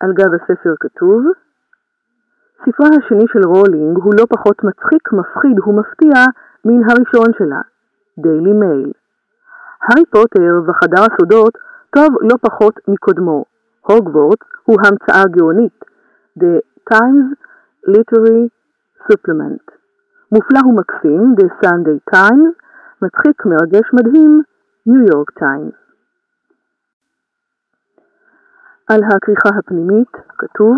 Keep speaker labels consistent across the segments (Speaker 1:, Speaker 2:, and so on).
Speaker 1: על גב הספר כתוב ספרה השני של רולינג הוא לא פחות מצחיק, מפחיד ומפתיע מן הראשון שלה, דיילי מייל. הארי פוטר וחדר הסודות טוב לא פחות מקודמו. הוגוורטס הוא המצאה גאונית, The Times Literary Supplement. מופלא ומקסים, The Sunday Times, מצחיק, מרגש, מדהים, ניו יורק טיימס. על הכריכה הפנימית כתוב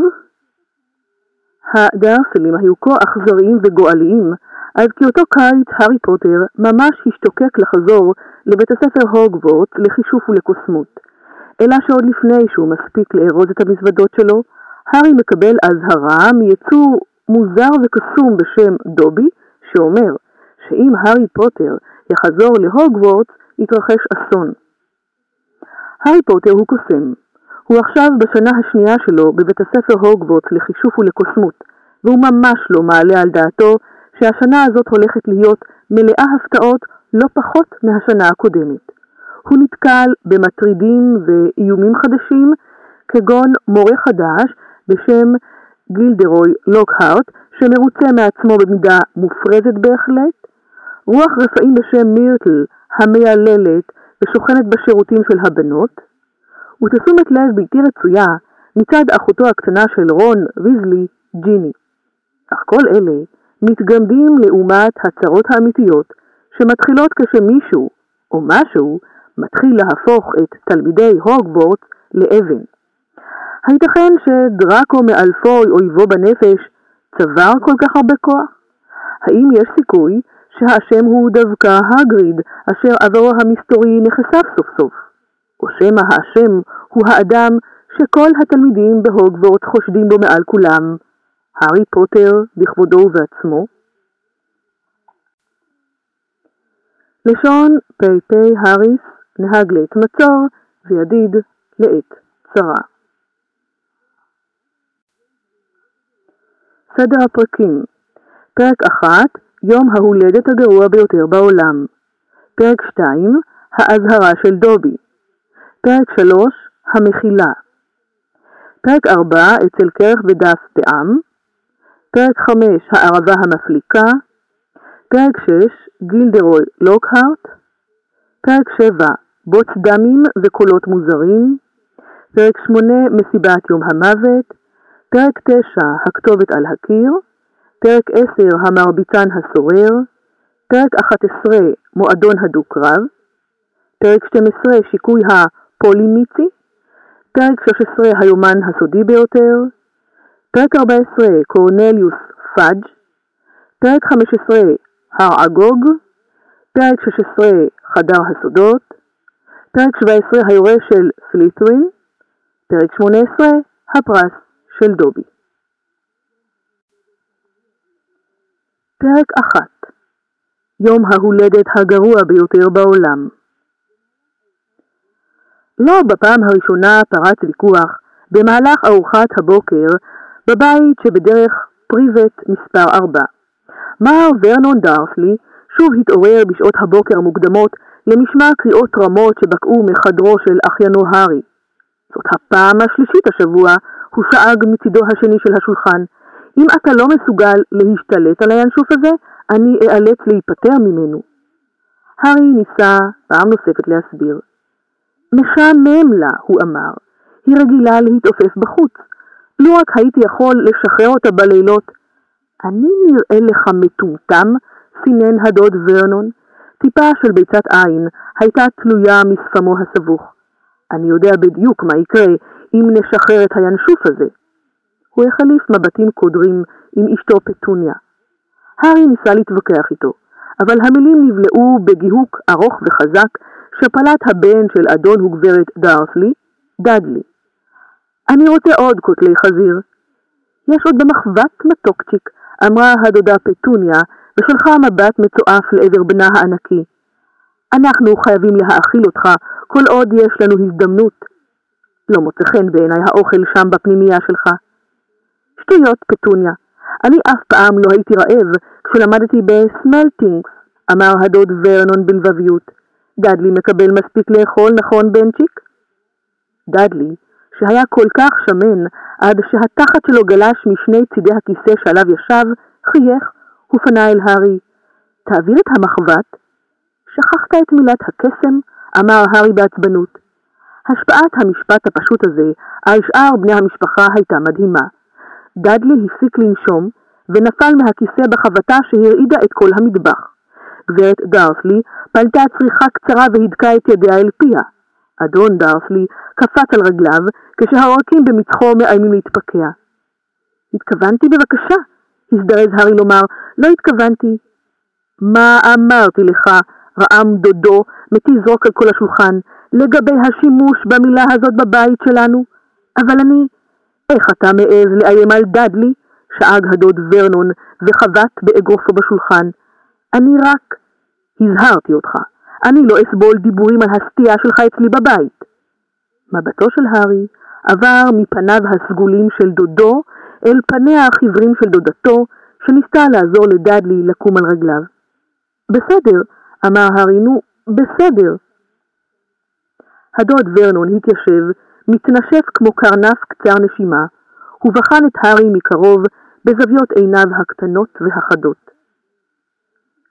Speaker 1: הדרסלים היו כה אכזריים וגואליים, עד כי אותו קיץ הארי פוטר ממש השתוקק לחזור לבית הספר הוגוורטס לחישוף ולקוסמות. אלא שעוד לפני שהוא מספיק לארוז את המזוודות שלו, הארי מקבל אזהרה מיצור מוזר וקסום בשם דובי, שאומר שאם הארי פוטר יחזור להוגוורטס, יתרחש אסון. הארי פוטר הוא קוסם, הוא עכשיו בשנה השנייה שלו בבית הספר הוגוורטס לחישוף ולקוסמות, והוא ממש לא מעלה על דעתו שהשנה הזאת הולכת להיות מלאה הפתעות לא פחות מהשנה הקודמת. הוא נתקל במטרידים ואיומים חדשים, כגון מורה חדש בשם גילדרוי לוקהארט, שמרוצה מעצמו במידה מופרזת בהחלט, רוח רפאים בשם מירטל, המייללת ושוכנת בשירותים של הבנות, ותשומת לב בלתי רצויה מצד אחותו הקטנה של רון ויזלי, ג'יני. אך כל אלה מתגמדים לעומת הצרות האמיתיות שמתחילות כשמישהו או משהו מתחיל להפוך את תלמידי הוגוורטס לאבן. הייתכן שדראקו מאלפוי אויבו בנפש צבר כל כך הרבה כוח? האם יש סיכוי שהאשם הוא דווקא הגריד אשר עברו המסתורי נחשף סוף סוף? או שמא האשם הוא האדם שכל התלמידים בהוגוורטס חושדים בו מעל כולם, הארי פוטר בכבודו ובעצמו? לשון פ"פ האריס נהג לעת מצור וידיד לעת צרה. סדר הפרקים פרק 1 יום ההולדת הגרוע ביותר בעולם פרק 2 האזהרה של דובי פרק 3 המחילה. פרק 4 אצל קרח ודף בעם. פרק 5 הערבה המפליקה. פרק 6 גילדרוי לוקהארט. פרק 7 בוץ דמים וקולות מוזרים. פרק 8 מסיבת יום המוות. פרק 9 הכתובת על הקיר. פרק 10 המרביצן הסורר. פרק 11 מועדון הדו-קרב. פרק 12 שיקוי הפולימיצי פרק 13 היומן הסודי ביותר. פרק 14 קורנליוס פאג' פרק 15 אראגוג פרק 16 חדר הסודות. פרק 17 היורש של סליטרין. פרק 18 הפרס של דובי. פרק 1 יום ההולדת הגרוע ביותר בעולם לא בפעם הראשונה פרץ ויכוח במהלך ארוחת הבוקר בבית שבדרך פריבט מספר 4. מר ורנון דרסלי שוב התעורר בשעות הבוקר המוקדמות למשמע קריאות רמות שבקעו מחדרו של אחיינו הארי. זאת הפעם השלישית השבוע, הוא שאג מצידו השני של השולחן. אם אתה לא מסוגל להשתלט על הינשוף הזה, אני אאלץ להיפטר ממנו. הארי ניסה פעם נוספת להסביר. משעמם לה, הוא אמר. היא רגילה להתעופף בחוץ. לו רק הייתי יכול לשחרר אותה בלילות. אני נראה לך מטומטם? סינן הדוד ורנון. טיפה של ביצת עין הייתה תלויה משפמו הסבוך. אני יודע בדיוק מה יקרה אם נשחרר את הינשוף הזה. הוא החליף מבטים קודרים עם אשתו פטוניה. הארי ניסה להתווכח איתו, אבל המילים נבלעו בגיהוק ארוך וחזק שפלט הבן של אדון וגברת דארסלי, דאדלי. אני רוצה עוד קוטלי חזיר. יש עוד במחבת מתוקצ'יק, אמרה הדודה פטוניה, ושלחה מבט מצועף לעבר בנה הענקי. אנחנו חייבים להאכיל אותך כל עוד יש לנו הזדמנות. לא מוצא חן בעיניי האוכל שם בפנימייה שלך. שטויות, פטוניה. אני אף פעם לא הייתי רעב כשלמדתי בסמלטינגס, אמר הדוד ורנון בלבביות. דאדלי מקבל מספיק לאכול, נכון בנצ'יק? דאדלי, שהיה כל כך שמן, עד שהתחת שלו גלש משני צידי הכיסא שעליו ישב, חייך ופנה אל הארי. תעביר את המחבת. שכחת את מילת הקסם? אמר הארי בעצבנות. השפעת המשפט הפשוט הזה על שאר בני המשפחה הייתה מדהימה. דאדלי הפסיק לנשום ונפל מהכיסא בחבטה שהרעידה את כל המטבח. גברת דרסלי פלטה צריכה קצרה והדקה את ידיה אל פיה. אדון דרסלי קפץ על רגליו כשהעורקים במצחו מאיימים להתפקע. התכוונתי בבקשה, הזדרז הארי לומר, לא התכוונתי. מה אמרתי לך, רעם דודו, מתיז רוק על כל השולחן, לגבי השימוש במילה הזאת בבית שלנו? אבל אני... איך אתה מעז לאיים על דאדלי? שאג הדוד ורנון וחבט באגרופו בשולחן. אני רק... הזהרתי אותך. אני לא אסבול דיבורים על הסטייה שלך אצלי בבית. מבטו של הארי עבר מפניו הסגולים של דודו אל פניה החיוורים של דודתו, שניסתה לעזור לדאדלי לקום על רגליו. בסדר, אמר הארי, נו, בסדר. הדוד ורנון התיישב, מתנשף כמו קרנף קצר נשימה, ובחן את הארי מקרוב בזוויות עיניו הקטנות והחדות.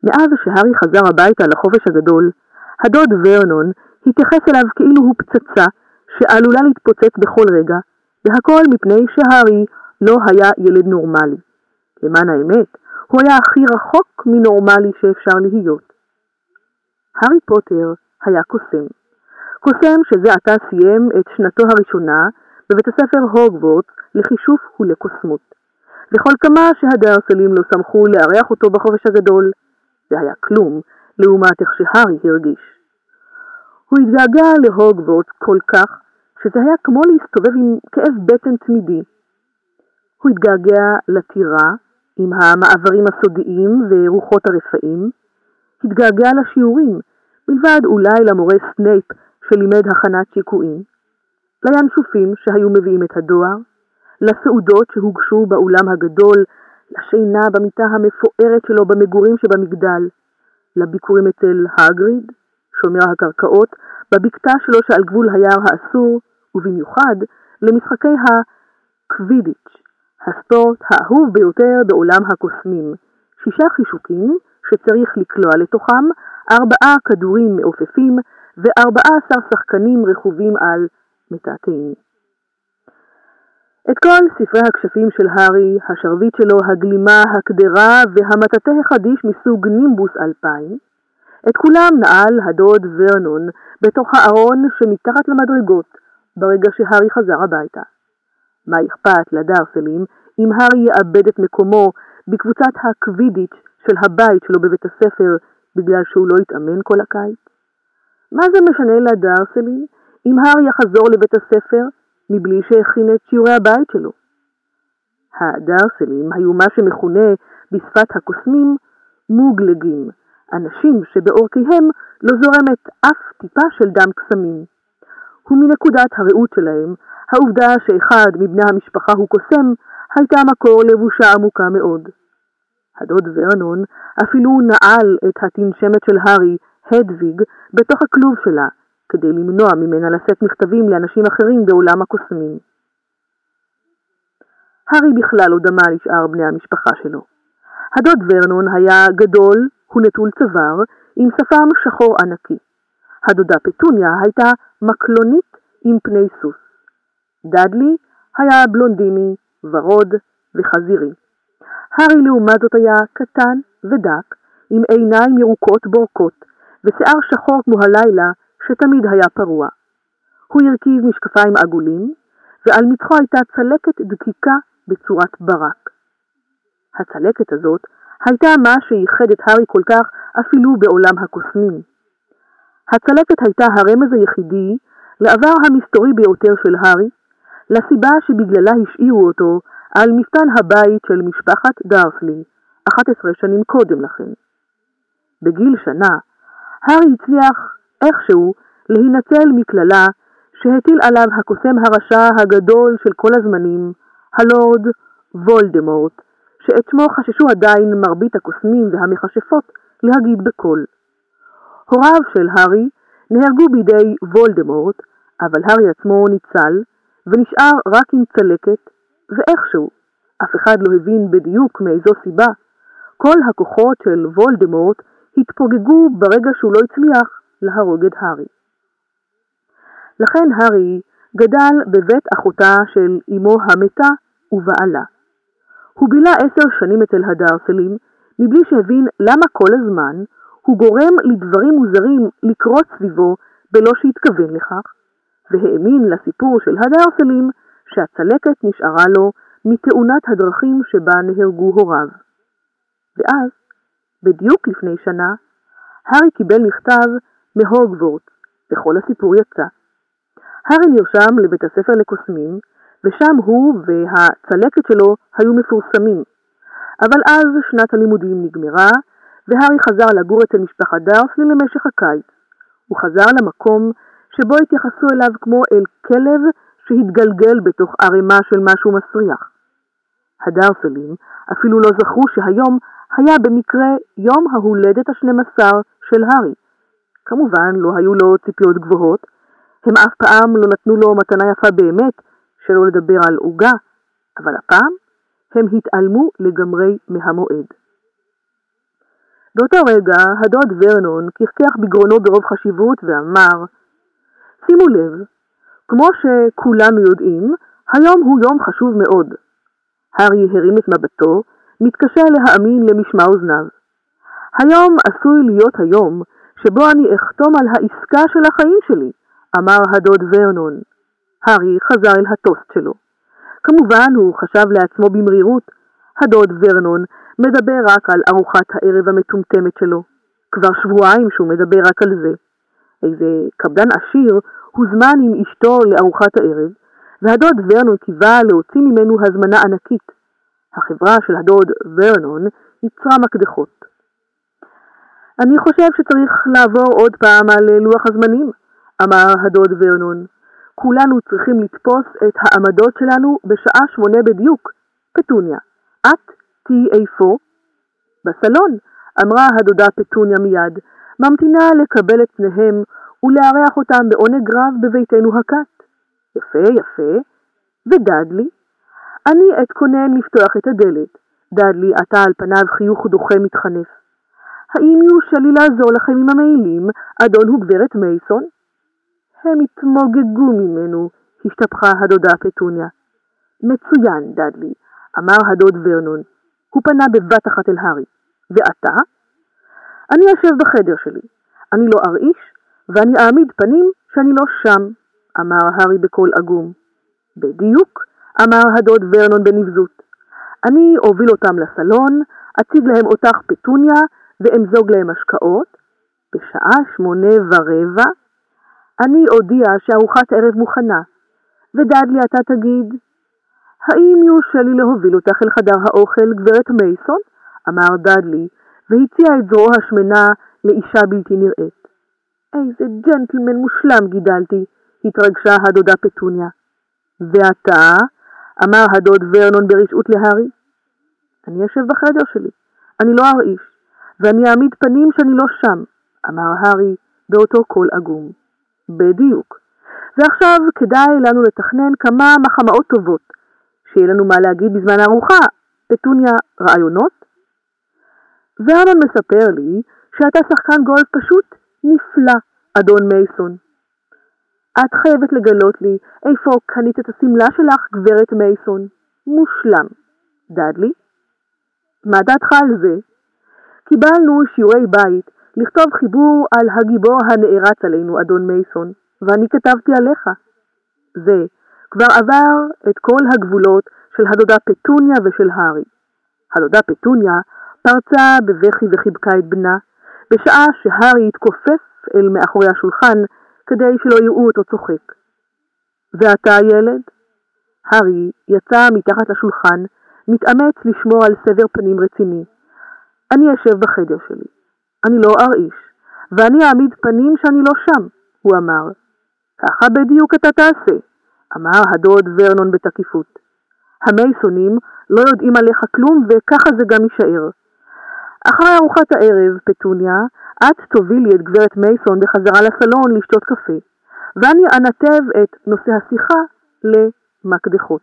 Speaker 1: מאז שהארי חזר הביתה לחופש הגדול, הדוד ורנון התייחס אליו כאילו הוא פצצה שעלולה להתפוצץ בכל רגע, והכל מפני שהארי לא היה ילד נורמלי. למען האמת, הוא היה הכי רחוק מנורמלי שאפשר להיות. הארי פוטר היה קוסם. קוסם שזה עתה סיים את שנתו הראשונה בבית הספר הוגוורטס לחישוף ולקוסמות. וכל כמה שהדרסלים לא שמחו לארח אותו בחופש הגדול, זה היה כלום לעומת איך שהארי הרגיש. הוא התגעגע להוגוורטס כל כך, שזה היה כמו להסתובב עם כאב בטן תמידי. הוא התגעגע לטירה, עם המעברים הסודיים ורוחות הרפאים, התגעגע לשיעורים, מלבד אולי למורה סנייפ שלימד הכנת שיקויים, לינשופים שהיו מביאים את הדואר, לסעודות שהוגשו באולם הגדול, לשינה במיטה המפוארת שלו במגורים שבמגדל, לביקורים אצל הגריד, שומר הקרקעות, בבקתה שלו שעל גבול היער האסור, ובמיוחד למשחקי הקווידיץ', הספורט האהוב ביותר בעולם הקוסמים, שישה חישוקים שצריך לקלוע לתוכם, ארבעה כדורים מעופפים וארבעה עשר שחקנים רכובים על מתעתעים. את כל ספרי הכשפים של הארי, השרביט שלו, הגלימה, הקדרה והמטאטה החדיש מסוג נימבוס 2000, את כולם נעל הדוד ורנון בתוך הארון שמתחת למדרגות ברגע שהארי חזר הביתה. מה אכפת לדרסלים אם הארי יאבד את מקומו בקבוצת הקווידיץ' של הבית שלו בבית הספר בגלל שהוא לא התאמן כל הקיץ? מה זה משנה לדרסלים אם הארי יחזור לבית הספר מבלי שהכין את שיעורי הבית שלו? הדרסלים היו מה שמכונה בשפת הקוסמים מוגלגים, אנשים שבעורקיהם לא זורמת אף טיפה של דם קסמים. ומנקודת הראות שלהם, העובדה שאחד מבני המשפחה הוא קוסם, הייתה מקור לבושה עמוקה מאוד. הדוד ורנון אפילו נעל את התנשמת של הארי, הדוויג, בתוך הכלוב שלה, כדי למנוע ממנה לשאת מכתבים לאנשים אחרים בעולם הקוסמים. הארי בכלל לא דמה לשאר בני המשפחה שלו. הדוד ורנון היה גדול ונטול צוואר, עם שפם שחור ענקי. הדודה פטוניה הייתה מקלונית עם פני סוס. דאדלי היה בלונדיני, ורוד וחזירי. הארי לעומת זאת היה קטן ודק, עם עיניים ירוקות בורקות, ושיער שחור כמו הלילה, שתמיד היה פרוע. הוא הרכיב משקפיים עגולים, ועל מצחו הייתה צלקת דקיקה בצורת ברק. הצלקת הזאת הייתה מה שייחד את הארי כל כך אפילו בעולם הקוסמים. הצלקת הייתה הרמז היחידי לעבר המסתורי ביותר של הארי, לסיבה שבגללה השאירו אותו על מפתן הבית של משפחת דרסלי, 11 שנים קודם לכן. בגיל שנה, הארי הצליח איכשהו להינצל מקללה שהטיל עליו הקוסם הרשע הגדול של כל הזמנים, הלורד וולדמורט, שאת שמו חששו עדיין מרבית הקוסמים והמכשפות להגיד בקול. הוריו של הארי נהרגו בידי וולדמורט, אבל הארי עצמו ניצל, ונשאר רק עם צלקת ואיכשהו, אף אחד לא הבין בדיוק מאיזו סיבה, כל הכוחות של וולדמורט התפוגגו ברגע שהוא לא הצליח להרוג את הארי. לכן הארי גדל בבית אחותה של אמו המתה ובעלה. הוא בילה עשר שנים אצל הדרסלים, מבלי שהבין למה כל הזמן הוא גורם לדברים מוזרים לקרות סביבו בלא שהתכוון לכך, והאמין לסיפור של הדרסלים שהצלקת נשארה לו מתאונת הדרכים שבה נהרגו הוריו. ואז, בדיוק לפני שנה, הארי קיבל מכתב מהוגוורט, וכל הסיפור יצא. הארי נרשם לבית הספר לקוסמים, ושם הוא והצלקת שלו היו מפורסמים. אבל אז שנת הלימודים נגמרה, והארי חזר לגור אצל משפחת דרסלי למשך הקיץ. הוא חזר למקום שבו התייחסו אליו כמו אל כלב שהתגלגל בתוך ערימה של משהו מסריח. הדרסלים אפילו לא זכרו שהיום היה במקרה יום ההולדת השנים עשר של הארי. כמובן לא היו לו ציפיות גבוהות, הם אף פעם לא נתנו לו מתנה יפה באמת, שלא לדבר על עוגה, אבל הפעם הם התעלמו לגמרי מהמועד. באותו רגע הדוד ורנון קחקח בגרונו ברוב חשיבות ואמר, שימו לב, כמו שכולנו יודעים, היום הוא יום חשוב מאוד. הארי הרים את מבטו, מתקשה להאמין למשמע אוזניו. היום עשוי להיות היום שבו אני אחתום על העסקה של החיים שלי, אמר הדוד ורנון. הארי חזר אל הטוסט שלו. כמובן הוא חשב לעצמו במרירות, הדוד ורנון מדבר רק על ארוחת הערב המטומטמת שלו. כבר שבועיים שהוא מדבר רק על זה. איזה קפדן עשיר הוזמן עם אשתו לארוחת הערב, והדוד ורנון קיווה להוציא ממנו הזמנה ענקית. החברה של הדוד ורנון ייצרה מקדחות. אני חושב שצריך לעבור עוד פעם על לוח הזמנים, אמר הדוד ורנון. כולנו צריכים לתפוס את העמדות שלנו בשעה שמונה בדיוק. פטוניה, את תהיי איפה? בסלון, אמרה הדודה פטוניה מיד, ממתינה לקבל את פניהם ולארח אותם בעונג רב בביתנו הקט. יפה, יפה. ודדלי? אני אתכונן לפתוח את הדלת. דדלי עטה על פניו חיוך דוחה מתחנף. האם יורשה לי לעזור לכם עם המעילים, אדון וגברת מייסון? הם התמוגגו ממנו, השתפכה הדודה פטוניה. מצוין, דדלי, אמר הדוד ורנון. הוא פנה בבת אחת אל הארי. ואתה? אני אשב בחדר שלי. אני לא ארעיש, ואני אעמיד פנים שאני לא שם, אמר הארי בקול עגום. בדיוק, אמר הדוד ורנון בנבזות. אני אוביל אותם לסלון, אציג להם אותך פטוניה ואמזוג להם השקעות. בשעה שמונה ורבע אני אודיע שארוחת ערב מוכנה, ודדלי אתה תגיד, האם יורשה לי להוביל אותך אל חדר האוכל, גברת מייסון? אמר דדלי, והציע את זרועו השמנה לאישה בלתי נראית. איזה ג'נטלמן מושלם גידלתי, התרגשה הדודה פטוניה. ואתה? אמר הדוד ורנון ברשעות להארי. אני אשב בחדר שלי, אני לא ארעיש, ואני אעמיד פנים שאני לא שם, אמר הארי באותו קול עגום. בדיוק. ועכשיו כדאי לנו לתכנן כמה מחמאות טובות, שיהיה לנו מה להגיד בזמן הארוחה. פטוניה, רעיונות? ורנון מספר לי שאתה שחקן גולף פשוט נפלא, אדון מייסון. את חייבת לגלות לי איפה קנית את השמלה שלך, גברת מייסון. מושלם. דדלי? מה דעתך על זה? קיבלנו שיעורי בית לכתוב חיבור על הגיבור הנערץ עלינו, אדון מייסון, ואני כתבתי עליך. זה כבר עבר את כל הגבולות של הדודה פטוניה ושל הארי. הדודה פטוניה פרצה בבכי וחיבקה את בנה, בשעה שהארי התכופף אל מאחורי השולחן כדי שלא יראו אותו צוחק. ואתה, ילד? הארי יצא מתחת לשולחן, מתאמץ לשמור על סבר פנים רציני. אני אשב בחדר שלי. אני לא ארעיש, ואני אעמיד פנים שאני לא שם, הוא אמר. ככה בדיוק אתה תעשה, אמר הדוד ורנון בתקיפות. המייסונים לא יודעים עליך כלום וככה זה גם יישאר. אחרי ארוחת הערב, פטוניה, את תובילי את גברת מייסון בחזרה לסלון לשתות קפה, ואני אנתב את נושא השיחה למקדחות.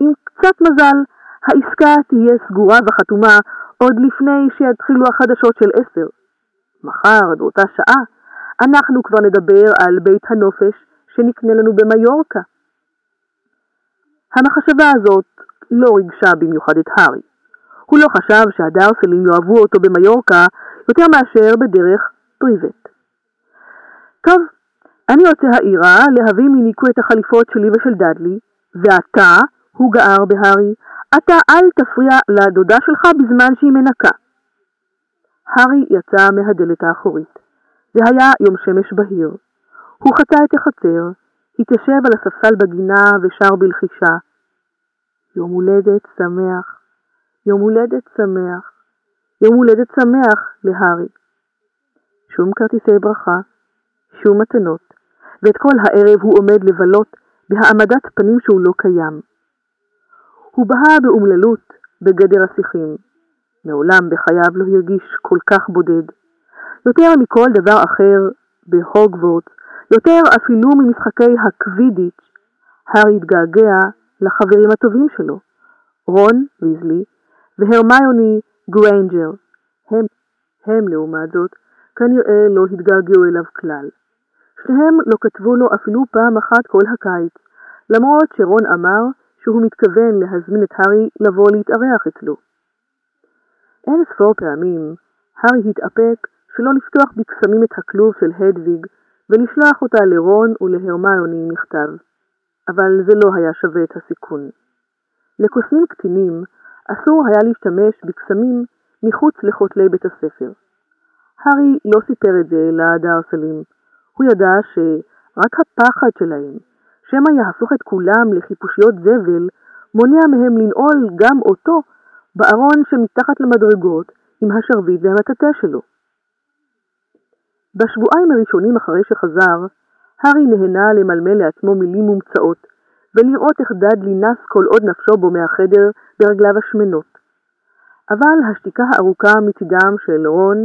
Speaker 1: עם קצת מזל, העסקה תהיה סגורה וחתומה עוד לפני שיתחילו החדשות של עשר. מחר, באותה שעה, אנחנו כבר נדבר על בית הנופש שנקנה לנו במיורקה. המחשבה הזאת לא ריגשה במיוחד את הארי. הוא לא חשב שהדרסלים יאהבו אותו במיורקה יותר מאשר בדרך פריבט. טוב, אני יוצא העירה להביא מניקו את החליפות שלי ושל דאדלי, ואתה, הוא גער בהארי, אתה אל תפריע לדודה שלך בזמן שהיא מנקה. הארי יצא מהדלת האחורית. זה היה יום שמש בהיר. הוא חצה את החצר, התיישב על הספסל בגינה ושר בלחישה. יום הולדת שמח, יום הולדת שמח, יום הולדת שמח להארי. שום כרטיסי ברכה, שום מתנות, ואת כל הערב הוא עומד לבלות בהעמדת פנים שהוא לא קיים. הוא בהה באומללות בגדר השיחים. מעולם בחייו לא הרגיש כל כך בודד. יותר מכל דבר אחר בהוגוורטס, יותר אפילו ממשחקי הקווידיץ', הארי התגעגע לחברים הטובים שלו, רון ויזלי והרמיוני גריינג'ר. הם, הם לעומת זאת, כנראה לא התגעגעו אליו כלל. שניהם לא כתבו לו אפילו פעם אחת כל הקיץ, למרות שרון אמר שהוא מתכוון להזמין את הארי לבוא להתארח אצלו. אין ספור פעמים הארי התאפק שלא לפתוח בקסמים את הכלוב של הדוויג ולשלוח אותה לרון ולהרמיוני מכתב, אבל זה לא היה שווה את הסיכון. לקוסמים קטינים אסור היה להשתמש בקסמים מחוץ לכותלי בית הספר. הארי לא סיפר את זה לדארסלים. הוא ידע שרק הפחד שלהם, שמא יהפוך את כולם לחיפושיות זבל, מונע מהם לנעול גם אותו בארון שמתחת למדרגות עם השרביט והמטאטה שלו. בשבועיים הראשונים אחרי שחזר, הארי נהנה למלמל לעצמו מילים מומצאות, ולראות איך דאדלי נס כל עוד נפשו בו מהחדר ברגליו השמנות. אבל השתיקה הארוכה מצידם של רון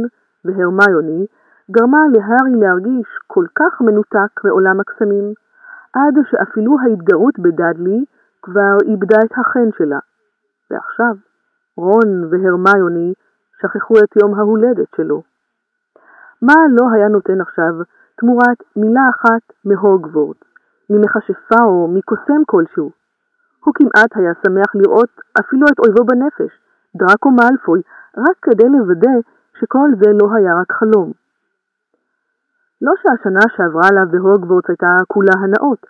Speaker 1: והרמיוני גרמה להארי להרגיש כל כך מנותק מעולם הקסמים, עד שאפילו ההתגרות בדאדלי כבר איבדה את החן שלה. ועכשיו, רון והרמיוני שכחו את יום ההולדת שלו. מה לא היה נותן עכשיו תמורת מילה אחת מהוגוורט, ממכשפה או מקוסם כלשהו? הוא כמעט היה שמח לראות אפילו את אויבו בנפש, דראקו מאלפוי, רק כדי לוודא שכל זה לא היה רק חלום. לא שהשנה שעברה עליו בהוגוורטס הייתה כולה הנאות.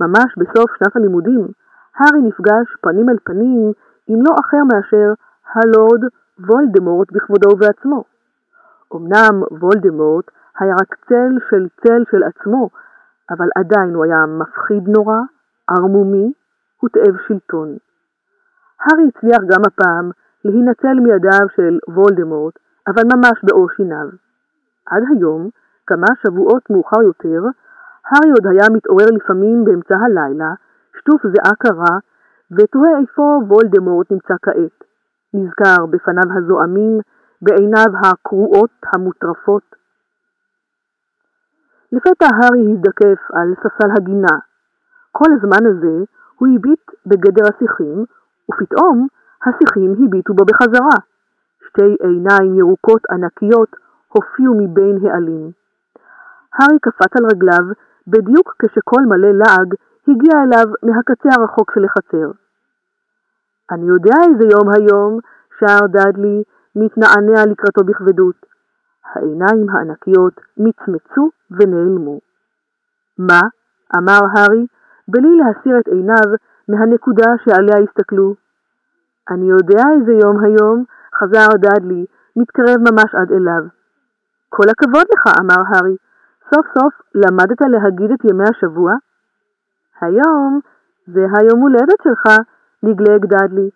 Speaker 1: ממש בסוף שנת הלימודים, הארי נפגש פנים אל פנים עם לא אחר מאשר הלורד וולדמורט בכבודו ובעצמו. אמנם וולדמורט היה רק צל של צל של עצמו, אבל עדיין הוא היה מפחיד נורא, ערמומי ותאב שלטון. הארי הצליח גם הפעם להינצל מידיו של וולדמורט, אבל ממש בעור שיניו. עד היום, כמה שבועות מאוחר יותר, הארי עוד היה מתעורר לפעמים באמצע הלילה, שטוף זיעה קרה, ותוהה איפה וולדמורט נמצא כעת. נזכר בפניו הזועמים, בעיניו הקרועות המוטרפות. לפתע הארי הזדקף על ספסל הגינה. כל הזמן הזה הוא הביט בגדר השיחים, ופתאום השיחים הביטו בו בחזרה. שתי עיניים ירוקות ענקיות הופיעו מבין העלים. הארי קפץ על רגליו בדיוק כשקול מלא לעג הגיע אליו מהקצה הרחוק של החצר. אני יודע איזה יום היום, שר דאדלי, מתנענע לקראתו בכבדות. העיניים הענקיות מצמצו ונעלמו. מה? אמר הארי, בלי להסיר את עיניו מהנקודה שעליה הסתכלו. אני יודע איזה יום היום, חזר דאדלי, מתקרב ממש עד אליו. כל הכבוד לך, אמר הארי. סוף סוף למדת להגיד את ימי השבוע? היום זה היום הולדת שלך, לגלג דאדלי.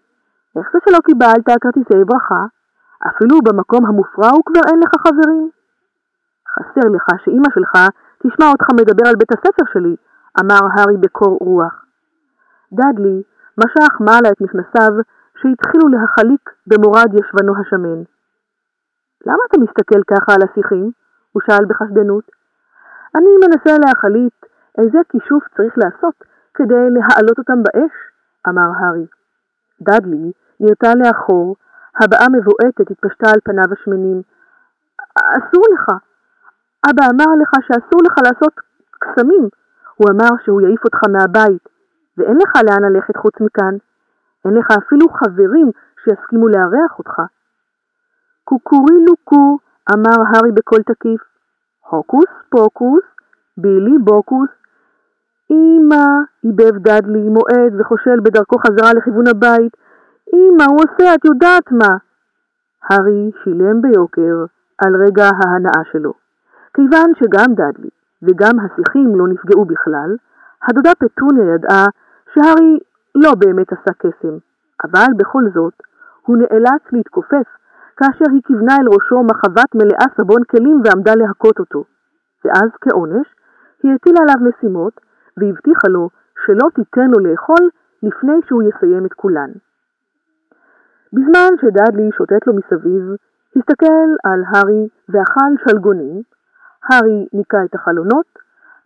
Speaker 1: איך זה שלא קיבלת כרטיסי ברכה? אפילו במקום המופרע הוא כבר אין לך חברים. חסר לך שאימא שלך תשמע אותך מדבר על בית הספר שלי, אמר הארי בקור רוח. דאדלי משך מעלה את מכנסיו שהתחילו להחליק במורד ישבנו השמן. למה אתה מסתכל ככה על השיחים? הוא שאל בחשדנות. אני מנסה להחליט איזה כישוף צריך לעשות כדי להעלות אותם באש, אמר הארי. דאדלי נרתע לאחור, הבעה מבועטת התפשטה על פניו השמנים. אסור לך. אבא אמר לך שאסור לך לעשות קסמים. הוא אמר שהוא יעיף אותך מהבית, ואין לך לאן ללכת חוץ מכאן. אין לך אפילו חברים שיסכימו לארח אותך. קוקורי לוקו, אמר הארי בקול תקיף. הוקוס פוקוס, בילי בוקוס. אמא, עיבב דאדלי, מועד וחושל בדרכו חזרה לכיוון הבית. אמא, הוא עושה, את יודעת מה. הארי שילם ביוקר על רגע ההנאה שלו. כיוון שגם דאדלי וגם השיחים לא נפגעו בכלל, הדודה פטוניה ידעה שהארי לא באמת עשה קסם, אבל בכל זאת הוא נאלץ להתכופף כאשר היא כיוונה אל ראשו מחבת מלאה סבון כלים ועמדה להכות אותו. ואז כעונש, היא הטילה עליו משימות והבטיחה לו שלא תיתן לו לאכול לפני שהוא יסיים את כולן. בזמן שדאדלי שוטט לו מסביב, הסתכל על הארי ואכל שלגונים, הארי ניקה את החלונות,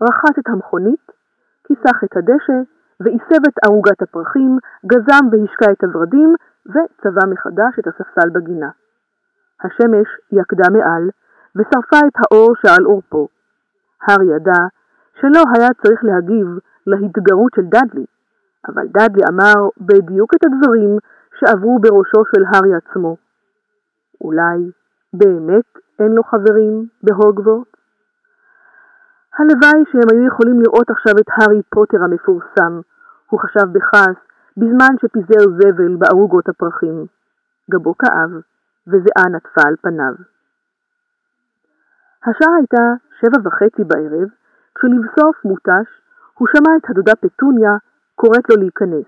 Speaker 1: רחץ את המכונית, כיסח את הדשא ועיסב את ערוגת הפרחים, גזם והשקע את הורדים וצבע מחדש את הספסל בגינה. השמש יקדה מעל ושרפה את האור שעל עורפו. הארי ידע שלא היה צריך להגיב להתגרות של דאדלי, אבל דאדלי אמר בדיוק את הדברים שעברו בראשו של הארי עצמו. אולי באמת אין לו חברים בהוגוורט? הלוואי שהם היו יכולים לראות עכשיו את הארי פוטר המפורסם, הוא חשב בכעס, בזמן שפיזר זבל בערוגות הפרחים. גבו כאב, וזיעה נטפה על פניו. השעה הייתה שבע וחצי בערב, כשלבסוף מותש, הוא שמע את הדודה פטוניה קוראת לו להיכנס.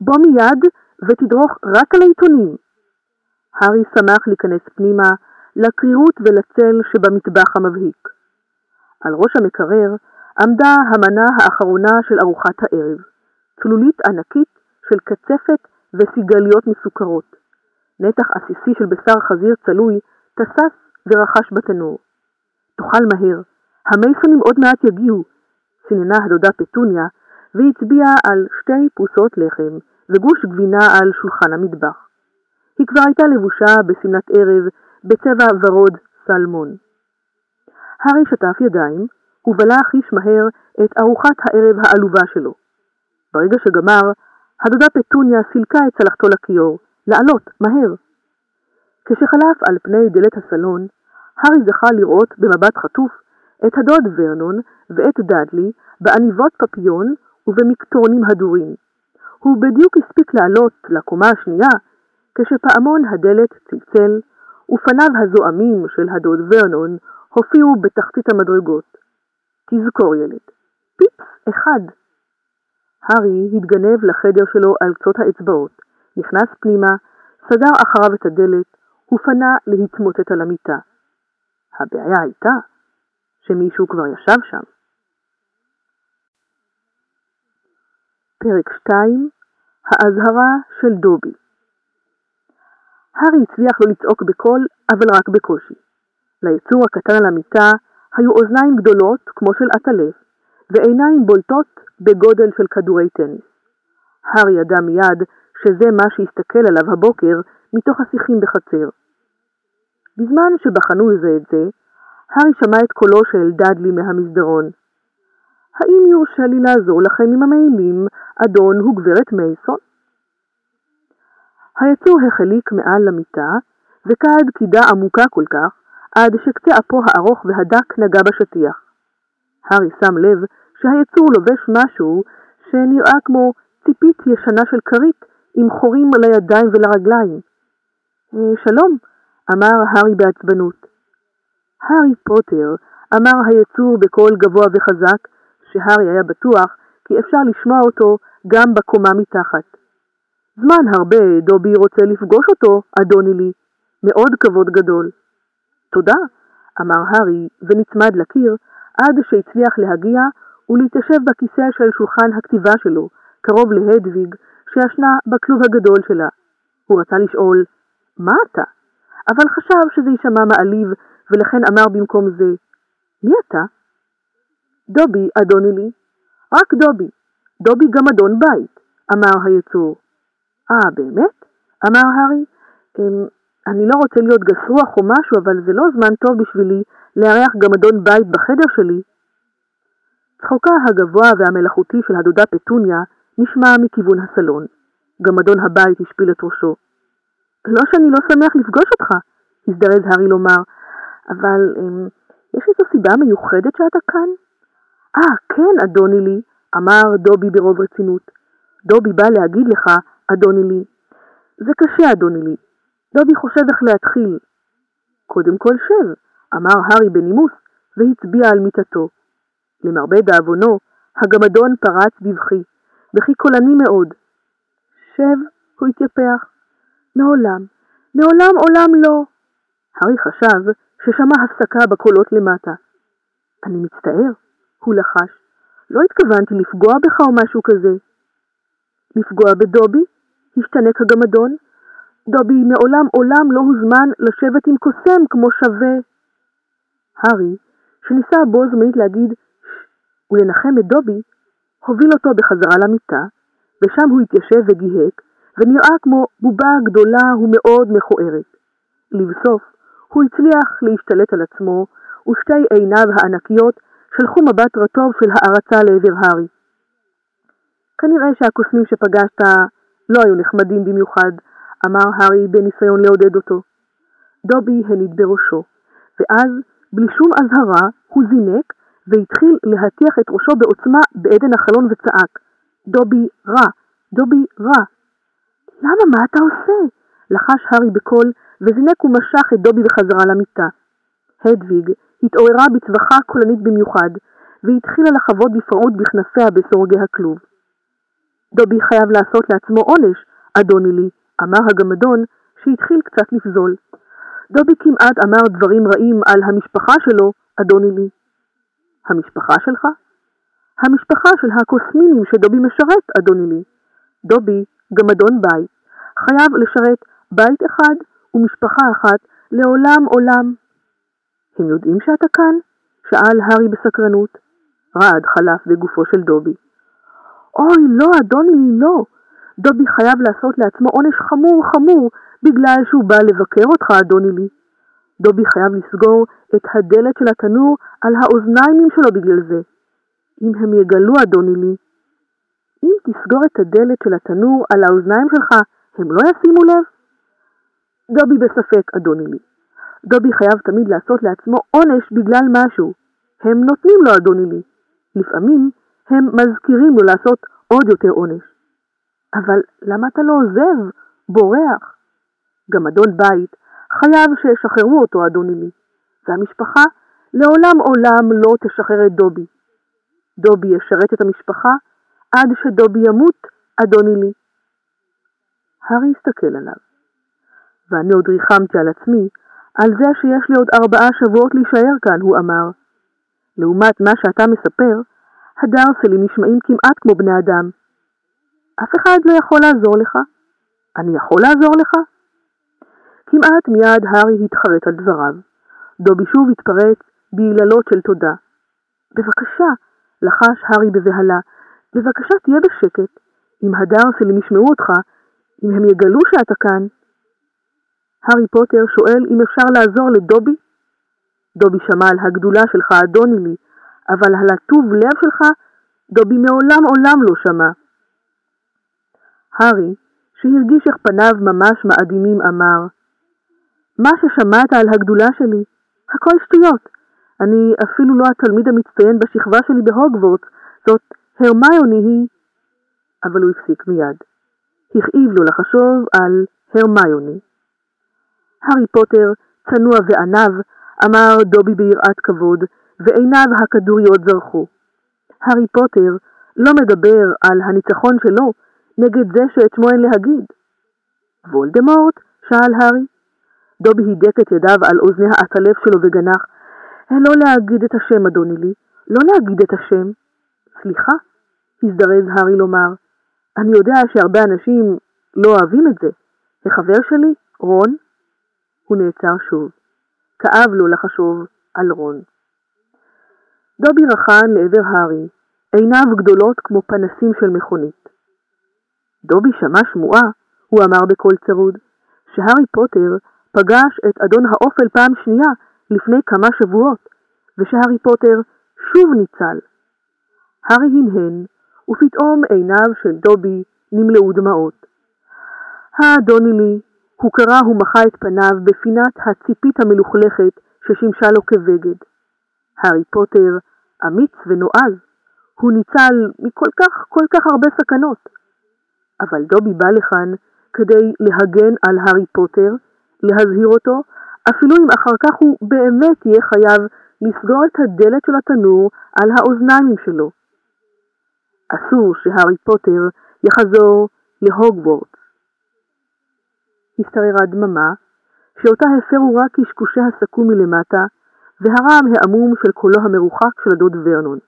Speaker 1: בוא מיד ותדרוך רק על העיתונים. הארי שמח להיכנס פנימה, לקרירות ולצל שבמטבח המבהיק. על ראש המקרר עמדה המנה האחרונה של ארוחת הערב, צלולית ענקית של קצפת וסיגליות מסוכרות. נתח עסיסי של בשר חזיר צלוי תסס ורחש בתנור. תאכל מהר, המייסונים עוד מעט יגיעו, סיננה הדודה פטוניה, והצביעה על שתי פרוסות לחם וגוש גבינה על שולחן המטבח. היא כבר הייתה לבושה בשמלת ערב בצבע ורוד סלמון. הארי שטף ידיים, ובלע חיש מהר את ארוחת הערב העלובה שלו. ברגע שגמר, הדודה פטוניה סילקה את צלחתו לכיור, לעלות, מהר. כשחלף על פני דלת הסלון, הארי זכה לראות במבט חטוף את הדוד ורנון ואת דאדלי בעניבות פפיון ובמקטורנים הדורים. הוא בדיוק הספיק לעלות לקומה השנייה, כשפעמון הדלת צלצל, ופניו הזועמים של הדוד ורנון הופיעו בתחתית המדרגות. תזכור ילד, פיפס אחד. הארי התגנב לחדר שלו על קצות האצבעות, נכנס פנימה, סגר אחריו את הדלת, ופנה להתמוטט על המיטה. הבעיה הייתה שמישהו כבר ישב שם. פרק 2 האזהרה של דובי הארי הצליח לא לצעוק בקול, אבל רק בקושי. ליצור הקטן על המיטה היו אוזניים גדולות כמו של עטלף, ועיניים בולטות בגודל של כדורי טניס. הארי ידע מיד שזה מה שהסתכל עליו הבוקר מתוך השיחים בחצר. בזמן שבחנו זה את זה, הארי שמע את קולו של דאדלי מהמסדרון. האם יורשה לי לעזור לכם עם המעילים, אדון וגברת מייסון? היצור החליק מעל למיטה, וקעד קידה עמוקה כל כך, עד שקצה אפו הארוך והדק נגע בשטיח. הארי שם לב שהיצור לובש משהו שנראה כמו ציפית ישנה של כרית עם חורים לידיים ולרגליים. אה, שלום, אמר הארי בעצבנות. הארי פוטר, אמר היצור בקול גבוה וחזק, שהארי היה בטוח כי אפשר לשמוע אותו גם בקומה מתחת. זמן הרבה דובי רוצה לפגוש אותו, אדוני לי. מאוד כבוד גדול. תודה, אמר הארי ונצמד לקיר עד שהצליח להגיע ולהתיישב בכיסא של שולחן הכתיבה שלו, קרוב להדוויג, שישנה בכלוב הגדול שלה. הוא רצה לשאול, מה אתה? אבל חשב שזה יישמע מעליב, ולכן אמר במקום זה, מי אתה? דובי, אדוני לי. רק דובי. דובי גם אדון בית. אמר היצור. אה, באמת? אמר הארי. אמ, אני לא רוצה להיות גס רוח או משהו, אבל זה לא זמן טוב בשבילי לארח גמדון בית בחדר שלי. צחוקה הגבוה והמלאכותי של הדודה פטוניה נשמע מכיוון הסלון. גמדון הבית השפיל את ראשו. לא שאני לא שמח לפגוש אותך, הזדרז הארי לומר, אבל אמ, יש איזו סיבה מיוחדת שאתה כאן? אה, כן, אדוני לי, אמר דובי ברוב רצינות. דובי בא להגיד לך, אדוני לי. זה קשה, אדוני לי. דובי חושב איך להתחיל. קודם כל שב, אמר הארי בנימוס, והצביע על מיטתו. למרבה דאבונו, הגמדון פרץ בבכי, בכי קולני מאוד. שב, הוא התייפח. מעולם, מעולם עולם לא. הארי חשב ששמע הפסקה בקולות למטה. אני מצטער, הוא לחש. לא התכוונתי לפגוע בך או משהו כזה. לפגוע בדובי? השתנק הגמדון. דובי מעולם עולם לא הוזמן לשבת עם קוסם כמו שווה. הארי, שניסה בו זמנית להגיד ולנחם את דובי, הוביל אותו בחזרה למיטה, ושם הוא התיישב וגיהק, ונראה כמו בובה גדולה ומאוד מכוערת. לבסוף, הוא הצליח להשתלט על עצמו, ושתי עיניו הענקיות שלחו מבט רטוב של הערצה לעבר הארי. כנראה שהקוסמים שפגשת לא היו נחמדים במיוחד, אמר הארי בניסיון לעודד אותו. דובי הניד בראשו, ואז, בלי שום אזהרה, הוא זינק והתחיל להטיח את ראשו בעוצמה בעדן החלון וצעק, דובי רע, דובי רע. למה, מה אתה עושה? לחש הארי בקול, וזינק ומשך את דובי בחזרה למיטה. הדוויג התעוררה בצווחה קולנית במיוחד, והתחילה לחוות בפרעות בכנפיה בסורגי הכלוב. דובי חייב לעשות לעצמו עונש, אדוני לי, אמר הגמדון, שהתחיל קצת לפזול. דובי כמעט אמר דברים רעים על המשפחה שלו, אדוני לי. המשפחה שלך? המשפחה של הקוסמינים שדובי משרת, אדוני לי. דובי, גמדון בית, חייב לשרת בית אחד ומשפחה אחת לעולם עולם. הם יודעים שאתה כאן? שאל הארי בסקרנות. רעד חלף בגופו של דובי. אוי, לא, אדוני, לא. דובי חייב לעשות לעצמו עונש חמור חמור בגלל שהוא בא לבקר אותך, אדוני לי. דובי חייב לסגור את הדלת של התנור על האוזניים שלו בגלל זה. אם הם יגלו, אדוני לי. אם תסגור את הדלת של התנור על האוזניים שלך, הם לא ישימו לב? דובי בספק, אדוני לי. דובי חייב תמיד לעשות לעצמו עונש בגלל משהו. הם נותנים לו, אדוני לי. לפעמים הם מזכירים לו לעשות עוד יותר עונש. אבל למה אתה לא עוזב? בורח. גם אדון בית חייב שישחררו אותו, אדוני לי. והמשפחה לעולם עולם לא תשחרר את דובי. דובי ישרת את המשפחה עד שדובי ימות, אדוני לי. הארי הסתכל עליו. ואני עוד ריחמתי על עצמי על זה שיש לי עוד ארבעה שבועות להישאר כאן, הוא אמר. לעומת מה שאתה מספר, הדרסלים נשמעים כמעט כמו בני אדם. אף אחד לא יכול לעזור לך. אני יכול לעזור לך? כמעט מיד הארי התחרט על דבריו. דובי שוב התפרץ ביללות של תודה. בבקשה, לחש הארי בבהלה, בבקשה תהיה בשקט. אם הדרסלים ישמעו אותך, אם הם יגלו שאתה כאן. הארי פוטר שואל אם אפשר לעזור לדובי? דובי שמע על הגדולה שלך, אדוני לי, אבל על הטוב לב שלך, דובי מעולם עולם לא שמע. הארי, שהרגיש איך פניו ממש מאדימים, אמר, מה ששמעת על הגדולה שלי, הכל שטויות. אני אפילו לא התלמיד המצטיין בשכבה שלי בהוגוורטס, זאת הרמיוני היא... אבל הוא הפסיק מיד. הכאיב לו לחשוב על הרמיוני. הארי פוטר, צנוע ועניו, אמר דובי ביראת כבוד, ועיניו הכדוריות זרחו. הארי פוטר לא מדבר על הניצחון שלו נגד זה שאת שמו אין להגיד. וולדמורט? שאל הארי. דובי הידק את ידיו על אוזני העטלף שלו וגנח. לא להגיד את השם, אדוני לי. לא להגיד את השם. סליחה, הזדרז הארי לומר. אני יודע שהרבה אנשים לא אוהבים את זה. החבר שלי, רון, הוא נעצר שוב. כאב לו לחשוב על רון. דובי רחן לעבר הארי, עיניו גדולות כמו פנסים של מכונית. דובי שמע שמועה, הוא אמר בקול צרוד, שהארי פוטר פגש את אדון האופל פעם שנייה לפני כמה שבועות, ושהארי פוטר שוב ניצל. הארי הנהן, ופתאום עיניו של דובי נמלאו דמעות. האדוני לי, הוא קרא ומחה את פניו בפינת הציפית המלוכלכת ששימשה לו כבגד. הארי פוטר, אמיץ ונועז, הוא ניצל מכל כך כל כך הרבה סכנות. אבל דובי בא לכאן כדי להגן על הארי פוטר, להזהיר אותו, אפילו אם אחר כך הוא באמת יהיה חייב לסגור את הדלת של התנור על האוזניים שלו. אסור שהארי פוטר יחזור להוגוורטס. השתררה דממה, שאותה הפרו רק קשקושי הסכו"ם מלמטה, והרעם העמום של קולו המרוחק של הדוד ורנון.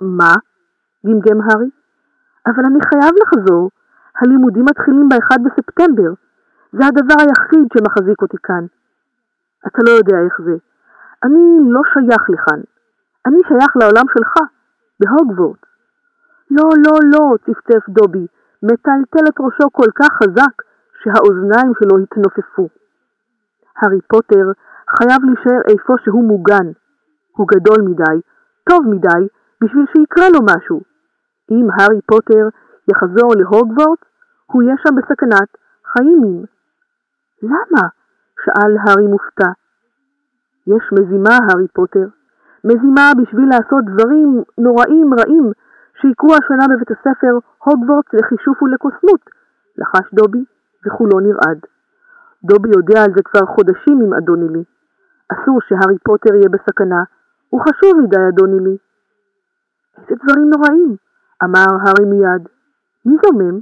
Speaker 1: מה? גמגם הארי. אבל אני חייב לחזור. הלימודים מתחילים ב-1 בספטמבר. זה הדבר היחיד שמחזיק אותי כאן. אתה לא יודע איך זה. אני לא שייך לכאן. אני שייך לעולם שלך, בהוגוורטס. לא, לא, לא, צפצף דובי, מטלטל את ראשו כל כך חזק שהאוזניים שלו התנופפו. הארי פוטר חייב להישאר איפה שהוא מוגן. הוא גדול מדי, טוב מדי, בשביל שיקרה לו משהו. אם הארי פוטר יחזור להוגוורטס, הוא יהיה שם בסכנת חיים. למה? שאל הארי מופתע. יש מזימה, הארי פוטר. מזימה בשביל לעשות דברים נוראים רעים שיקרו השנה בבית הספר הוגוורטס לחישוף ולקוסמות, לחש דובי, וכולו נרעד. דובי יודע על זה כבר חודשים עם אדוני לי. אסור שהארי פוטר יהיה בסכנה, הוא חשוב מדי, אדוני לי. איזה דברים נוראים, אמר הארי מיד. מי זומם?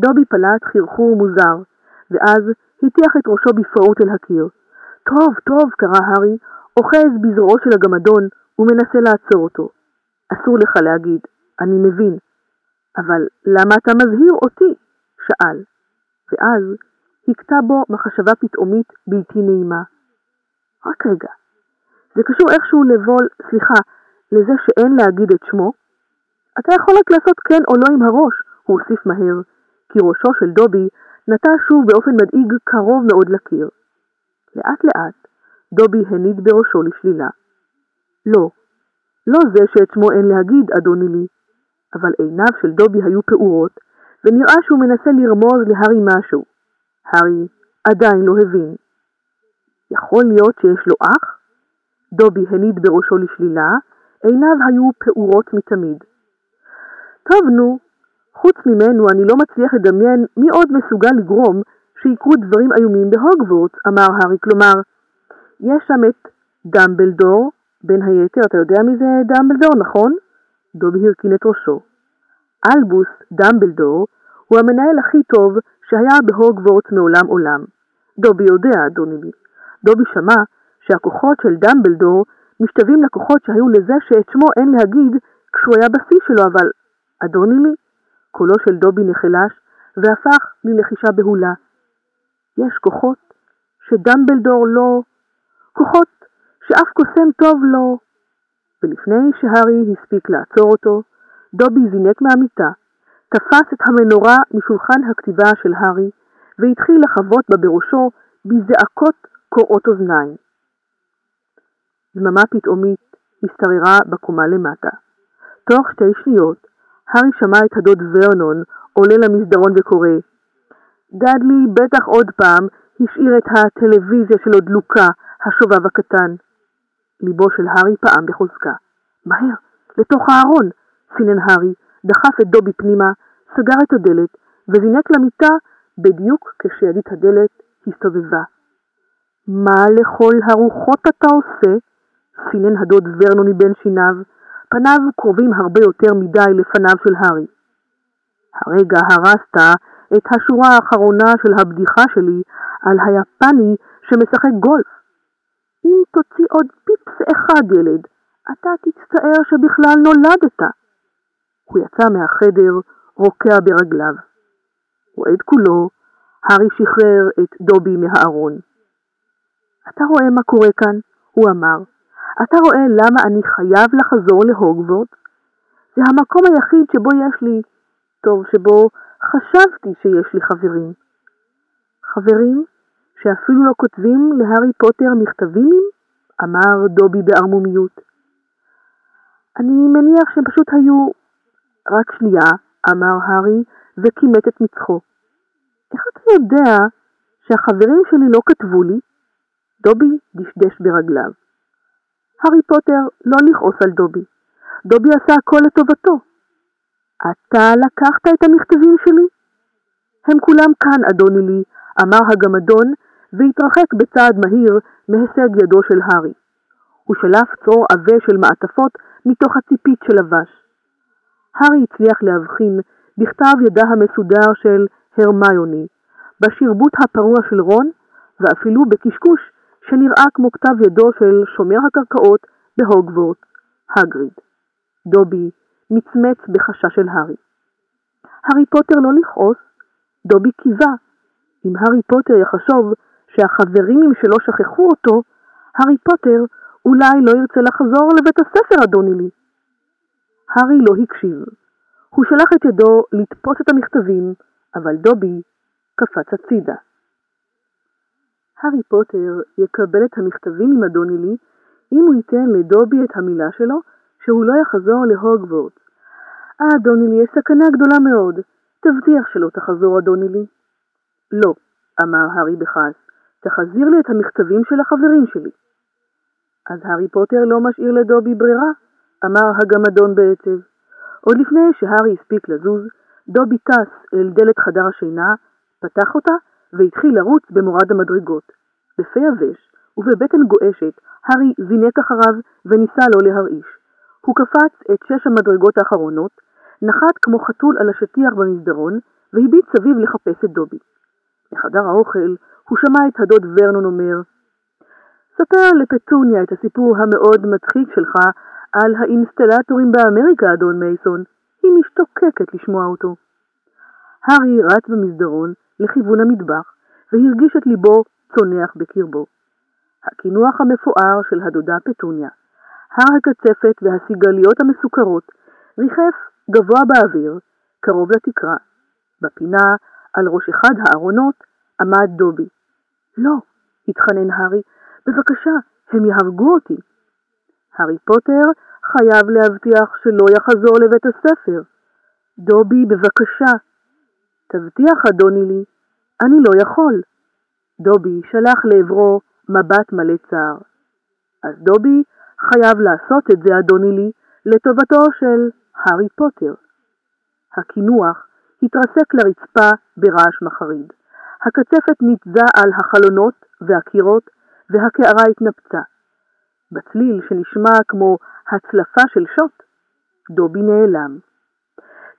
Speaker 1: דובי פלט חרחור מוזר, ואז הטיח את ראשו בפראות אל הקיר. טוב, טוב, קרא הארי, אוחז בזרועו של הגמדון ומנסה לעצור אותו. אסור לך להגיד, אני מבין. אבל למה אתה מזהיר אותי? שאל. ואז הכתה בו מחשבה פתאומית בלתי נעימה. רק רגע, זה קשור איכשהו לבול, סליחה, לזה שאין להגיד את שמו? אתה יכול רק לעשות כן או לא עם הראש, הוא הוסיף מהר, כי ראשו של דובי נטע שוב באופן מדאיג קרוב מאוד לקיר. לאט לאט דובי הניד בראשו לשלילה. לא, לא זה שאת שמו אין להגיד, אדוני לי, אבל עיניו של דובי היו פעורות, ונראה שהוא מנסה לרמוז להארי משהו. הארי עדיין לא הבין. יכול להיות שיש לו אח? דובי הניד בראשו לשלילה, עיניו היו פעורות מתמיד. טוב נו, חוץ ממנו אני לא מצליח לדמיין מי עוד מסוגל לגרום שיקרו דברים איומים בהוגוורטס, אמר הארי, כלומר, יש שם את דמבלדור, בין היתר, אתה יודע מי זה דמבלדור, נכון? דובי הרכין את ראשו. אלבוס דמבלדור הוא המנהל הכי טוב שהיה בהוגוורטס מעולם עולם. דובי יודע, אדוני. דובי שמע שהכוחות של דמבלדור משתווים לכוחות שהיו לזה שאת שמו אין להגיד כשהוא היה בשיא שלו, אבל אדוני לי, קולו של דובי נחלש והפך ללחישה בהולה. יש כוחות שדמבלדור לא... כוחות שאף קוסם טוב לא... ולפני שהארי הספיק לעצור אותו, דובי זינק מהמיטה, תפס את המנורה משולחן הכתיבה של הארי, והתחיל לחוות בה בראשו בזעקות קורעות אוזניים. דממה פתאומית השתררה בקומה למטה. תוך שתי שניות, הארי שמע את הדוד ורנון עולה למסדרון וקורא דאדלי בטח עוד פעם השאיר את הטלוויזיה שלו דלוקה, השובב הקטן. ליבו של הארי פעם בחוזקה. מהר, לתוך הארון, סינן הארי, דחף את דובי פנימה, סגר את הדלת, וזינק למיטה בדיוק כשידית הדלת הסתובבה. מה לכל הרוחות אתה עושה? סינן הדוד ורנון מבין שיניו, פניו קרובים הרבה יותר מדי לפניו של הארי. הרגע הרסת את השורה האחרונה של הבדיחה שלי על היפני שמשחק גולף. אם תוציא עוד פיפס אחד, ילד, אתה תצטער שבכלל נולדת. הוא יצא מהחדר, רוקע ברגליו. רועד כולו, הארי שחרר את דובי מהארון. אתה רואה מה קורה כאן? הוא אמר. אתה רואה למה אני חייב לחזור להוגוורטס? זה המקום היחיד שבו יש לי טוב שבו חשבתי שיש לי חברים. חברים שאפילו לא כותבים להארי פוטר מכתבים? אמר דובי בערמומיות. אני מניח שהם פשוט היו... רק שנייה, אמר הארי וכימת את מצחו. איך אתה יודע שהחברים שלי לא כתבו לי? דובי דשדש ברגליו. הארי פוטר לא לכעוס על דובי. דובי עשה הכל לטובתו. אתה לקחת את המכתבים שלי? הם כולם כאן, אדוני לי, אמר הגמדון, והתרחק בצעד מהיר מהישג ידו של הארי. הוא שלף צרור עבה של מעטפות מתוך הציפית שלבש. הארי הצליח להבחין בכתב ידה המסודר של הרמיוני, בשרבוט הפרוע של רון, ואפילו בקשקוש שנראה כמו כתב ידו של שומר הקרקעות בהוגוורט, הגריד. דובי מצמץ בחשש של הארי. הארי פוטר לא לכעוס, דובי קיווה. אם הארי פוטר יחשוב שהחברים שלו שכחו אותו, הארי פוטר אולי לא ירצה לחזור לבית הספר, אדוני לי. הארי לא הקשיב. הוא שלח את ידו לתפוס את המכתבים, אבל דובי קפץ הצידה. הארי פוטר יקבל את המכתבים עם אדוני לי אם הוא ייתן לדובי את המילה שלו שהוא לא יחזור להוגוורט. אה, אדוני לי, יש סכנה גדולה מאוד. תבטיח שלא תחזור, אדוני לי. לא, אמר הארי בכעס, תחזיר לי את המכתבים של החברים שלי. אז הארי פוטר לא משאיר לדובי ברירה, אמר הגמדון בעצב. עוד לפני שהארי הספיק לזוז, דובי טס אל דלת חדר השינה, פתח אותה והתחיל לרוץ במורד המדרגות. בפה יבש ובבטן גועשת, הארי זינק אחריו וניסה לא להרעיש. הוא קפץ את שש המדרגות האחרונות, נחת כמו חתול על השטיח במסדרון, והביט סביב לחפש את דובי. בחדר האוכל הוא שמע את הדוד ורנון אומר, ספר לפטוניה את הסיפור המאוד מצחיק שלך על האינסטלטורים באמריקה, אדון מייסון. היא משתוקקת לשמוע אותו. הארי רץ במסדרון לכיוון המטבח, והרגיש את ליבו צונח בקרבו. הקינוח המפואר של הדודה פטוניה, הר הקצפת והסיגליות המסוכרות, ריחף גבוה באוויר, קרוב לתקרה. בפינה, על ראש אחד הארונות, עמד דובי. לא, התחנן הארי, בבקשה, הם יהרגו אותי. הארי פוטר חייב להבטיח שלא יחזור לבית הספר. דובי, בבקשה. תבטיח, אדוני לי, אני לא יכול. דובי שלח לעברו מבט מלא צער. אז דובי חייב לעשות את זה, אדוני לי, לטובתו של הארי פוטר. הקינוח התרסק לרצפה ברעש מחריד. הקצפת ניתזה על החלונות והקירות, והקערה התנפצה. בצליל שנשמע כמו הצלפה של שוט, דובי נעלם.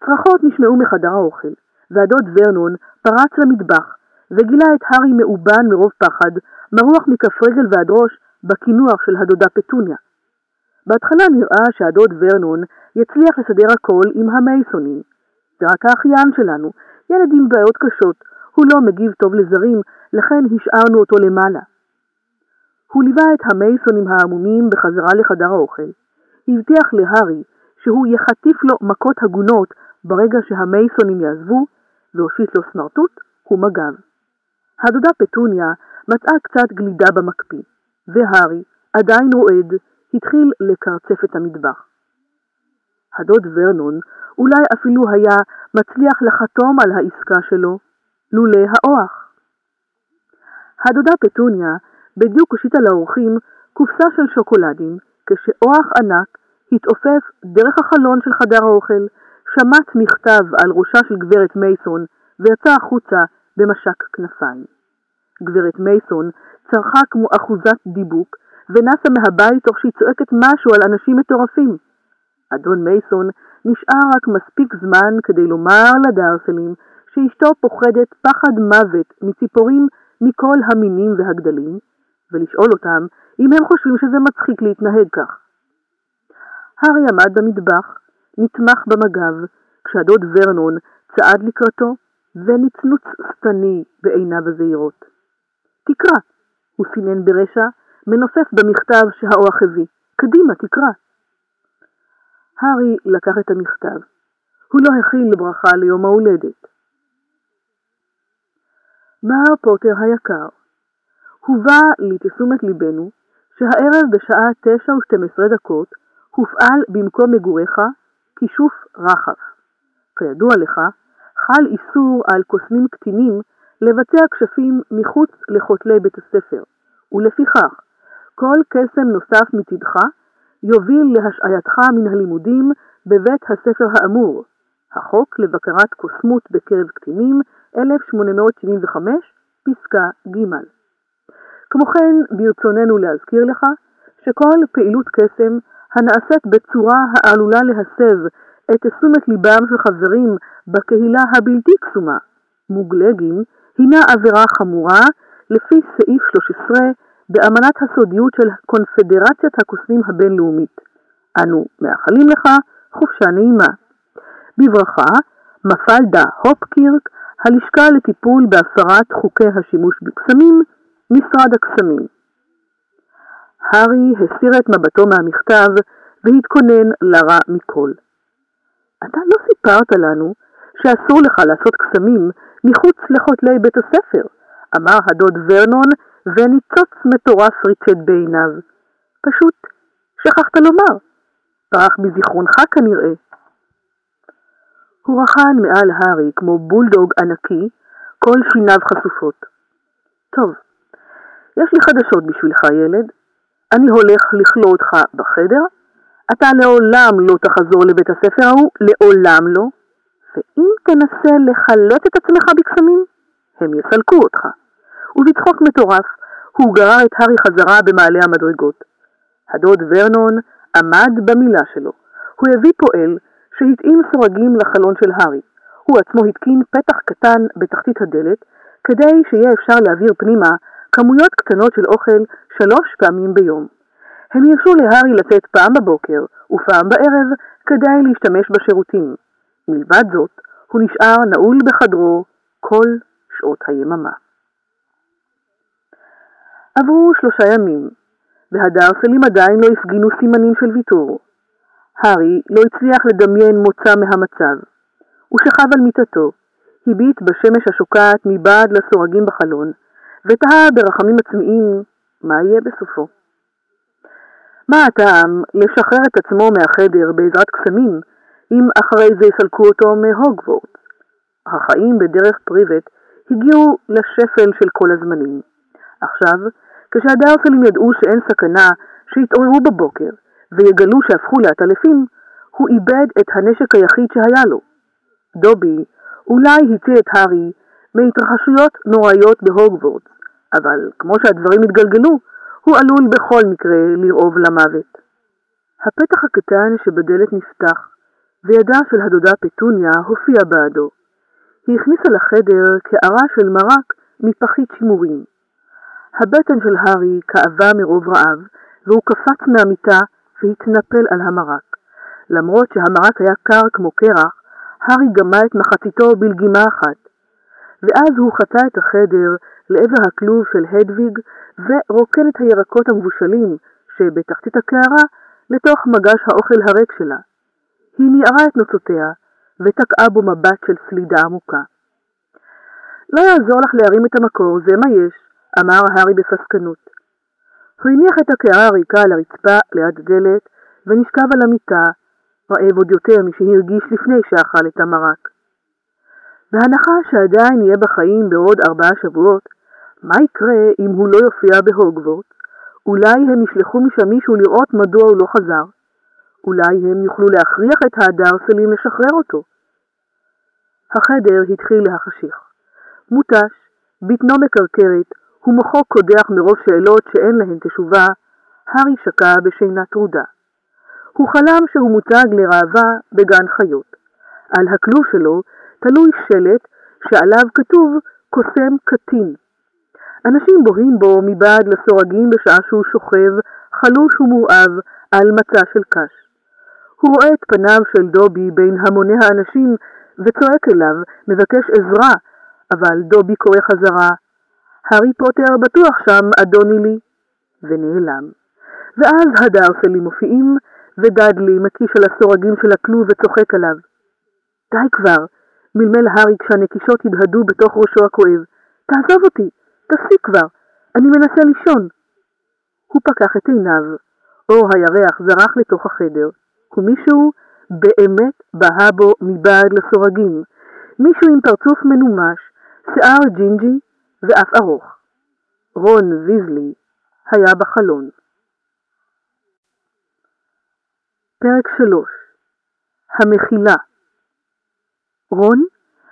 Speaker 1: צרחות נשמעו מחדר האוכל, והדוד ורנון פרץ למטבח, וגילה את הארי מאובן מרוב פחד, מרוח מכף רגל ועד ראש בקינוח של הדודה פטוניה. בהתחלה נראה שהדוד ורנון יצליח לסדר הכל עם המייסונים. זה רק האחיין שלנו, ילד עם בעיות קשות, הוא לא מגיב טוב לזרים, לכן השארנו אותו למעלה. הוא ליווה את המייסונים העמומים בחזרה לחדר האוכל. הבטיח להארי שהוא יחטיף לו מכות הגונות ברגע שהמייסונים יעזבו, והושיט לו סמרטוט ומג"ב. הדודה פטוניה מצאה קצת גלידה במקפיא, והארי, עדיין רועד, התחיל לקרצף את המטבח. הדוד ורנון אולי אפילו היה מצליח לחתום על העסקה שלו, לולא האוח. הדודה פטוניה בדיוק הושיטה לאורחים קופסה של שוקולדים, כשאוח ענק התעופף דרך החלון של חדר האוכל, שמט מכתב על ראשה של גברת מייסון ויצא החוצה במשק כנפיים. גברת מייסון צרחה כמו אחוזת דיבוק ונסה מהבית תוך שהיא צועקת משהו על אנשים מטורפים. אדון מייסון נשאר רק מספיק זמן כדי לומר לדרסלים שאשתו פוחדת פחד מוות מציפורים מכל המינים והגדלים, ולשאול אותם אם הם חושבים שזה מצחיק להתנהג כך. הארי עמד במטבח, נתמך במגב, כשהדוד ורנון צעד לקראתו, ונצנוץ שטני בעיניו הזהירות. תקרא, הוא סינן ברשע, מנופף במכתב שהאוח הביא. קדימה, תקרא. הארי לקח את המכתב. הוא לא הכיל ברכה ליום ההולדת. מר פוטר היקר, הובא לתשומת ליבנו שהערב בשעה תשע ושתים עשרה דקות הופעל במקום מגוריך כישוף רחף. כידוע לך, חל איסור על קוסמים קטינים לבצע כשפים מחוץ לכותלי בית הספר, ולפיכך כל קסם נוסף מצדך יוביל להשעייתך מן הלימודים בבית הספר האמור, החוק לבקרת קוסמות בקרב קטינים, 1875, פסקה ג'. כמו כן, ברצוננו להזכיר לך שכל פעילות קסם הנעשית בצורה העלולה להסב את תשומת ליבם של חברים בקהילה הבלתי קסומה, מוגלגים, הינה עבירה חמורה לפי סעיף 13 באמנת הסודיות של קונפדרציית הקוסמים הבינלאומית. אנו מאחלים לך חופשה נעימה. בברכה, מפלדה הופקירק, הלשכה לטיפול בהפרת חוקי השימוש בקסמים, משרד הקסמים. הארי הסיר את מבטו מהמכתב והתכונן לרע מכל. אתה לא סיפרת לנו שאסור לך לעשות קסמים מחוץ לכותלי בית הספר, אמר הדוד ורנון וניצוץ מטורף ריצד בעיניו. פשוט שכחת לומר. פרח מזיכרונך כנראה. הוא רחן מעל הארי כמו בולדוג ענקי, כל שיניו חשופות. טוב, יש לי חדשות בשבילך, ילד. אני הולך לכלוא אותך בחדר, אתה לעולם לא תחזור לבית הספר ההוא, לעולם לא, ואם תנסה לחלות את עצמך בקסמים, הם יסלקו אותך. ובצחוק מטורף, הוא גרר את הארי חזרה במעלה המדרגות. הדוד ורנון עמד במילה שלו. הוא הביא פועל שהתאים סורגים לחלון של הארי. הוא עצמו התקין פתח קטן בתחתית הדלת, כדי שיהיה אפשר להעביר פנימה כמויות קטנות של אוכל שלוש פעמים ביום. הם הרשו להארי לצאת פעם בבוקר ופעם בערב כדי להשתמש בשירותים. מלבד זאת, הוא נשאר נעול בחדרו כל שעות היממה. עברו שלושה ימים, והדרסלים עדיין לא הפגינו סימנים של ויתור. הארי לא הצליח לדמיין מוצא מהמצב. הוא שכב על מיטתו, הביט בשמש השוקעת מבעד לסורגים בחלון, ותהה ברחמים עצמיים מה יהיה בסופו. מה הטעם לשחרר את עצמו מהחדר בעזרת קסמים, אם אחרי זה יסלקו אותו מהוגוורט? החיים בדרך פריבט הגיעו לשפל של כל הזמנים. עכשיו, כשהדרסלים ידעו שאין סכנה שיתעוררו בבוקר ויגלו שהפכו לעטלפים, הוא איבד את הנשק היחיד שהיה לו. דובי אולי הציע את הארי מהתרחשויות נוראיות בהוגוורטס, אבל כמו שהדברים התגלגלו, הוא עלול בכל מקרה לרעוב למוות. הפתח הקטן שבדלת נפתח, וידה של הדודה פטוניה הופיע בעדו. היא הכניסה לחדר קערה של מרק מפחית שימורים. הבטן של הארי כאבה מרוב רעב, והוא קפץ מהמיטה והתנפל על המרק. למרות שהמרק היה קר כמו קרח, הארי גמה את מחציתו בלגימה אחת. ואז הוא חצה את החדר לעבר הכלוב של הדוויג ורוקן את הירקות המבושלים שבתחתית הקערה לתוך מגש האוכל הריק שלה. היא ניערה את נוצותיה ותקעה בו מבט של סלידה עמוקה. לא יעזור לך להרים את המקור, זה מה יש, אמר הארי בפסקנות. הוא הניח את הקערה הריקה על הרצפה ליד דלת ונשכב על המיטה, רעב עוד יותר משהרגיש לפני שאכל את המרק. בהנחה שעדיין יהיה בחיים בעוד ארבעה שבועות, מה יקרה אם הוא לא יופיע בהוגוורט? אולי הם ישלחו משם מישהו לראות מדוע הוא לא חזר. אולי הם יוכלו להכריח את ההדרסלים לשחרר אותו. החדר התחיל להחשיך. מותש, בטנו מקרקרת, ומוחו קודח מרוב שאלות שאין להן תשובה, הארי שקע בשינה טרודה. הוא חלם שהוא מוצג לראווה בגן חיות. על הכלוב שלו תלוי שלט שעליו כתוב קוסם קטין. אנשים בוהים בו מבעד לסורגים בשעה שהוא שוכב, חלוש ומורעב, על מצע של קש. הוא רואה את פניו של דובי בין המוני האנשים וצועק אליו, מבקש עזרה, אבל דובי קורא חזרה, הארי פוטר בטוח שם, אדוני לי, ונעלם. ואז הדרסלים מופיעים, ודאדלי מקיש על הסורגים של הכלוב וצוחק עליו. די כבר, מלמל הארי כשהנקישות הדהדו בתוך ראשו הכואב. תעזוב אותי, תפסיק כבר, אני מנסה לישון. הוא פקח את עיניו. אור הירח זרח לתוך החדר, ומישהו באמת בהה בו מבעד לסורגים. מישהו עם פרצוף מנומש, שיער ג'ינג'י ואף ארוך. רון ויזלי היה בחלון. פרק 3 המחילה רון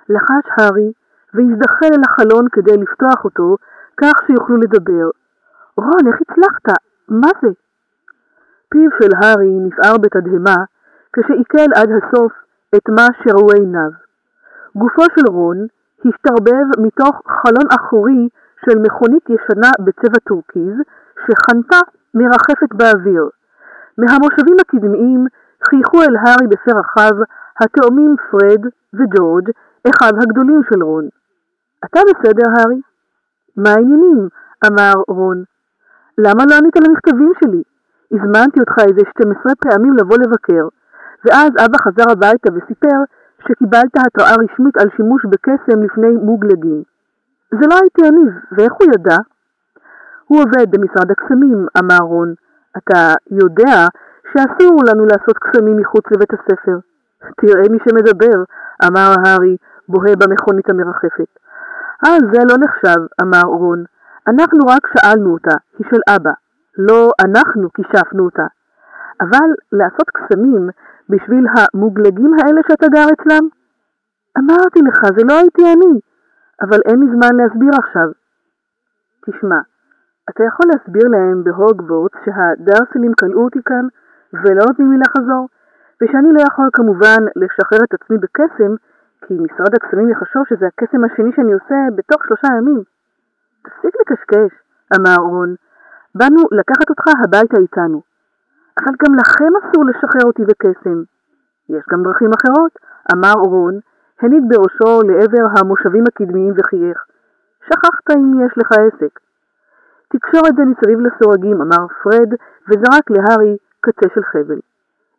Speaker 1: לחש הארי והזדחל אל החלון כדי לפתוח אותו כך שיוכלו לדבר. רון, איך הצלחת? מה זה? פיו של הארי נפער בתדהמה כשעיכל עד הסוף את מה שראו עיניו. גופו של רון השתרבב מתוך חלון אחורי של מכונית ישנה בצבע טורקיז שחנתה מרחפת באוויר. מהמושבים הקדמיים חייכו אל הארי בפה רחב התאומים פרד וג'ורג', אחיו הגדולים של רון. אתה בסדר, הארי? מה העניינים? אמר רון. למה לא ענית למכתבים שלי? הזמנתי אותך איזה 12 פעמים לבוא לבקר, ואז אבא חזר הביתה וסיפר שקיבלת התראה רשמית על שימוש בקסם לפני מוגלגים. זה לא הייתי אני, ואיך הוא ידע? הוא עובד במשרד הקסמים, אמר רון. אתה יודע שאסור לנו לעשות קסמים מחוץ לבית הספר. תראה מי שמדבר, אמר הארי, בוהה במכונית המרחפת. אה, זה לא נחשב, אמר רון. אנחנו רק שאלנו אותה, היא של אבא. לא אנחנו כישפנו אותה. אבל לעשות קסמים בשביל המוגלגים האלה שאתה גר אצלם? אמרתי לך, זה לא הייתי אני, אבל אין לי זמן להסביר עכשיו. תשמע, אתה יכול להסביר להם בהוגוורטס שהדרסלים כלאו אותי כאן ולא נותנים לי לחזור, ושאני לא יכול כמובן לשחרר את עצמי בקסם, כי משרד הקסמים יחשוב שזה הקסם השני שאני עושה בתוך שלושה ימים. תפסיק לקשקש, אמר רון. באנו לקחת אותך הביתה איתנו. אבל גם לכם אסור לשחרר אותי בקסם. יש גם דרכים אחרות, אמר רון, הניד בראשו לעבר המושבים הקדמיים וחייך. שכחת אם יש לך עסק. תקשור את זה מסביב לסורגים, אמר פרד, וזרק להארי קצה של חבל.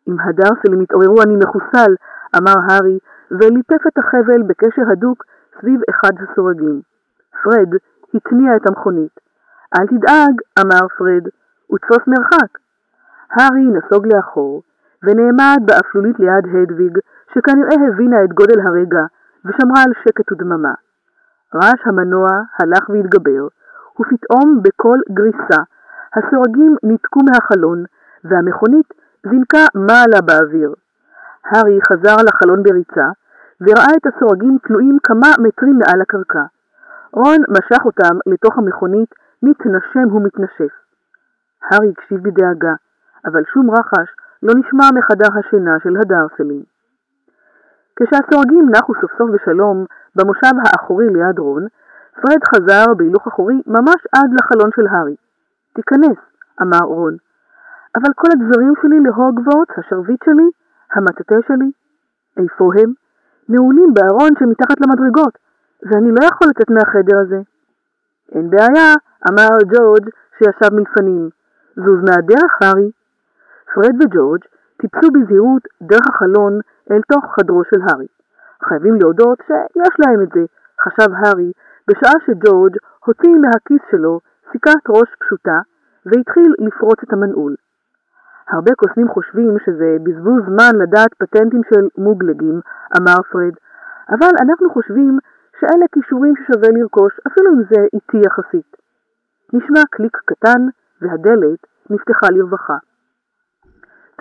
Speaker 1: אם הדרסלים יתעוררו אני מחוסל, אמר הארי, וליפף את החבל בקשר הדוק סביב אחד הסורגים. פרד התניע את המכונית. אל תדאג, אמר פרד, ותפוס מרחק. הארי נסוג לאחור, ונעמד באפלולית ליד הדוויג, שכנראה הבינה את גודל הרגע, ושמרה על שקט ודממה. רעש המנוע הלך והתגבר, ופתאום בקול גריסה, הסורגים ניתקו מהחלון, והמכונית זינקה מעלה באוויר. הארי חזר לחלון בריצה, וראה את הסורגים תלויים כמה מטרים מעל הקרקע. רון משך אותם לתוך המכונית, מתנשם ומתנשף. הארי הקשיב בדאגה, אבל שום רחש לא נשמע מחדר השינה של הדרסלים. כשהסורגים נחו סוף סוף בשלום במושב האחורי ליד רון, פרד חזר בהילוך אחורי ממש עד לחלון של הארי. תיכנס, אמר רון. אבל כל הדברים שלי להוגוורטס, השרביט שלי, המטאטה שלי, איפה הם? נעולים בארון שמתחת למדרגות, ואני לא יכול לצאת מהחדר הזה. אין בעיה, אמר ג'ורג' שישב מלפנים. זוז מהדרך, הארי. פרד וג'ורג' טיפסו בזהירות דרך החלון אל תוך חדרו של הארי. חייבים להודות שיש להם את זה, חשב הארי, בשעה שג'ורג' הוציא מהכיס שלו סיכת ראש פשוטה והתחיל לפרוץ את המנעול. הרבה קוסמים חושבים שזה בזבוז זמן לדעת פטנטים של מוגלגים, אמר פרד, אבל אנחנו חושבים שאלה כישורים ששווה לרכוש, אפילו אם זה איטי יחסית. נשמע קליק קטן, והדלת נפתחה לרווחה.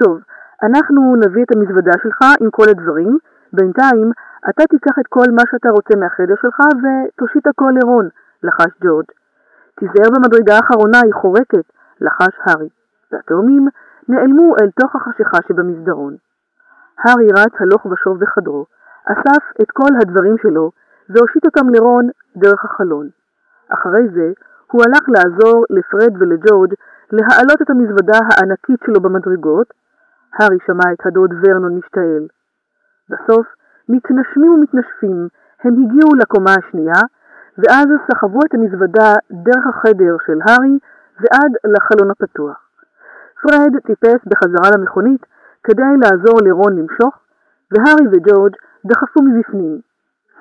Speaker 1: טוב, אנחנו נביא את המזוודה שלך עם כל הדברים, בינתיים אתה תיקח את כל מה שאתה רוצה מהחדר שלך ותושיט הכל לרון, לחש ג'ורג'. תיזהר במדרגה האחרונה, היא חורקת, לחש הארי. והתאומים נעלמו אל תוך החשיכה שבמסדרון. הארי רץ הלוך ושוב בחדרו, אסף את כל הדברים שלו והושיט אותם לרון דרך החלון. אחרי זה הוא הלך לעזור לפרד ולג'ורג' להעלות את המזוודה הענקית שלו במדרגות. הארי שמע את הדוד ורנון משתעל. בסוף, מתנשמים ומתנשפים, הם הגיעו לקומה השנייה, ואז סחבו את המזוודה דרך החדר של הארי ועד לחלון הפתוח. פרד טיפס בחזרה למכונית כדי לעזור לרון למשוך, והארי וג'ורג' דחפו מבפנים.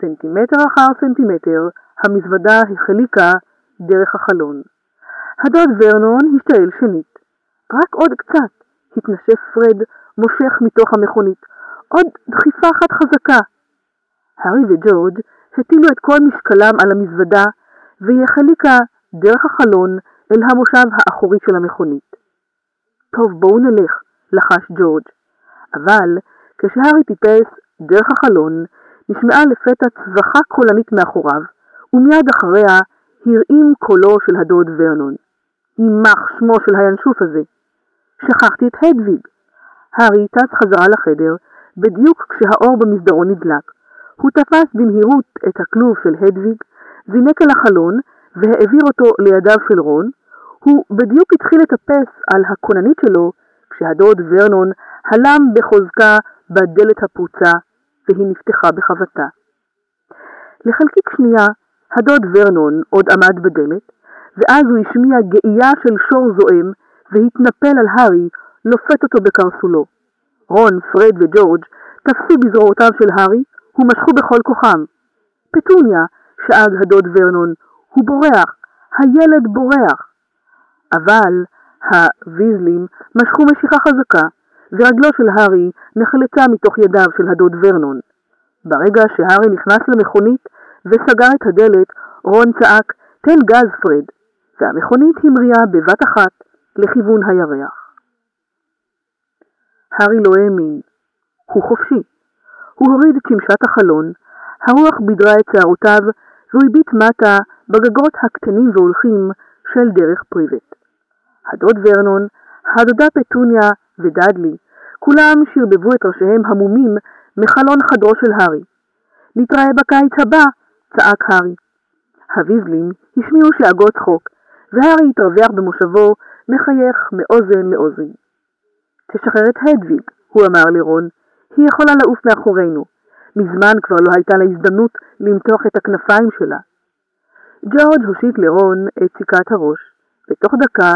Speaker 1: סנטימטר אחר סנטימטר המזוודה החליקה דרך החלון. הדוד ורנון השתעל שנית. רק עוד קצת, התנשף פרד, מושך מתוך המכונית. עוד דחיפה אחת חזקה. הארי וג'ורג' הטילו את כל משקלם על המזוודה, והיא החליקה דרך החלון אל המושב האחורי של המכונית. טוב, בואו נלך, לחש ג'ורג'. אבל כשהארי טיפס דרך החלון, נשמעה לפתע צווחה קולנית מאחוריו, ומיד אחריה הרעים קולו של הדוד ורנון. יימח שמו של הינשוף הזה. שכחתי את הדוויג. הארי טס חזרה לחדר, בדיוק כשהאור במסדרון נדלק. הוא תפס במהירות את הכלוב של הדוויג, זינק אל החלון והעביר אותו לידיו של רון. הוא בדיוק התחיל לטפס על הכוננית שלו, כשהדוד ורנון הלם בחוזקה בדלת הפרוצה, והיא נפתחה בחבטה. לחלקיק שנייה, הדוד ורנון עוד עמד בדלת, ואז הוא השמיע גאייה של שור זועם, והתנפל על הארי, לופת אותו בקרסולו. רון, פרד וג'ורג' תפסו בזרועותיו של הארי, ומשכו בכל כוחם. פטוניה, שאג הדוד ורנון, הוא בורח, הילד בורח. אבל הוויזלים משכו משיכה חזקה, ורגלו של הארי נחלצה מתוך ידיו של הדוד ורנון. ברגע שהארי נכנס למכונית וסגר את הדלת, רון צעק, תן גז פרד, והמכונית המריאה בבת אחת לכיוון הירח. הארי לא האמין. הוא חופשי. הוא הוריד את שמשת החלון, הרוח בידרה את שערותיו, והוא הביט מטה בגגות הקטנים והולכים של דרך פריבט. הדוד ורנון, הדודה פטוניה ודאדלי, כולם שרבבו את ראשיהם המומים מחלון חדרו של הארי. נתראה בקיץ הבא, צעק הארי. הוויזלים השמיעו שאגות צחוק, והארי התרווח במושבו, מחייך מאוזן לאוזן. תשחרר את הדוויג, הוא אמר לרון, היא יכולה לעוף מאחורינו. מזמן כבר לא הייתה לה הזדמנות למתוח את הכנפיים שלה. ג'ורג' הושיט לרון את סיכת הראש, ותוך דקה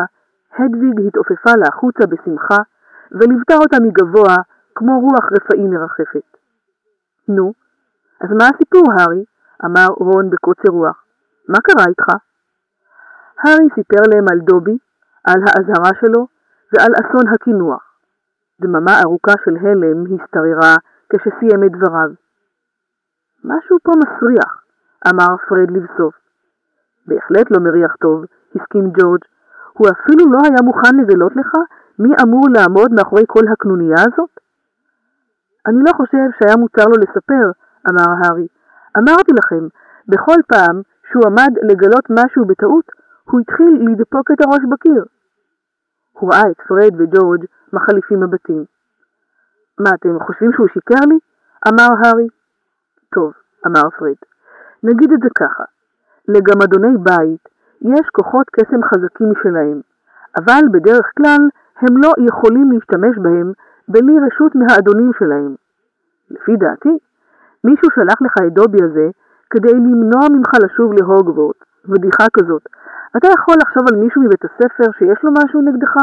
Speaker 1: הדוויג התעופפה לה החוצה בשמחה, וליוותה אותה מגבוה כמו רוח רפאים מרחפת. נו, אז מה הסיפור, הארי? אמר רון בקוצר רוח. מה קרה איתך? הארי סיפר להם על דובי, על האזהרה שלו ועל אסון הקינוח. דממה ארוכה של הלם השתררה כשסיים את דבריו. משהו פה מסריח, אמר פרד לבסוף. בהחלט לא מריח טוב, הסכים ג'ורג'. הוא אפילו לא היה מוכן לגלות לך מי אמור לעמוד מאחורי כל הקנוניה הזאת? אני לא חושב שהיה מותר לו לספר, אמר הארי. אמרתי לכם, בכל פעם שהוא עמד לגלות משהו בטעות, הוא התחיל לדפוק את הראש בקיר. הוא ראה את פרד וג'ורג' מחליפים מבטים. מה, אתם חושבים שהוא שיקר לי? אמר הארי. טוב, אמר פרד. נגיד את זה ככה, לגמדוני בית יש כוחות קסם חזקים משלהם, אבל בדרך כלל הם לא יכולים להשתמש בהם בלי רשות מהאדונים שלהם. לפי דעתי, מישהו שלח לך את דובי הזה כדי למנוע ממך לשוב להוגוורט, בדיחה כזאת. אתה יכול לחשוב על מישהו מבית הספר שיש לו משהו נגדך?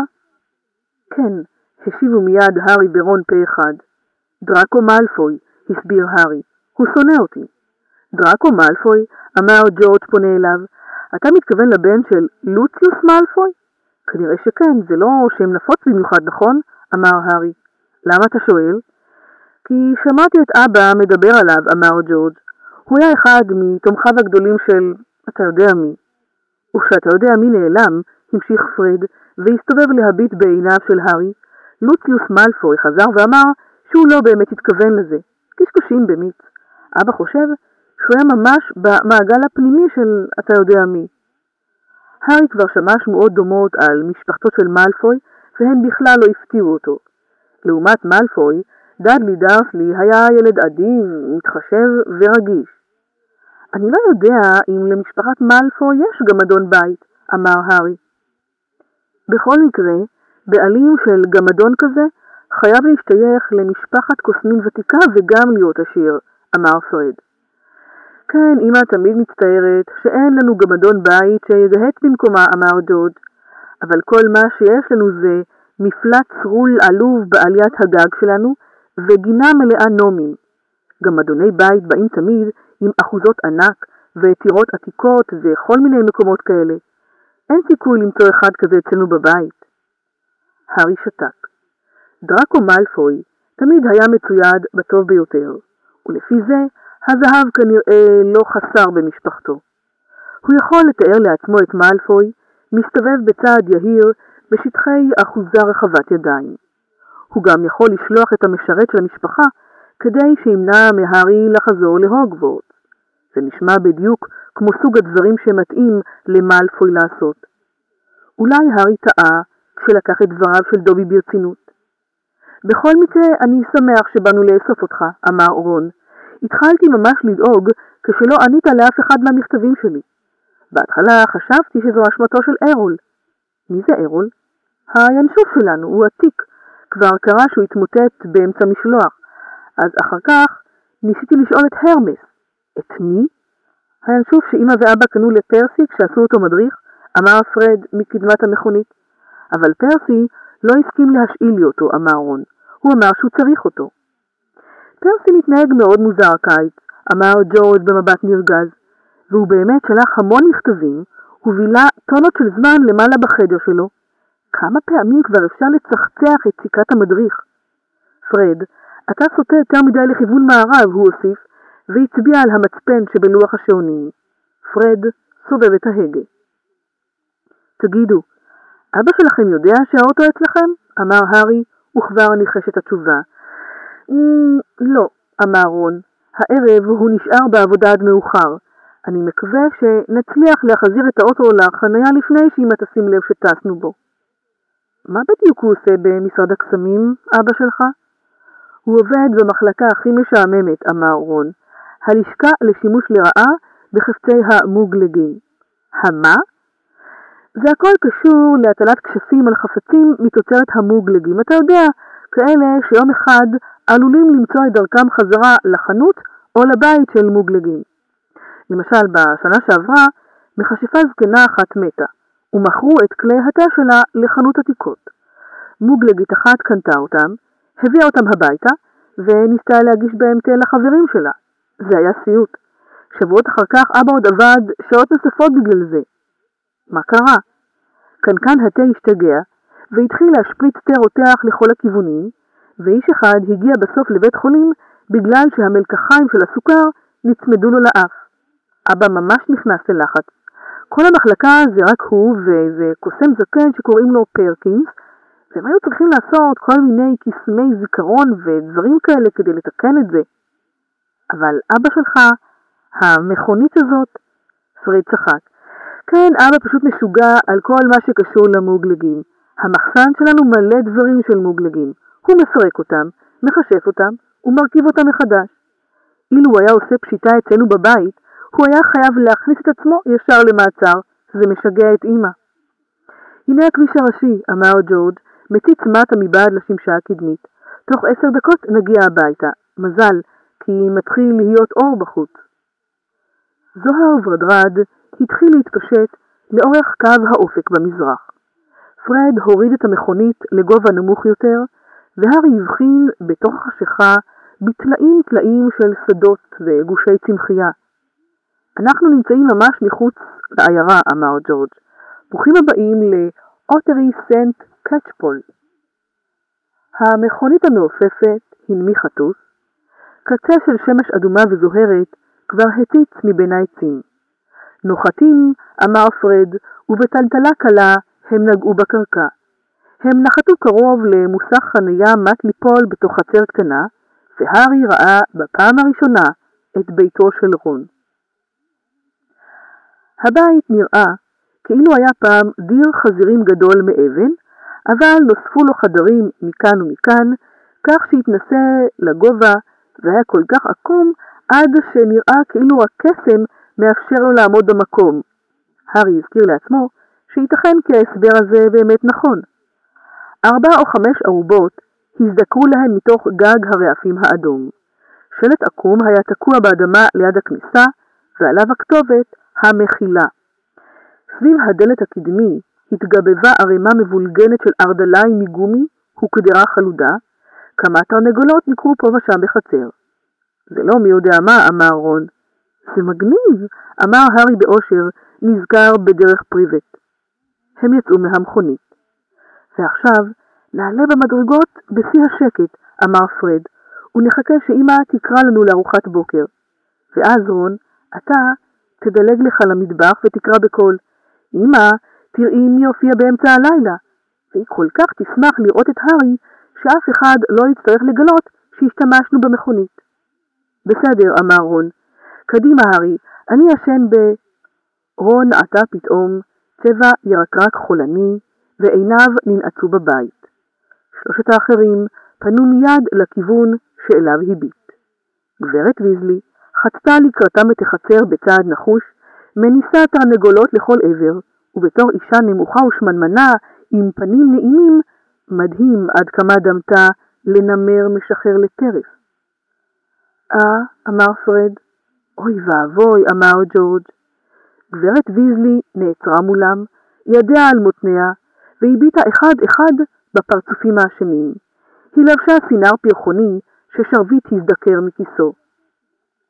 Speaker 1: כן, השיבו מיד הארי ברון פה אחד. דראקו מאלפוי, הסביר הארי, הוא שונא אותי. דראקו מאלפוי, אמר ג'ורג' פונה אליו, אתה מתכוון לבן של לוציוס מאלפוי? כנראה שכן, זה לא שם נפוץ במיוחד, נכון? אמר הארי. למה אתה שואל? כי שמעתי את אבא מדבר עליו, אמר ג'ורג'. הוא היה אחד מתומכיו הגדולים של... אתה יודע מי. וכשאתה יודע מי נעלם, המשיך פרד, והסתובב להביט בעיניו של הארי, לוציוס מאלפוי חזר ואמר שהוא לא באמת התכוון לזה. קשקושים במיץ. אבא חושב שהוא היה ממש במעגל הפנימי של אתה יודע מי. הארי כבר שמע שמועות דומות על משפחתו של מאלפוי, והן בכלל לא הפתיעו אותו. לעומת מאלפוי, דאדלי דארסלי היה ילד אדיב, מתחשב ורגיש. אני לא יודע אם למשפחת מאלפוי יש גמדון בית, אמר הארי. בכל מקרה, בעלים של גמדון כזה חייב להשתייך למשפחת קוסמים ותיקה וגם להיות עשיר, אמר פרד. כן, אמא תמיד מצטערת שאין לנו גמדון בית שיגהץ במקומה, אמר דוד, אבל כל מה שיש לנו זה מפלט צרול עלוב בעליית הגג שלנו וגינה מלאה נומים. גם אדוני בית באים תמיד עם אחוזות ענק וטירות עתיקות וכל מיני מקומות כאלה. אין סיכוי למצוא אחד כזה אצלנו בבית. הארי שתק. דראקו מאלפוי תמיד היה מצויד בטוב ביותר, ולפי זה הזהב כנראה לא חסר במשפחתו. הוא יכול לתאר לעצמו את מאלפוי מסתובב בצעד יהיר בשטחי אחוזה רחבת ידיים. הוא גם יכול לשלוח את המשרת של המשפחה כדי שימנע מהארי לחזור להוגוורט. זה נשמע בדיוק כמו סוג הדברים שמתאים למאלפוי לעשות. אולי הארי טעה כשלקח את דבריו של דובי ברצינות. בכל מקרה, אני שמח שבאנו לאסוף אותך, אמר רון. התחלתי ממש לדאוג כשלא ענית לאף אחד מהמכתבים שלי. בהתחלה חשבתי שזו אשמתו של ארול. מי זה ארול? הינשוף שלנו, הוא עתיק. כבר קרה שהוא התמוטט באמצע משלוח. אז אחר כך ניסיתי לשאול את הרמס. את מי? הינשוף שאמא ואבא קנו לפרסי כשעשו אותו מדריך, אמר פרד מקדמת המכונית. אבל פרסי לא הסכים להשאיל לי אותו, אמר רון. הוא אמר שהוא צריך אותו. פרסי מתנהג מאוד מוזר קיץ, אמר ג'ורג' במבט נרגז, והוא באמת שלח המון מכתבים, ובילה טונות של זמן למעלה בחדר שלו. כמה פעמים כבר אפשר לצחצח את סיכת המדריך? פרד, אתה סוטה יותר מדי לכיוון מערב, הוא הוסיף, והצביע על המצפן שבלוח השעונים. פרד סובב את ההגה. תגידו, אבא שלכם יודע שהאוטו אצלכם? אמר הארי, וכבר ניחש את התשובה. Mm, לא, אמר רון. הערב הוא נשאר בעבודה עד מאוחר. אני מקווה שנצליח להחזיר את האוטו לחניה לפני שאמא תשים לב שטסנו בו. מה בדיוק הוא עושה במשרד הקסמים, אבא שלך? הוא עובד במחלקה הכי משעממת, אמר רון. הלשכה לשימוש לרעה בחפצי המוגלגים. המה? זה הכל קשור להטלת כשפים על חפצים מתוצרת המוגלגים. אתה יודע, כאלה שיום אחד עלולים למצוא את דרכם חזרה לחנות או לבית של מוגלגים. למשל, בשנה שעברה, מכשפה זקנה אחת מתה, ומכרו את כלי התה שלה לחנות עתיקות. מוגלגית אחת קנתה אותם, הביאה אותם הביתה, וניסתה להגיש בהם תה לחברים שלה. זה היה סיוט. שבועות אחר כך אבא עוד עבד שעות נוספות בגלל זה. מה קרה? קנקן התה השתגע, והתחיל להשפריץ תה רותח לכל הכיוונים, ואיש אחד הגיע בסוף לבית חולים בגלל שהמלקחיים של הסוכר נצמדו לו לאף. אבא ממש נכנס ללחץ. כל המחלקה זה רק הוא ואיזה קוסם זקן שקוראים לו פרקינס, והם היו צריכים לעשות כל מיני קסמי זיכרון ודברים כאלה כדי לתקן את זה. אבל אבא שלך, המכונית הזאת, פריד צחק. כן, אבא פשוט משוגע על כל מה שקשור למוגלגים. המחסן שלנו מלא דברים של מוגלגים. הוא מפרק אותם, מכשף אותם ומרכיב אותם מחדש. אילו הוא היה עושה פשיטה אצלנו בבית, הוא היה חייב להכניס את עצמו ישר למעצר. זה משגע את אמא. הנה הכביש הראשי, אמר ג'ורג', מציץ מטה מבעד לשמשה הקדמית. תוך עשר דקות נגיע הביתה. מזל, כי מתחיל להיות אור בחוץ. זוהר ורדרד התחיל להתפשט לאורך קו האופק במזרח. פרד הוריד את המכונית לגובה נמוך יותר, והארי הבחין בתוך החשיכה בטלאים טלאים של שדות וגושי צמחייה. אנחנו נמצאים ממש מחוץ לעיירה, אמר ג'ורג'. ברוכים הבאים לאוטרי סנט קצ'פול. המכונית המעופפת הנמיכה טוס, קצה של שמש אדומה וזוהרת כבר הציץ מבין העצים. נוחתים, אמר פרד, ובטלטלה קלה הם נגעו בקרקע. הם נחתו קרוב למוסך חניה מט ליפול בתוך חצר קטנה, והארי ראה בפעם הראשונה את ביתו של רון. הבית נראה כאילו היה פעם דיר חזירים גדול מאבן, אבל נוספו לו חדרים מכאן ומכאן, כך שהתנסה לגובה והיה כל כך עקום עד שנראה כאילו הקסם מאפשר לו לעמוד במקום. הארי הזכיר לעצמו שייתכן כי ההסבר הזה באמת נכון. ארבע או חמש ארובות הזדקרו להם מתוך גג הרעפים האדום. שלט עקום היה תקוע באדמה ליד הכניסה, ועליו הכתובת המחילה. סביב הדלת הקדמי התגבבה ערימה מבולגנת של ארדליים מגומי וקדרה חלודה, כמה תרנגולות נקרו פה ושם בחצר. זה לא מי יודע מה, אמר רון. זה מגניב, אמר הארי באושר, נזכר בדרך פריבט. הם יצאו מהמכונית. ועכשיו נעלה במדרגות בשיא השקט, אמר פרד, ונחכה שאמא תקרא לנו לארוחת בוקר. ואז רון, אתה תדלג לך למטבח ותקרא בקול, אמא, תראי מי יופיע באמצע הלילה. והיא כל כך תשמח לראות את הארי, שאף אחד לא יצטרך לגלות שהשתמשנו במכונית. בסדר, אמר רון. קדימה, הארי, אני ישן ב... רון עטה פתאום צבע ירקרק חולני, ועיניו ננעצו בבית. שלושת האחרים פנו מיד לכיוון שאליו הביט. גברת ויזלי חצתה לקראתם את החצר בצעד נחוש, מניסה תרנגולות לכל עבר, ובתור אישה נמוכה ושמנמנה עם פנים נעימים, מדהים עד כמה דמתה לנמר משחרר לטרף. אה, אמר פרד. אוי ואבוי, אמר ג'ורג'. גברת ויזלי נעצרה מולם, ידיה על מותניה, והביטה אחד-אחד בפרצופים האשמים. היא לבשה סינר פרחוני ששרביט הזדקר מכיסו.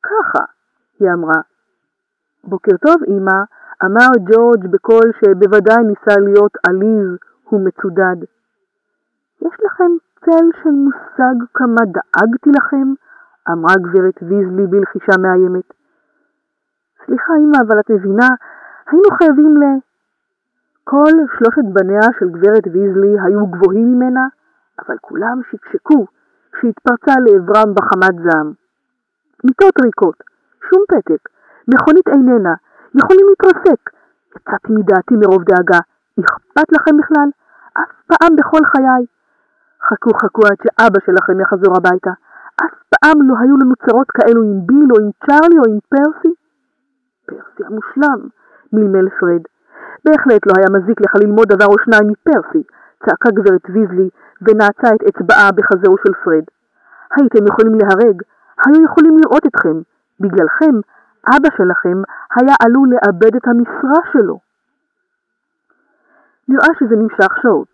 Speaker 1: ככה, היא אמרה. בוקר טוב, אמא, אמר ג'ורג' בקול שבוודאי ניסה להיות עליז ומצודד. יש לכם צל של מושג כמה דאגתי לכם? אמרה גברת ויזלי בלחישה מאיימת. סליחה, אמא, אבל את מבינה, היינו חייבים ל... כל שלושת בניה של גברת ויזלי היו גבוהים ממנה, אבל כולם שקשקו כשהתפרצה לעברם בחמת זעם. מיטות ריקות, שום פתק, מכונית איננה, יכולים להתרסק. יצאתי מדעתי מרוב דאגה. אכפת לכם בכלל? אף פעם בכל חיי. חכו חכו עד שאבא שלכם יחזור הביתה. אף פעם לא היו לנו צרות כאלו עם ביל או עם צ'ארלי או עם פרסי. פרסי המושלם, מלמל פרד. בהחלט לא היה מזיק לך ללמוד דבר או שניים מפרסי, צעקה גברת ויזלי ונעצה את אצבעה בחזהו של פרד. הייתם יכולים להרג, היו יכולים לראות אתכם. בגללכם, אבא שלכם היה עלול לאבד את המשרה שלו. נראה שזה נמשך שעות.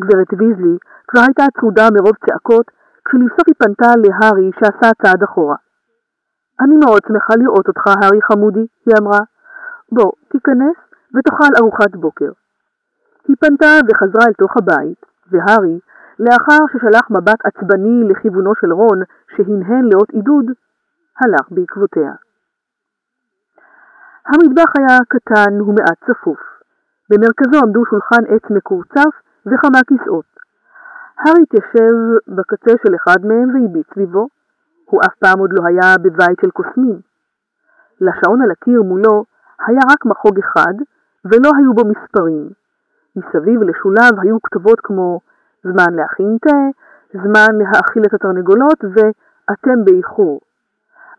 Speaker 1: גברת ויזלי כבר הייתה צרודה מרוב צעקות, כשלבסוף היא פנתה להארי שעשה צעד אחורה. אני מאוד שמחה לראות אותך, הארי חמודי, היא אמרה. בוא, תיכנס ותאכל ארוחת בוקר. היא פנתה וחזרה אל תוך הבית, והארי, לאחר ששלח מבט עצבני לכיוונו של רון, שהנהן לאות עידוד, הלך בעקבותיה. המטבח היה קטן ומעט צפוף. במרכזו עמדו שולחן עץ מקורצף וכמה כיסאות. הארי התיישב בקצה של אחד מהם והביט סביבו. הוא אף פעם עוד לא היה בבית של קוסמים. לשעון על הקיר מולו היה רק מחוג אחד, ולא היו בו מספרים. מסביב לשוליו היו כתובות כמו זמן להכין תה, זמן להאכיל את התרנגולות ו"אתם באיחור".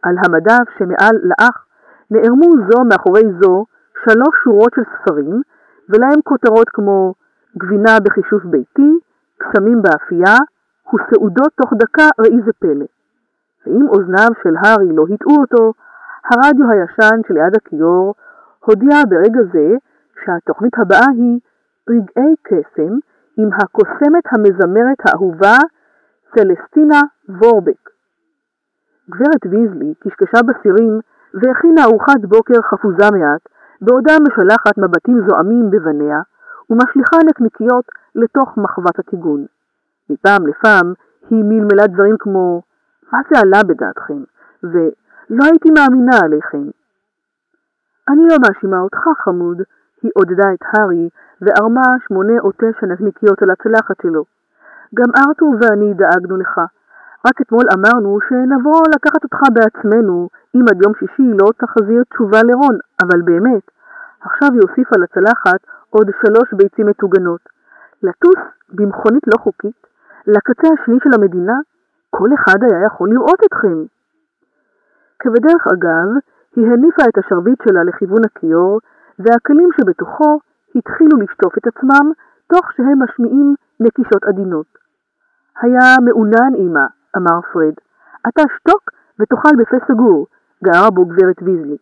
Speaker 1: על המדף שמעל לאח נערמו זו מאחורי זו שלוש שורות של ספרים, ולהם כותרות כמו גבינה בחישוף ביתי, קסמים באפייה, וסעודות תוך דקה ראי זה פלא. ואם אוזניו של הארי לא הטעו אותו, הרדיו הישן שליד הכיור הודיע ברגע זה שהתוכנית הבאה היא רגעי קסם עם הקוסמת המזמרת האהובה סלסטינה וורבק. גברת ויזלי קשקשה בסירים והכינה ארוחת בוקר חפוזה מעט, בעודה משלחת מבטים זועמים בבניה, ומשליכה נקניקיות לתוך מחבת הטיגון. מפעם לפעם היא מלמלה דברים כמו מה זה עלה בדעתכם? ולא הייתי מאמינה עליכם. אני לא מאשימה אותך, חמוד, היא עודדה את הארי וערמה שמונה או תשע נקניקיות על הצלחת שלו. גם ארתור ואני דאגנו לך. רק אתמול אמרנו שנבוא לקחת אותך בעצמנו, אם עד יום שישי לא תחזיר תשובה לרון, אבל באמת, עכשיו היא הוסיפה לצלחת עוד שלוש ביצים מטוגנות. לטוס במכונית לא חוקית, לקצה השני של המדינה, כל אחד היה יכול לראות אתכם. כבדרך אגב, היא הניפה את השרביט שלה לכיוון הכיור, והכלים שבתוכו התחילו לשטוף את עצמם, תוך שהם משמיעים נקישות עדינות. היה מעונן, אמא, אמר פרד. אתה שתוק ותאכל בפה סגור, גערה בו גברת ויזלי.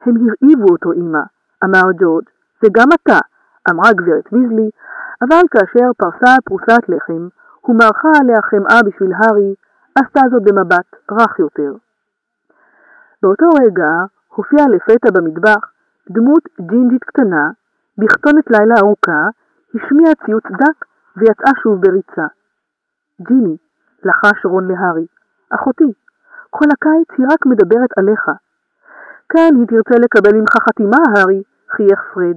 Speaker 1: הם הרעיבו אותו, אמא, אמר ג'ורג', וגם אתה, אמרה גברת ויזלי, אבל כאשר פרסה פרוסת לחם, ומרחה עליה חמאה בשביל הארי, עשתה זאת במבט רך יותר. באותו רגע הופיעה לפתע במטבח דמות ג'ינג'ית קטנה, בכתונת לילה ארוכה, השמיעה ציוץ דק ויצאה שוב בריצה. ג'יני, לחש רון להארי, אחותי, כל הקיץ היא רק מדברת עליך. כן, היא תרצה לקבל ממך חתימה, הארי, חייך פרד.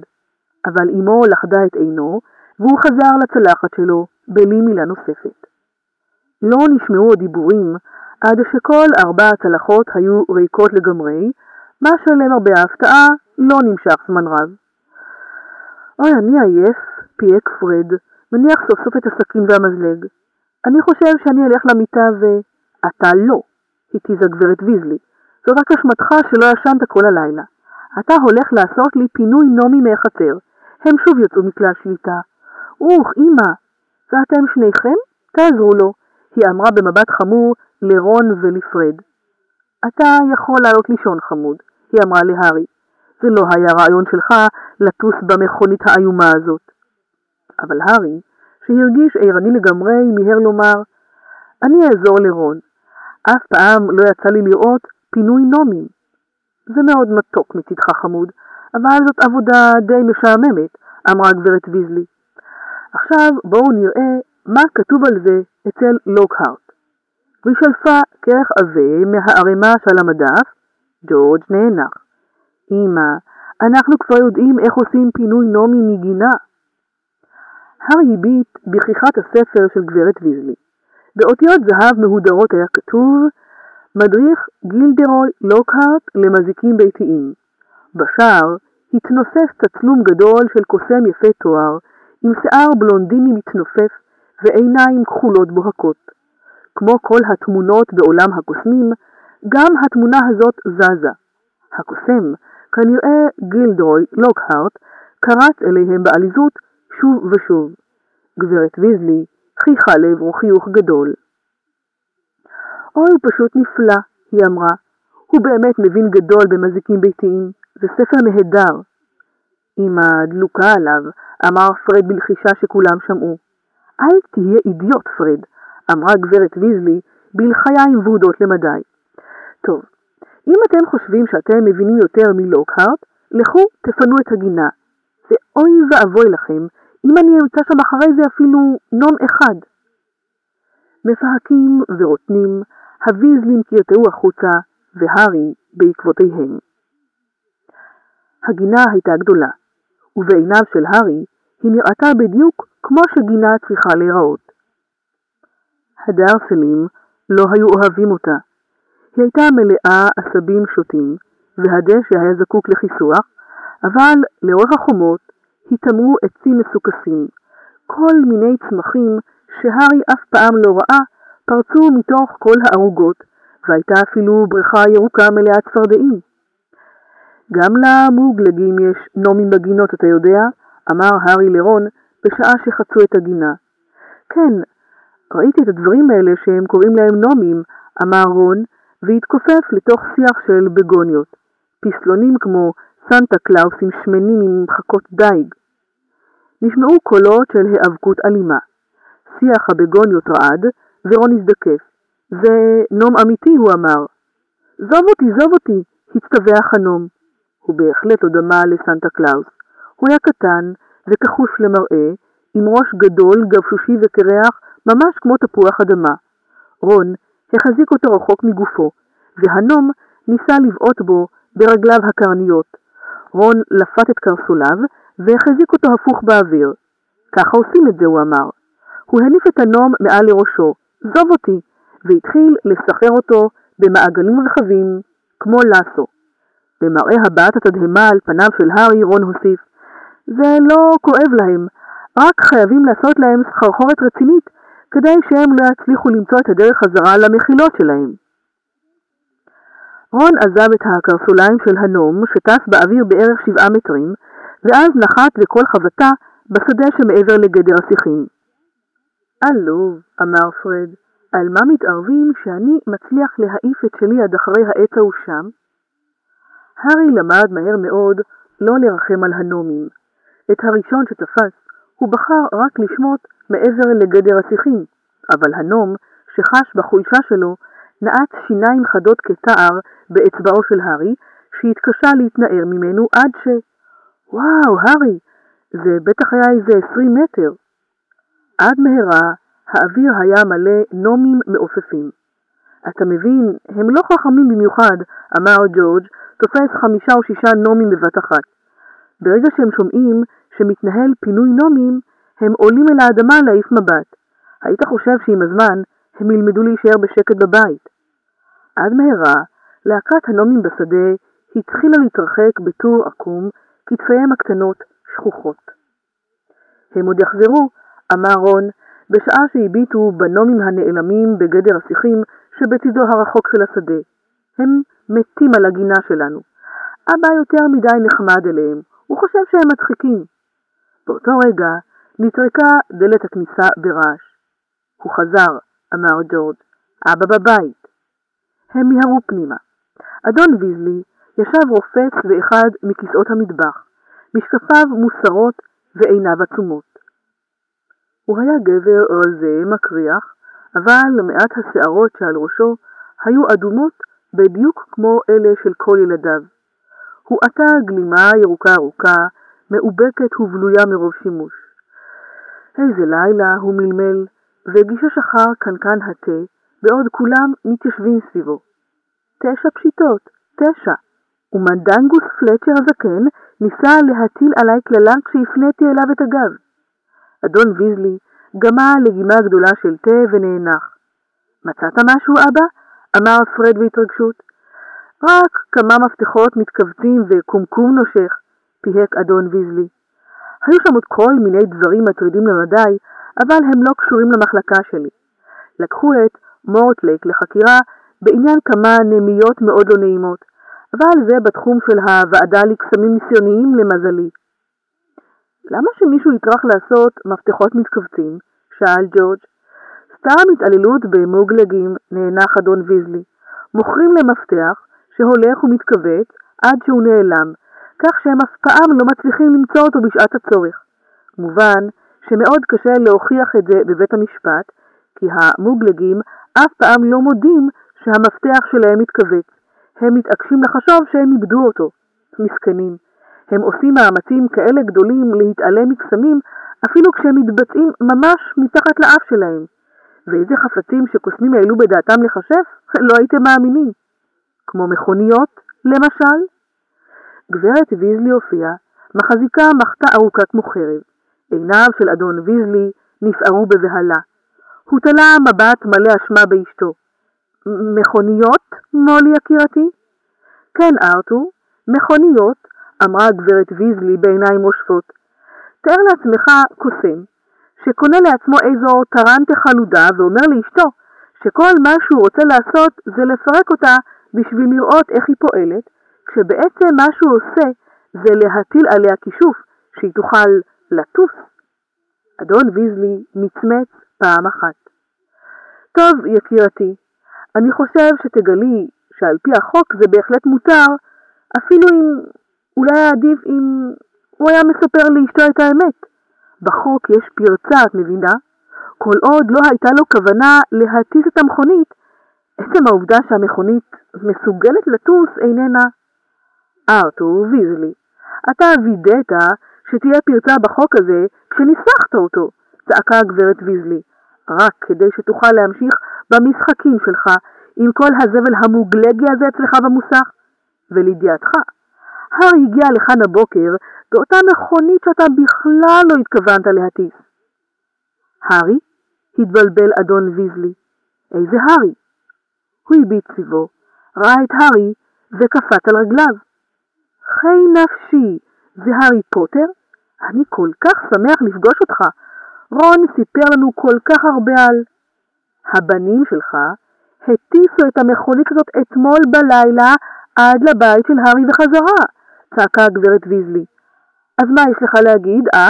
Speaker 1: אבל אמו לחדה את עינו, והוא חזר לצלחת שלו, בלי מילה נוספת. לא נשמעו עוד דיבורים, עד שכל ארבע הצלחות היו ריקות לגמרי, מה שלמרבה ההפתעה לא נמשך זמן רב. אוי, אני עייף, פייק פרד, מניח סוף סוף את הסכין והמזלג. אני חושב שאני אלך למיטה ו... אתה לא, התיזה גברת ויזלי. זו רק אשמתך שלא ישנת כל הלילה. אתה הולך לעשות לי פינוי נעמי מהחצר. הם שוב יצאו מכלל שליטה. אוח, אמא, ואתם שניכם? תעזרו לו, היא אמרה במבט חמור לרון ולפרד. אתה יכול לעלות לישון חמוד, היא אמרה להארי. זה לא היה רעיון שלך לטוס במכונית האיומה הזאת. אבל הארי, שהרגיש ערני לגמרי, מיהר לומר, אני אעזור לרון. אף פעם לא יצא לי לראות פינוי נומים. זה מאוד מתוק מצידך חמוד, אבל זאת עבודה די משעממת, אמרה גברת ויזלי. עכשיו בואו נראה מה כתוב על זה אצל לוקהארט. והיא שלפה כרך עבה מהערימה שעל המדף, ג'ורג' נאנח. אמא, אנחנו כבר יודעים איך עושים פינוי נעמי מגינה. הארי הביט בכריכת הספר של גברת ויזלי. באותיות זהב מהודרות היה כתוב מדריך גילדרוי לוקהארט למזיקים ביתיים. בשער התנוסס תצלום גדול של קוסם יפה תואר, עם שיער בלונדיני מתנופף ועיניים כחולות בוהקות. כמו כל התמונות בעולם הקוסמים, גם התמונה הזאת זזה. הקוסם, כנראה גילדרוי לוקהארט, קרץ אליהם בעליזות שוב ושוב. גברת ויזלי חייכה לעברו חיוך גדול. אוי, הוא פשוט נפלא, היא אמרה. הוא באמת מבין גדול במזיקים ביתיים. זה ספר נהדר. אמא דלוקה עליו, אמר פרד בלחישה שכולם שמעו. אל תהיה אידיוט, פרד, אמרה גברת ויזלי בלחיים ורודות למדי. טוב, אם אתם חושבים שאתם מבינים יותר מלוקהארט, לכו תפנו את הגינה. ואוי ואבוי לכם אם אני אמצא שם אחרי זה אפילו נום אחד. מפהקים ורוטנים, הוויזלים קרטעו החוצה, והארי בעקבותיהם. הגינה הייתה גדולה, ובעיניו של הארי היא נראתה בדיוק כמו שגינה צריכה להיראות. הדרסלים לא היו אוהבים אותה. היא הייתה מלאה עשבים שוטים, והדשא היה זקוק לכיסוח, אבל לאורך החומות התעמרו עצים מסוכסים. כל מיני צמחים שהארי אף פעם לא ראה פרצו מתוך כל הערוגות, והייתה אפילו בריכה ירוקה מלאה צפרדעים. גם למוגלגים יש נומים בגינות, אתה יודע? אמר הארי לרון בשעה שחצו את הגינה. כן, ראיתי את הדברים האלה שהם קוראים להם נומים, אמר רון, והתכופף לתוך שיח של בגוניות. פסלונים כמו סנטה קלאוסים שמנים עם חכות דייג. נשמעו קולות של היאבקות אלימה. שיח הבגוניות רעד, ורון הזדקף. זה נום אמיתי, הוא אמר. זוב אותי, זוב אותי, הצטווח הנום. הוא בהחלט לא דמה לסנטה קלאוס. הוא היה קטן וכחוש למראה, עם ראש גדול, גבשושי וקרח, ממש כמו תפוח אדמה. רון החזיק אותו רחוק מגופו, והנום ניסה לבעוט בו ברגליו הקרניות. רון לפת את קרסוליו והחזיק אותו הפוך באוויר. ככה עושים את זה, הוא אמר. הוא הניף את הנום מעל לראשו, זוב אותי, והתחיל לסחר אותו במעגלים רחבים, כמו לסו. במראה הבעת התדהמה על פניו של הארי, רון הוסיף, זה לא כואב להם, רק חייבים לעשות להם סחרחורת רצינית, כדי שהם לא יצליחו למצוא את הדרך חזרה למחילות שלהם. רון עזב את הקרסוליים של הנום, שטס באוויר בערך שבעה מטרים, ואז נחת בכל חבטה בשדה שמעבר לגדר השיחים. עלוב, אמר פרד, על מה מתערבים שאני מצליח להעיף את שלי עד אחרי העץ ההוא שם? הארי למד מהר מאוד לא לרחם על הנומים. את הראשון שתפס הוא בחר רק לשמוט מעבר לגדר השיחים, אבל הנום, שחש בחולשה שלו, נעץ שיניים חדות כתער באצבעו של הארי, שהתקשה להתנער ממנו עד ש... וואו, הארי, זה בטח היה איזה עשרים מטר. עד מהרה האוויר היה מלא נומים מעופפים. אתה מבין, הם לא חכמים במיוחד, אמר ג'ורג', תופס חמישה או שישה נומים בבת אחת. ברגע שהם שומעים שמתנהל פינוי נומים, הם עולים אל האדמה להעיף מבט. היית חושב שעם הזמן הם ילמדו להישאר בשקט בבית. עד מהרה, להקת הנומים בשדה התחילה להתרחק בטור עקום, כתפיהם הקטנות שכוחות. הם עוד יחזרו, אמר רון, בשעה שהביטו בנומים הנעלמים בגדר השיחים שבצידו הרחוק של השדה. הם מתים על הגינה שלנו. אבא יותר מדי נחמד אליהם, הוא חושב שהם מצחיקים. באותו רגע נטרקה דלת הכניסה ברעש. הוא חזר, אמר ג'ורג', אבא בבית. הם מיהרו פנימה. אדון ויזלי ישב רופץ באחד מכיסאות המטבח, משקפיו מוסרות ועיניו עצומות. הוא היה גבר רזה, מקריח, אבל מעט השערות שעל ראשו היו אדומות בדיוק כמו אלה של כל ילדיו. הוא עטה גלימה ירוקה ארוכה, מאובקת ובלויה מרוב שימוש. איזה לילה, הוא מלמל, וגישש אחר קנקן התה, בעוד כולם מתיישבים סביבו. תשע פשיטות, תשע. ומנדנגוס פלצ'ר הזקן ניסה להטיל עליי קללה כשהפניתי אליו את הגב. אדון ויזלי גמה לגימה גדולה של תה ונאנח. מצאת משהו, אבא? אמר פרד בהתרגשות. רק כמה מפתחות מתכווצים וקומקום נושך, פיהק אדון ויזלי. היו שם עוד כל מיני דברים מטרידים למדי, אבל הם לא קשורים למחלקה שלי. לקחו את מורטלק לחקירה בעניין כמה נמיות מאוד לא נעימות, אבל זה בתחום של הוועדה לקסמים ניסיוניים למזלי. למה שמישהו יטרח לעשות מפתחות מתכווצים? שאל ג'ורג'. סתם התעללות במוגלגים, נאנח אדון ויזלי. מוכרים למפתח שהולך ומתכווץ עד שהוא נעלם, כך שהם אף פעם לא מצליחים למצוא אותו בשעת הצורך. מובן שמאוד קשה להוכיח את זה בבית המשפט, כי המוגלגים אף פעם לא מודים שהמפתח שלהם מתכווץ. הם מתעקשים לחשוב שהם איבדו אותו. מסכנים. הם עושים מאמצים כאלה גדולים להתעלם מקסמים אפילו כשהם מתבצעים ממש מתחת לאף שלהם. ואיזה חפצים שקוסמים העלו בדעתם לחשף, לא הייתם מאמינים. כמו מכוניות, למשל. גברת ויזלי הופיעה, מחזיקה מחתה ארוכה כמו חרב. עיניו של אדון ויזלי נפערו בבהלה. הוא תלה מבט מלא אשמה באשתו. מכוניות, מולי יקירתי? כן, ארתור, מכוניות, אמרה גברת ויזלי בעיניים רושפות. תאר לעצמך קוסם, שקונה לעצמו איזו טרנטה חלודה ואומר לאשתו שכל מה שהוא רוצה לעשות זה לפרק אותה בשביל לראות איך היא פועלת, כשבעצם מה שהוא עושה זה להטיל עליה כישוף שהיא תוכל לטוס. אדון ויזלי מצמץ פעם אחת. טוב, יקירתי, אני חושב שתגלי שעל פי החוק זה בהחלט מותר, אפילו אם אולי עדיף אם הוא היה מספר לאשתו את האמת. בחוק יש פרצה, את מבינה? כל עוד לא הייתה לו כוונה להטיס את המכונית, עצם העובדה שהמכונית מסוגלת לטוס איננה... ארתור ויזלי, אתה וידאת שתהיה פרצה בחוק הזה כשניסחת אותו, צעקה הגברת ויזלי, רק כדי שתוכל להמשיך במשחקים שלך עם כל הזבל המוגלגי הזה אצלך במוסך. ולידיעתך, הר הגיע לכאן הבוקר באותה מכונית שאתה בכלל לא התכוונת להטיס. הארי? התבלבל אדון ויזלי. איזה הארי? הוא הביט סביבו, ראה את הארי וקפץ על רגליו. חי נפשי, זה הארי פוטר? אני כל כך שמח לפגוש אותך. רון סיפר לנו כל כך הרבה על... הבנים שלך הטיסו את המכונית הזאת אתמול בלילה עד לבית של הארי וחזרה, צעקה הגברת ויזלי. אז מה יש לך להגיד, אה?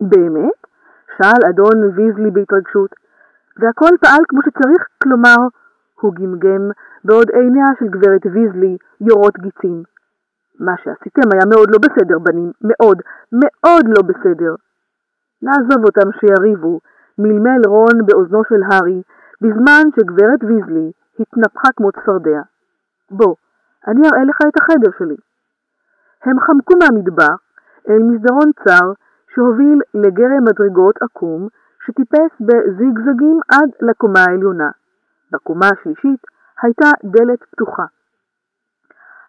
Speaker 1: באמת? שאל אדון ויזלי בהתרגשות. והכל פעל כמו שצריך, כלומר, הוא גמגם, בעוד עיניה של גברת ויזלי יורות גיצים. מה שעשיתם היה מאוד לא בסדר, בנים, מאוד, מאוד לא בסדר. נעזוב אותם שיריבו, מלמל רון באוזנו של הארי, בזמן שגברת ויזלי התנפחה כמו צפרדע. בוא, אני אראה לך את החדר שלי. הם חמקו מהמטבח אל מסדרון צר שהוביל לגרם מדרגות עקום שטיפס בזיגזגים עד לקומה העליונה. בקומה השלישית הייתה דלת פתוחה.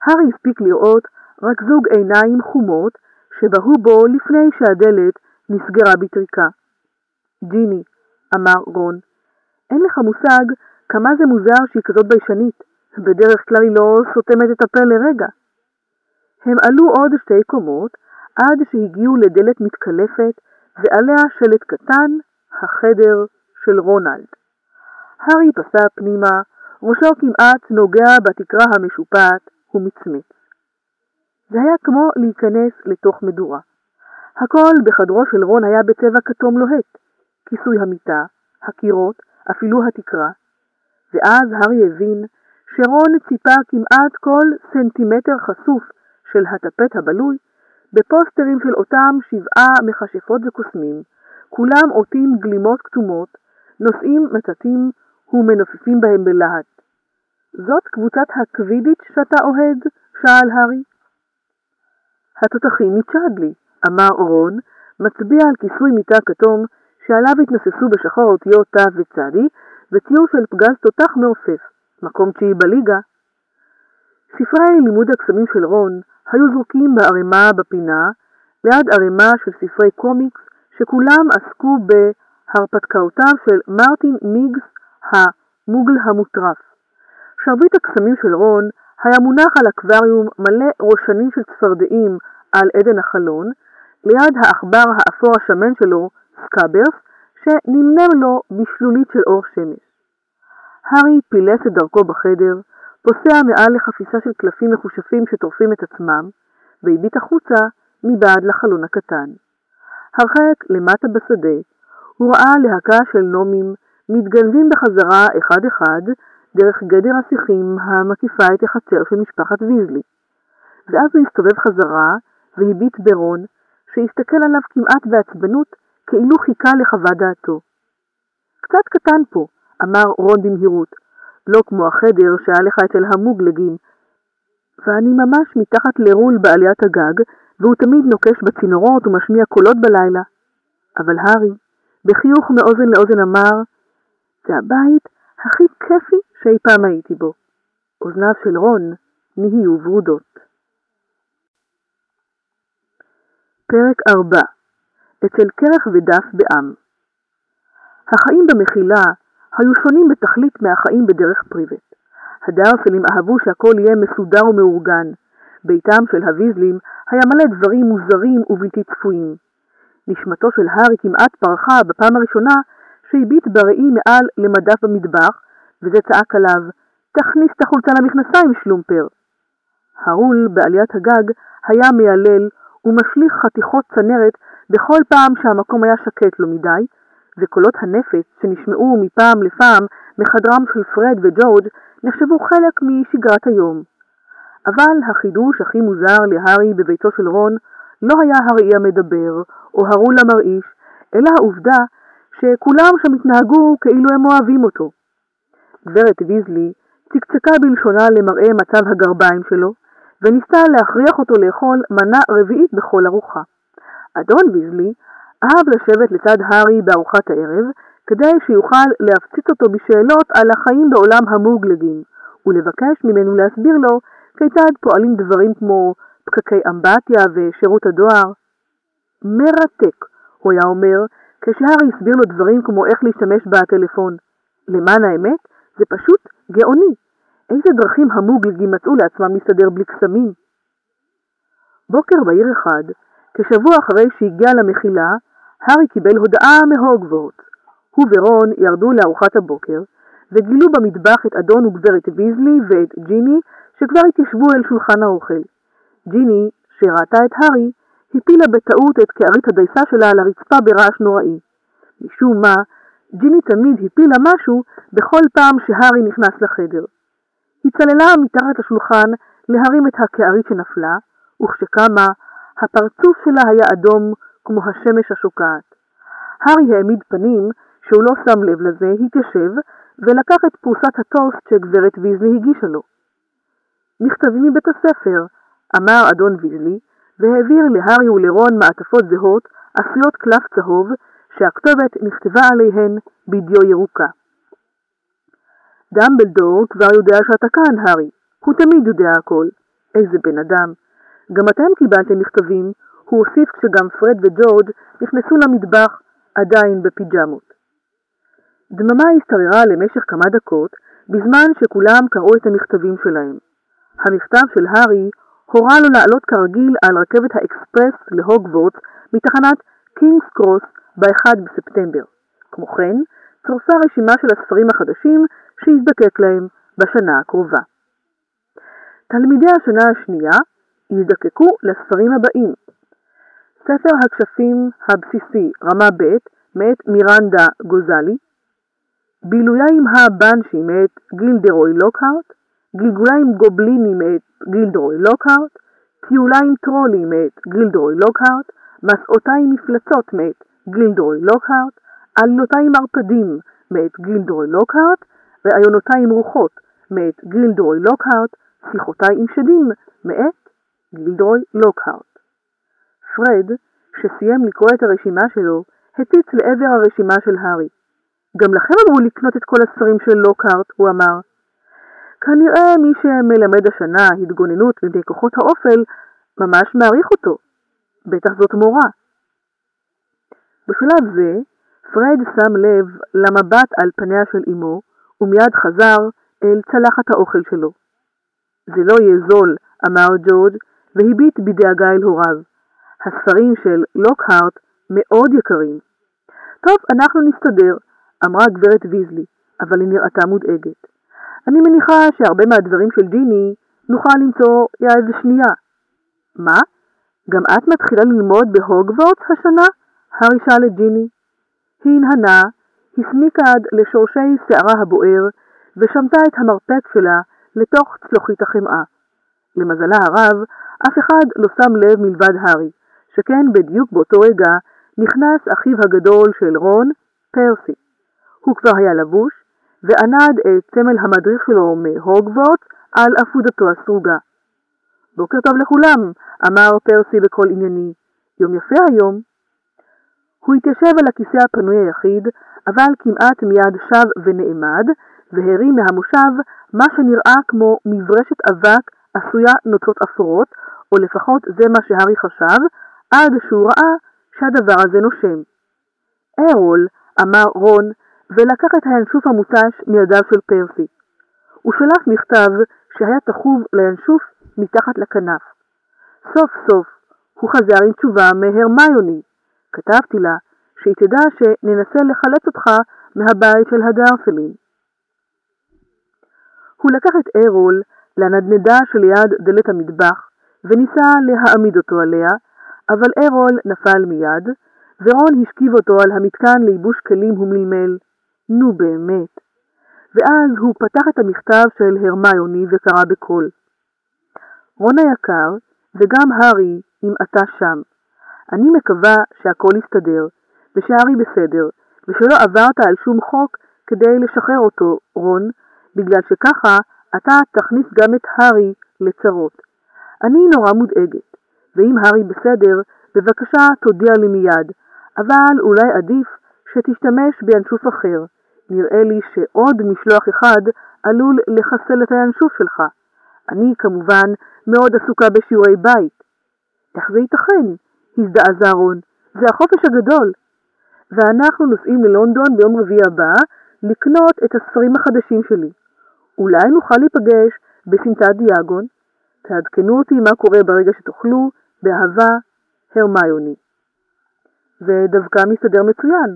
Speaker 1: הארי הספיק לראות רק זוג עיניים חומות שבהו בו לפני שהדלת נסגרה בטריקה. ג'יני, אמר רון, אין לך מושג כמה זה מוזר שהיא כזאת ביישנית, בדרך כלל היא לא סותמת את הפה לרגע. הם עלו עוד שתי קומות עד שהגיעו לדלת מתקלפת ועליה שלט קטן, החדר של רונלד. הארי פסע פנימה, ראשו כמעט נוגע בתקרה המשופעת, ומצמץ. זה היה כמו להיכנס לתוך מדורה. הכל בחדרו של רון היה בצבע כתום לוהט, כיסוי המיטה, הקירות, אפילו התקרה, ואז הארי הבין שרון ציפה כמעט כל סנטימטר חשוף של הטפט הבלוי בפוסטרים של אותם שבעה מכשפות וקוסמים, כולם עוטים גלימות כתומות, נושאים מצתים ומנופפים בהם בלהט. זאת קבוצת הקווידיץ' שאתה אוהד? שאל הארי. התותחים מצ'אדלי, אמר רון, מצביע על כיסוי מיטה כתום שעליו התנוססו בשחור אותיות ת' וצדי וציור של פגז תותח מעופף, מקום תשיעי בליגה. ספרי לימוד הקסמים של רון היו זרוקים בערימה בפינה, ליד ערימה של ספרי קומיקס שכולם עסקו בהרפתקאותיו של מרטין מיגס המוגל המוטרף. שרביט הקסמים של רון היה מונח על אקווריום מלא ראשנים של צפרדעים על עדן החלון, ליד העכבר האפור השמן שלו, סקאברס, שנמנם לו בשלולית של אור שמש. הארי פילס את דרכו בחדר, פוסע מעל לחפיסה של קלפים מכושפים שטורפים את עצמם, והביט החוצה מבעד לחלון הקטן. הרחק למטה בשדה, הוא ראה להקה של נומים מתגנבים בחזרה אחד-אחד דרך גדר השיחים המקיפה את החצר של משפחת ויזלי. ואז הוא הסתובב חזרה והביט ברון, שהסתכל עליו כמעט בעצבנות, כאילו חיכה לחוות דעתו. קצת קטן פה, אמר רון במהירות, לא כמו החדר שהיה לך אצל המוגלגים, ואני ממש מתחת לרול בעליית הגג, והוא תמיד נוקש בצינורות ומשמיע קולות בלילה. אבל הארי, בחיוך מאוזן לאוזן אמר, זה הבית הכי כיפי שאי פעם הייתי בו. אוזניו של רון נהיו ורודות. פרק 4 אצל קרח ודף בעם החיים במחילה היו שונים בתכלית מהחיים בדרך פריבט. הדרסלים אהבו שהכל יהיה מסודר ומאורגן. ביתם של הוויזלים היה מלא דברים מוזרים ובלתי צפויים. נשמתו של הארי כמעט פרחה בפעם הראשונה שהביט בראי מעל למדף במטבח, וזה צעק עליו, תכניס את החולצה למכנסיים, שלומפר. הרול בעליית הגג היה מיילל ומשליך חתיכות צנרת בכל פעם שהמקום היה שקט לו מדי, וקולות הנפץ שנשמעו מפעם לפעם מחדרם של פרד וג'ורג' נחשבו חלק משגרת היום. אבל החידוש הכי מוזר להארי בביתו של רון לא היה הראי המדבר, או הרול המרעיש, אלא העובדה שכולם שם התנהגו כאילו הם אוהבים אותו. גברת ויזלי צקצקה בלשונה למראה מצב הגרביים שלו, וניסתה להכריח אותו לאכול מנה רביעית בכל ארוחה. אדון ויזלי אהב לשבת לצד הארי בארוחת הערב, כדי שיוכל להפציץ אותו בשאלות על החיים בעולם המוגלגים, ולבקש ממנו להסביר לו כיצד פועלים דברים כמו פקקי אמבטיה ושירות הדואר. מרתק, הוא היה אומר, כשהארי הסביר לו דברים כמו איך להשתמש בטלפון. למען האמת, זה פשוט גאוני. איזה דרכים המוגלגים מצאו לעצמם להסתדר בלי קסמים? בוקר בהיר אחד, כשבוע אחרי שהגיע למחילה, הארי קיבל הודעה מהוגוורט. הוא ורון ירדו לארוחת הבוקר, וגילו במטבח את אדון וגברת ויזלי ואת ג'יני, שכבר התיישבו אל שולחן האוכל. ג'יני, שראתה את הארי, הפילה בטעות את קערית הדייסה שלה על הרצפה ברעש נוראי. משום מה, ג'יני תמיד הפילה משהו בכל פעם שהארי נכנס לחדר. היא צללה מתחת לשולחן להרים את הקערית שנפלה, וכשקמה, הפרצוף שלה היה אדום כמו השמש השוקעת. הארי העמיד פנים שהוא לא שם לב לזה, התיישב, ולקח את פרוסת הטוסט שגברת ויזלי הגישה לו. מכתבים מבית הספר, אמר אדון ויזלי, והעביר להארי ולרון מעטפות זהות עשויות קלף צהוב, שהכתובת נכתבה עליהן בדיו ירוקה. דמבלדור כבר יודע שאתה כאן, הארי. הוא תמיד יודע הכל. איזה בן אדם. גם אתם קיבלתם מכתבים, הוא הוסיף כשגם פרד וג'ורג' נכנסו למטבח, עדיין בפיג'מות. דממה השתררה למשך כמה דקות, בזמן שכולם קראו את המכתבים שלהם. המכתב של הארי הורה לו לעלות כרגיל על רכבת האקספרס להוגוורטס מתחנת קינגס קרוס ב-1 בספטמבר. כמו כן, צורפה רשימה של הספרים החדשים שיזדקק להם בשנה הקרובה. תלמידי השנה השנייה יזדקקו לספרים הבאים ספר הכשפים הבסיסי רמה ב' מאת מירנדה גוזלי, בילויים הבנשי מאת גילדרוי לוקהארט, גלגוליים גובליני מאת גילדרוי לוקהארט, טיוליים טרולי מאת גילדרוי לוקהארט, מסעותיים מפלצות מאת גילדרוי לוקהארט, עלילותיים ערפדים מאת גילדרוי לוקהארט, ראיונותיים רוחות מאת גילדרוי לוקהארט, שיחותיי עם שדים מאת גילדרוי לוקהארט. פרד, שסיים לקרוא את הרשימה שלו, הטיץ לעבר הרשימה של הארי. גם לכם אמרו לקנות את כל הספרים של לוקהארט, הוא אמר. כנראה מי שמלמד השנה התגוננות מפני כוחות האופל ממש מעריך אותו. בטח זאת מורה. בשלב זה, פרד שם לב למבט על פניה של אמו, ומיד חזר אל צלחת האוכל שלו. זה לא יהיה זול, אמר ג'ורג', והביט בדאגה אל הוריו. הספרים של לוקהארט מאוד יקרים. טוב, אנחנו נסתדר, אמרה גברת ויזלי, אבל היא נראתה מודאגת. אני מניחה שהרבה מהדברים של ג'יני נוכל למצוא יד שנייה. מה? גם את מתחילה ללמוד בהוגוורטס השנה? הארי שאל את ג'יני. היא הנהנה, הסמיקה עד לשורשי שערה הבוער, ושמטה את המרפק שלה לתוך צלוחית החמאה. למזלה הרב, אף אחד לא שם לב מלבד הארי, שכן בדיוק באותו רגע נכנס אחיו הגדול של רון, פרסי. הוא כבר היה לבוש, וענד את סמל המדריך שלו מהוגוורטס על עפודתו הסרוגה. בוקר טוב לכולם, אמר פרסי בקול ענייני. יום יפה היום. הוא התיישב על הכיסא הפנוי היחיד, אבל כמעט מיד שב ונעמד, והרים מהמושב מה שנראה כמו מברשת אבק עשויה נוצות אפורות, או לפחות זה מה שהארי חשב, עד שהוא ראה שהדבר הזה נושם. ארול, אמר רון, ולקח את הינשוף המותש מידיו של פרסי. הוא שלח מכתב שהיה תחוב לינשוף מתחת לכנף. סוף סוף הוא חזר עם תשובה מהרמיוני. כתבתי לה שהיא תדע שננסה לחלץ אותך מהבית של הדרסלים. הוא לקח את ארול לנדנדה שליד דלת המטבח וניסה להעמיד אותו עליה, אבל ארול נפל מיד, ורון השכיב אותו על המתקן לייבוש כלים ומלמל. נו באמת. ואז הוא פתח את המכתב של הרמיוני וקרא בקול. רון היקר, וגם הארי, אם אתה שם. אני מקווה שהכל יסתדר, ושהארי בסדר, ושלא עברת על שום חוק כדי לשחרר אותו, רון, בגלל שככה אתה תכניס גם את הארי לצרות. אני נורא מודאגת, ואם הארי בסדר, בבקשה תודיע לי מיד, אבל אולי עדיף שתשתמש בינשוף אחר. נראה לי שעוד משלוח אחד עלול לחסל את הינשוף שלך. אני כמובן מאוד עסוקה בשיעורי בית. איך זה ייתכן? הזדעזע רון. זה החופש הגדול. ואנחנו נוסעים ללונדון ביום רביעי הבא לקנות את הספרים החדשים שלי. אולי נוכל להיפגש בסמטת דיאגון? תעדכנו אותי מה קורה ברגע שתוכלו, באהבה, הרמיוני. זה דווקא מסתדר מצוין.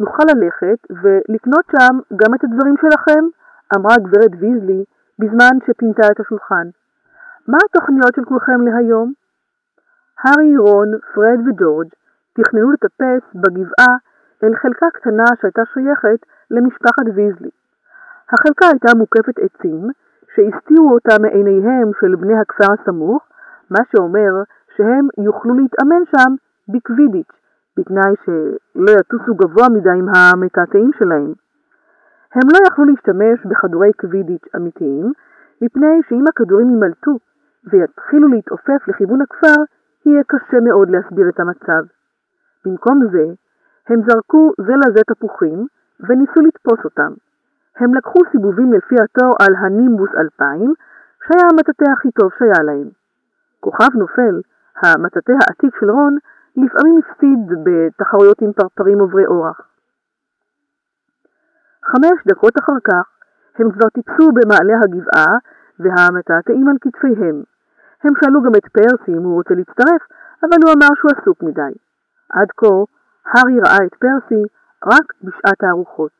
Speaker 1: נוכל ללכת ולקנות שם גם את הדברים שלכם, אמרה גברת ויזלי בזמן שפינתה את השולחן. מה התוכניות של כולכם להיום? הארי, רון, פרד וג'ורג' תכננו לטפס בגבעה אל חלקה קטנה שהייתה שייכת למשפחת ויזלי. החלקה הייתה מוקפת עצים שהסתירו אותה מעיניהם של בני הכפר הסמוך, מה שאומר שהם יוכלו להתאמן שם בקווידיץ', בתנאי שלא יטוסו גבוה מדי עם המטאטאים שלהם. הם לא יכלו להשתמש בכדורי קווידיץ' אמיתיים, מפני שאם הכדורים יימלטו ויתחילו להתעופף לכיוון הכפר, יהיה קשה מאוד להסביר את המצב. במקום זה, הם זרקו זה לזה תפוחים וניסו לתפוס אותם. הם לקחו סיבובים לפי התור על הנימבוס 2000, שהיה המטאטה הכי טוב שהיה להם. כוכב נופל, המטאטה העתיק של רון, לפעמים הפסיד בתחרויות עם פרפרים עוברי אורח. חמש דקות אחר כך הם כבר טיפסו במעלה הגבעה והמטאטאים על כתפיהם. הם שאלו גם את פרסי אם הוא רוצה להצטרף, אבל הוא אמר שהוא עסוק מדי. עד כה, הארי ראה את פרסי רק בשעת הארוחות.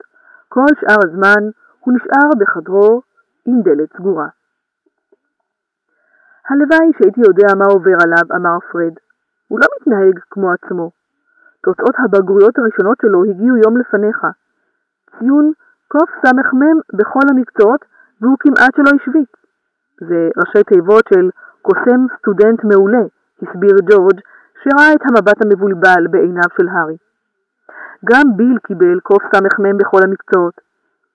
Speaker 1: כל שאר הזמן הוא נשאר בחדרו עם דלת סגורה. הלוואי שהייתי יודע מה עובר עליו, אמר פרד. הוא לא מתנהג כמו עצמו. תוצאות הבגרויות הראשונות שלו הגיעו יום לפניך. ציון קס"מ בכל המקצועות, והוא כמעט שלא השוויץ. זה ראשי תיבות של קוסם סטודנט מעולה, הסביר ג'ורג', שראה את המבט המבולבל בעיניו של הארי. גם ביל קיבל קס"מ בכל המקצועות.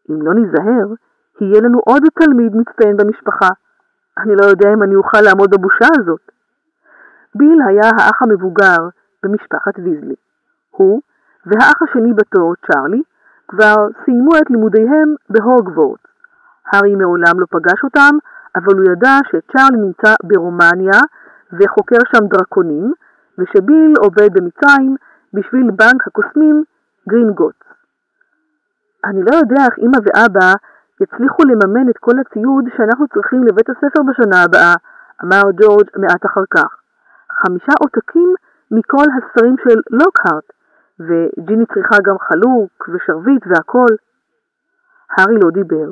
Speaker 1: אם לא ניזהר, יהיה לנו עוד תלמיד מצטיין במשפחה. אני לא יודע אם אני אוכל לעמוד בבושה הזאת. ביל היה האח המבוגר במשפחת ויזלי. הוא והאח השני בתור, צ'ארלי, כבר סיימו את לימודיהם בהוגוורטס. הארי מעולם לא פגש אותם, אבל הוא ידע שצ'ארלי נמצא ברומניה וחוקר שם דרקונים, ושביל עובד במצרים בשביל בנק הקוסמים גרינגוטס. אני לא יודע איך אמא ואבא יצליחו לממן את כל הציוד שאנחנו צריכים לבית הספר בשנה הבאה, אמר ג'ורג' מעט אחר כך. חמישה עותקים מכל הספרים של לוקהארט, וג'יני צריכה גם חלוק ושרביט והכל. הארי לא דיבר.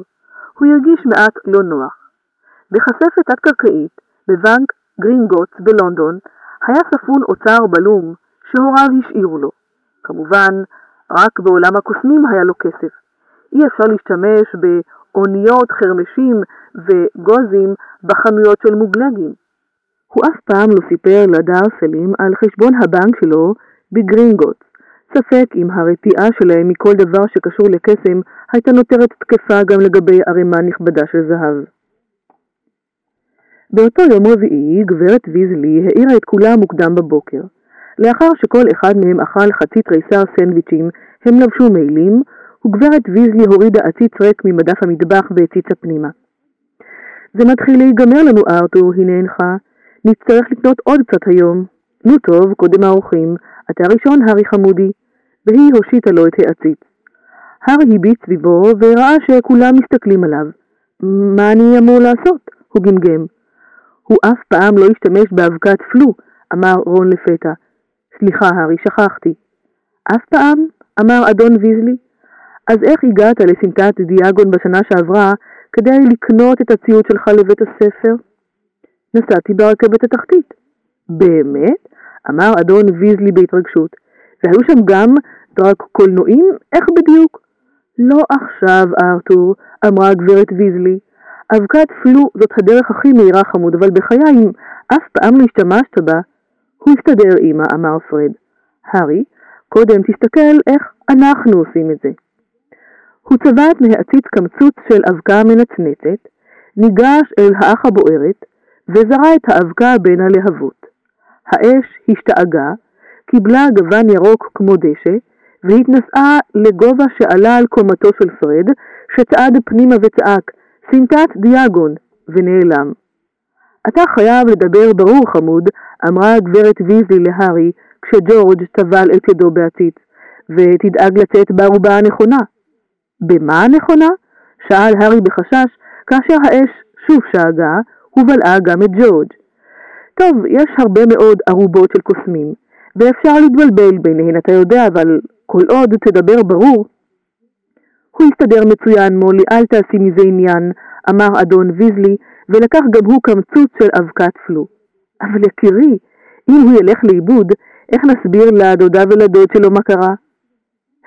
Speaker 1: הוא הרגיש מעט לא נוח. בכספת תת-קרקעית, בבנק גרינגוטס בלונדון, היה ספון אוצר בלום שהוריו השאירו לו. כמובן, רק בעולם הקוסמים היה לו כסף. אי אפשר להשתמש באוניות, חרמשים וגוזים בחנויות של מוגלגים. הוא אף פעם לא סיפר לדארסלים על חשבון הבנק שלו בגרינגוטס. ספק אם הרתיעה שלהם מכל דבר שקשור לקסם הייתה נותרת תקפה גם לגבי ערימה נכבדה של זהב. באותו יום רביעי גברת ויזלי העירה את כולם מוקדם בבוקר. לאחר שכל אחד מהם אכל חצי תריסר סנדוויצ'ים, הם לבשו מעילים, וגברת ויזלי הורידה עציץ ריק ממדף המטבח והציצה פנימה. זה מתחיל להיגמר לנו, ארתור, הנה אינך. נצטרך לקנות עוד קצת היום. נו טוב, קודם האורחים, אתה הראשון, הארי חמודי. והיא הושיטה לו את העציץ. הארי הביט סביבו וראה שכולם מסתכלים עליו. מה אני אמור לעשות? הוא גמגם. הוא אף פעם לא השתמש באבקת פלו, אמר רון לפתע. סליחה, הארי, שכחתי. אף פעם? אמר אדון ויזלי. אז איך הגעת לסמטת דיאגון בשנה שעברה כדי לקנות את הציוד שלך לבית הספר? נסעתי ברכבת התחתית. באמת? אמר אדון ויזלי בהתרגשות. והיו שם גם דרק קולנועים? איך בדיוק? לא עכשיו, ארתור, אמרה הגברת ויזלי. אבקת פלו זאת הדרך הכי מהירה חמוד, אבל בחיי אם אף פעם לא השתמשת בה. הוא הסתדר, אמא, אמר פרד. הארי, קודם תסתכל איך אנחנו עושים את זה. הוא צבט מהעציץ קמצוץ של אבקה מנצנצת, ניגש אל האח הבוערת, וזרה את האבקה בין הלהבות. האש השתאגה, קיבלה גוון ירוק כמו דשא, והתנסעה לגובה שעלה על קומתו של פרד, שצעד פנימה וצעק, סמטת דיאגון, ונעלם. אתה חייב לדבר ברור חמוד, אמרה הגברת ויזלי להארי, כשג'ורג' טבל את ידו בעציץ, ותדאג לצאת בערובה הנכונה. במה הנכונה? שאל הארי בחשש, כאשר האש שוב שאגה, ובלעה גם את ג'ורג'. טוב, יש הרבה מאוד ערובות של קוסמים, ואפשר להתבלבל ביניהן, אתה יודע, אבל כל עוד תדבר ברור. הוא הסתדר מצוין, מולי, אל תעשי מזה עניין, אמר אדון ויזלי, ולקח גם הוא קמצוץ של אבקת פלו. אבל יקירי, אם הוא ילך לאיבוד, איך נסביר לדודה ולדוד שלו מה קרה?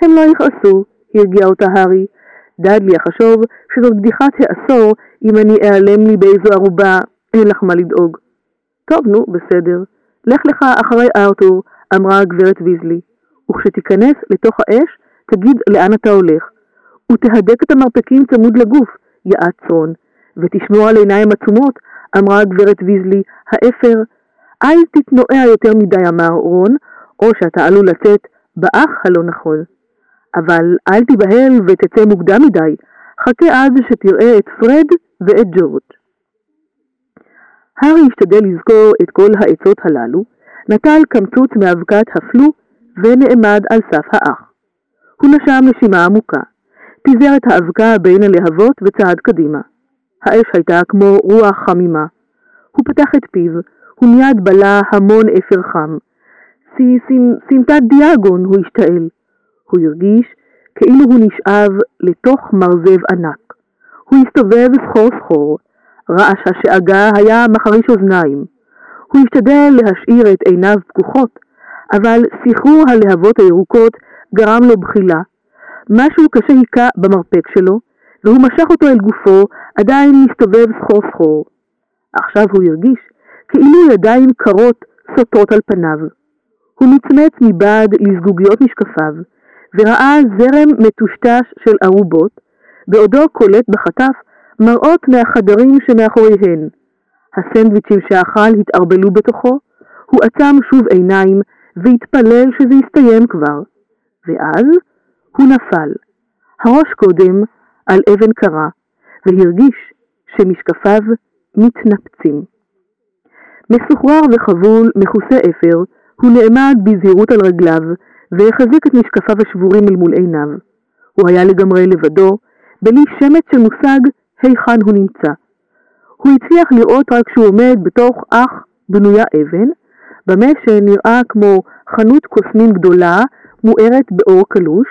Speaker 1: הם לא יכעסו, הרגיע אותה הארי. דאדלי יחשוב שזאת בדיחת העשור אם אני אעלם לי באיזו ערובה, אין לך מה לדאוג. טוב, נו, בסדר. לך לך אחרי ארתור, אמרה הגברת ויזלי, וכשתיכנס לתוך האש, תגיד לאן אתה הולך. ותהדק את המרפקים צמוד לגוף, יעץ רון. ותשמור על עיניים עצומות, אמרה גברת ויזלי, האפר. אל תתנועע יותר מדי, אמר רון, או שאתה עלול לצאת באח הלא נכון. אבל אל תיבהל ותצא מוקדם מדי, חכה עד שתראה את פרד ואת ג'ורג'. הארי השתדל לזכור את כל העצות הללו, נטל קמצוץ מאבקת הפלו ונעמד על סף האח. הוא נשם נשימה עמוקה, פיזר את האבקה בין הלהבות וצעד קדימה. האש הייתה כמו רוח חמימה. הוא פתח את פיו, הוא מיד בלע המון אפר חם. סמטת דיאגון, הוא השתעל. הוא הרגיש כאילו הוא נשאב לתוך מרזב ענק. הוא הסתובב סחור סחור. רעש השאגה היה מחריש אוזניים. הוא השתדל להשאיר את עיניו פקוחות, אבל סחרור הלהבות הירוקות גרם לו בחילה. משהו קשה היכה במרפק שלו, והוא משך אותו אל גופו, עדיין מסתובב סחור סחור. עכשיו הוא הרגיש כאילו ידיים קרות סוטות על פניו. הוא מצמץ מבעד לזגוגיות משקפיו, וראה זרם מטושטש של ערובות, בעודו קולט בחטף מראות מהחדרים שמאחוריהן. הסנדוויצ'ים שאכל התערבלו בתוכו, הוא עצם שוב עיניים והתפלל שזה יסתיים כבר. ואז הוא נפל, הראש קודם על אבן קרה, והרגיש שמשקפיו מתנפצים. מסוחרר וחבול, מכוסה אפר, הוא נעמד בזהירות על רגליו, והחזיק את משקפיו השבורים אל מול עיניו. הוא היה לגמרי לבדו, בלי שמץ של מושג היכן הוא נמצא. הוא הצליח לראות רק שהוא עומד בתוך אח בנויה אבן, במה שנראה כמו חנות קוסמים גדולה מוארת באור קלוש,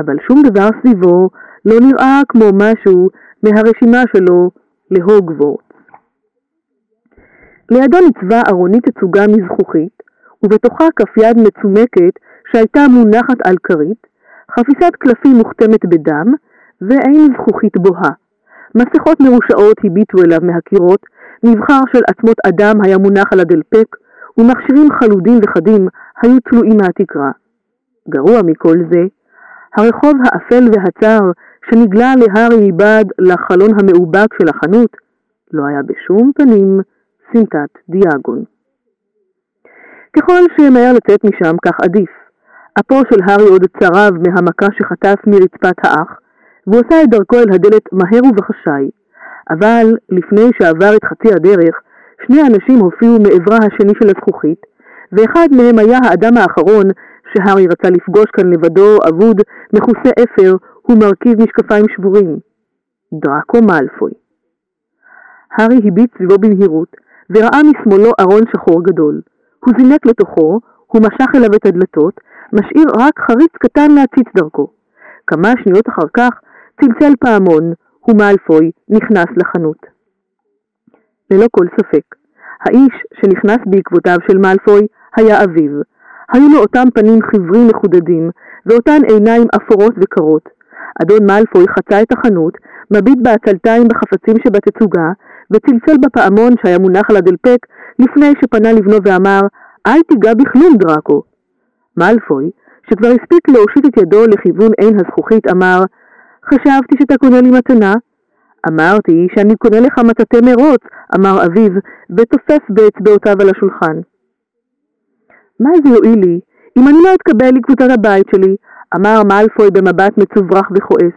Speaker 1: אבל שום דבר סביבו לא נראה כמו משהו מהרשימה שלו להוגוורט. לידו ניצבה ארונית תצוגה מזכוכית, ובתוכה כף יד מצומקת שהייתה מונחת על כרית, חפיסת קלפים מוכתמת בדם, ועין זכוכית בוהה. מסכות מרושעות הביטו אליו מהקירות, מבחר של עצמות אדם היה מונח על הדלפק, ומכשירים חלודים וחדים היו תלויים מהתקרה. גרוע מכל זה, הרחוב האפל והצר שנגלה להארי מבעד לחלון המאובק של החנות, לא היה בשום פנים סמטת דיאגון. ככל שמהר לצאת משם, כך עדיף. אפו של הארי עוד צרב מהמכה שחטף מרצפת האח, והוא עשה את דרכו אל הדלת מהר ובחשאי. אבל לפני שעבר את חצי הדרך, שני אנשים הופיעו מעברה השני של הזכוכית, ואחד מהם היה האדם האחרון שהארי רצה לפגוש כאן לבדו, אבוד, מכוסה אפר, ומרכיב משקפיים שבורים. דראקו מאלפוי. הארי הביט סביבו במהירות, וראה משמאלו ארון שחור גדול. הוא זינק לתוכו, הוא משך אליו את הדלתות, משאיר רק חריץ קטן להציץ דרכו. כמה שניות אחר כך צלצל פעמון, ומאלפוי נכנס לחנות. ללא כל ספק, האיש שנכנס בעקבותיו של מאלפוי היה אביו. היו לו אותם פנים חיוורים מחודדים, ואותן עיניים אפורות וקרות. אדון מאלפוי חצה את החנות, מביט בעצלתיים בחפצים שבתצוגה, וצלצל בפעמון שהיה מונח על הדלפק לפני שפנה לבנו ואמר, אל תיגע בכלום, דראקו. מאלפוי, שכבר הספיק להושיט את ידו לכיוון עין הזכוכית, אמר, חשבתי שאתה קונה לי מתנה. אמרתי שאני קונה לך מטאטא מרוץ, אמר אביו, ותופף באצבעותיו על השולחן. מה זה יועיל לי אם אני לא אתקבל לקבוצת הבית שלי? אמר מאלפוי במבט מצוברח וכועס.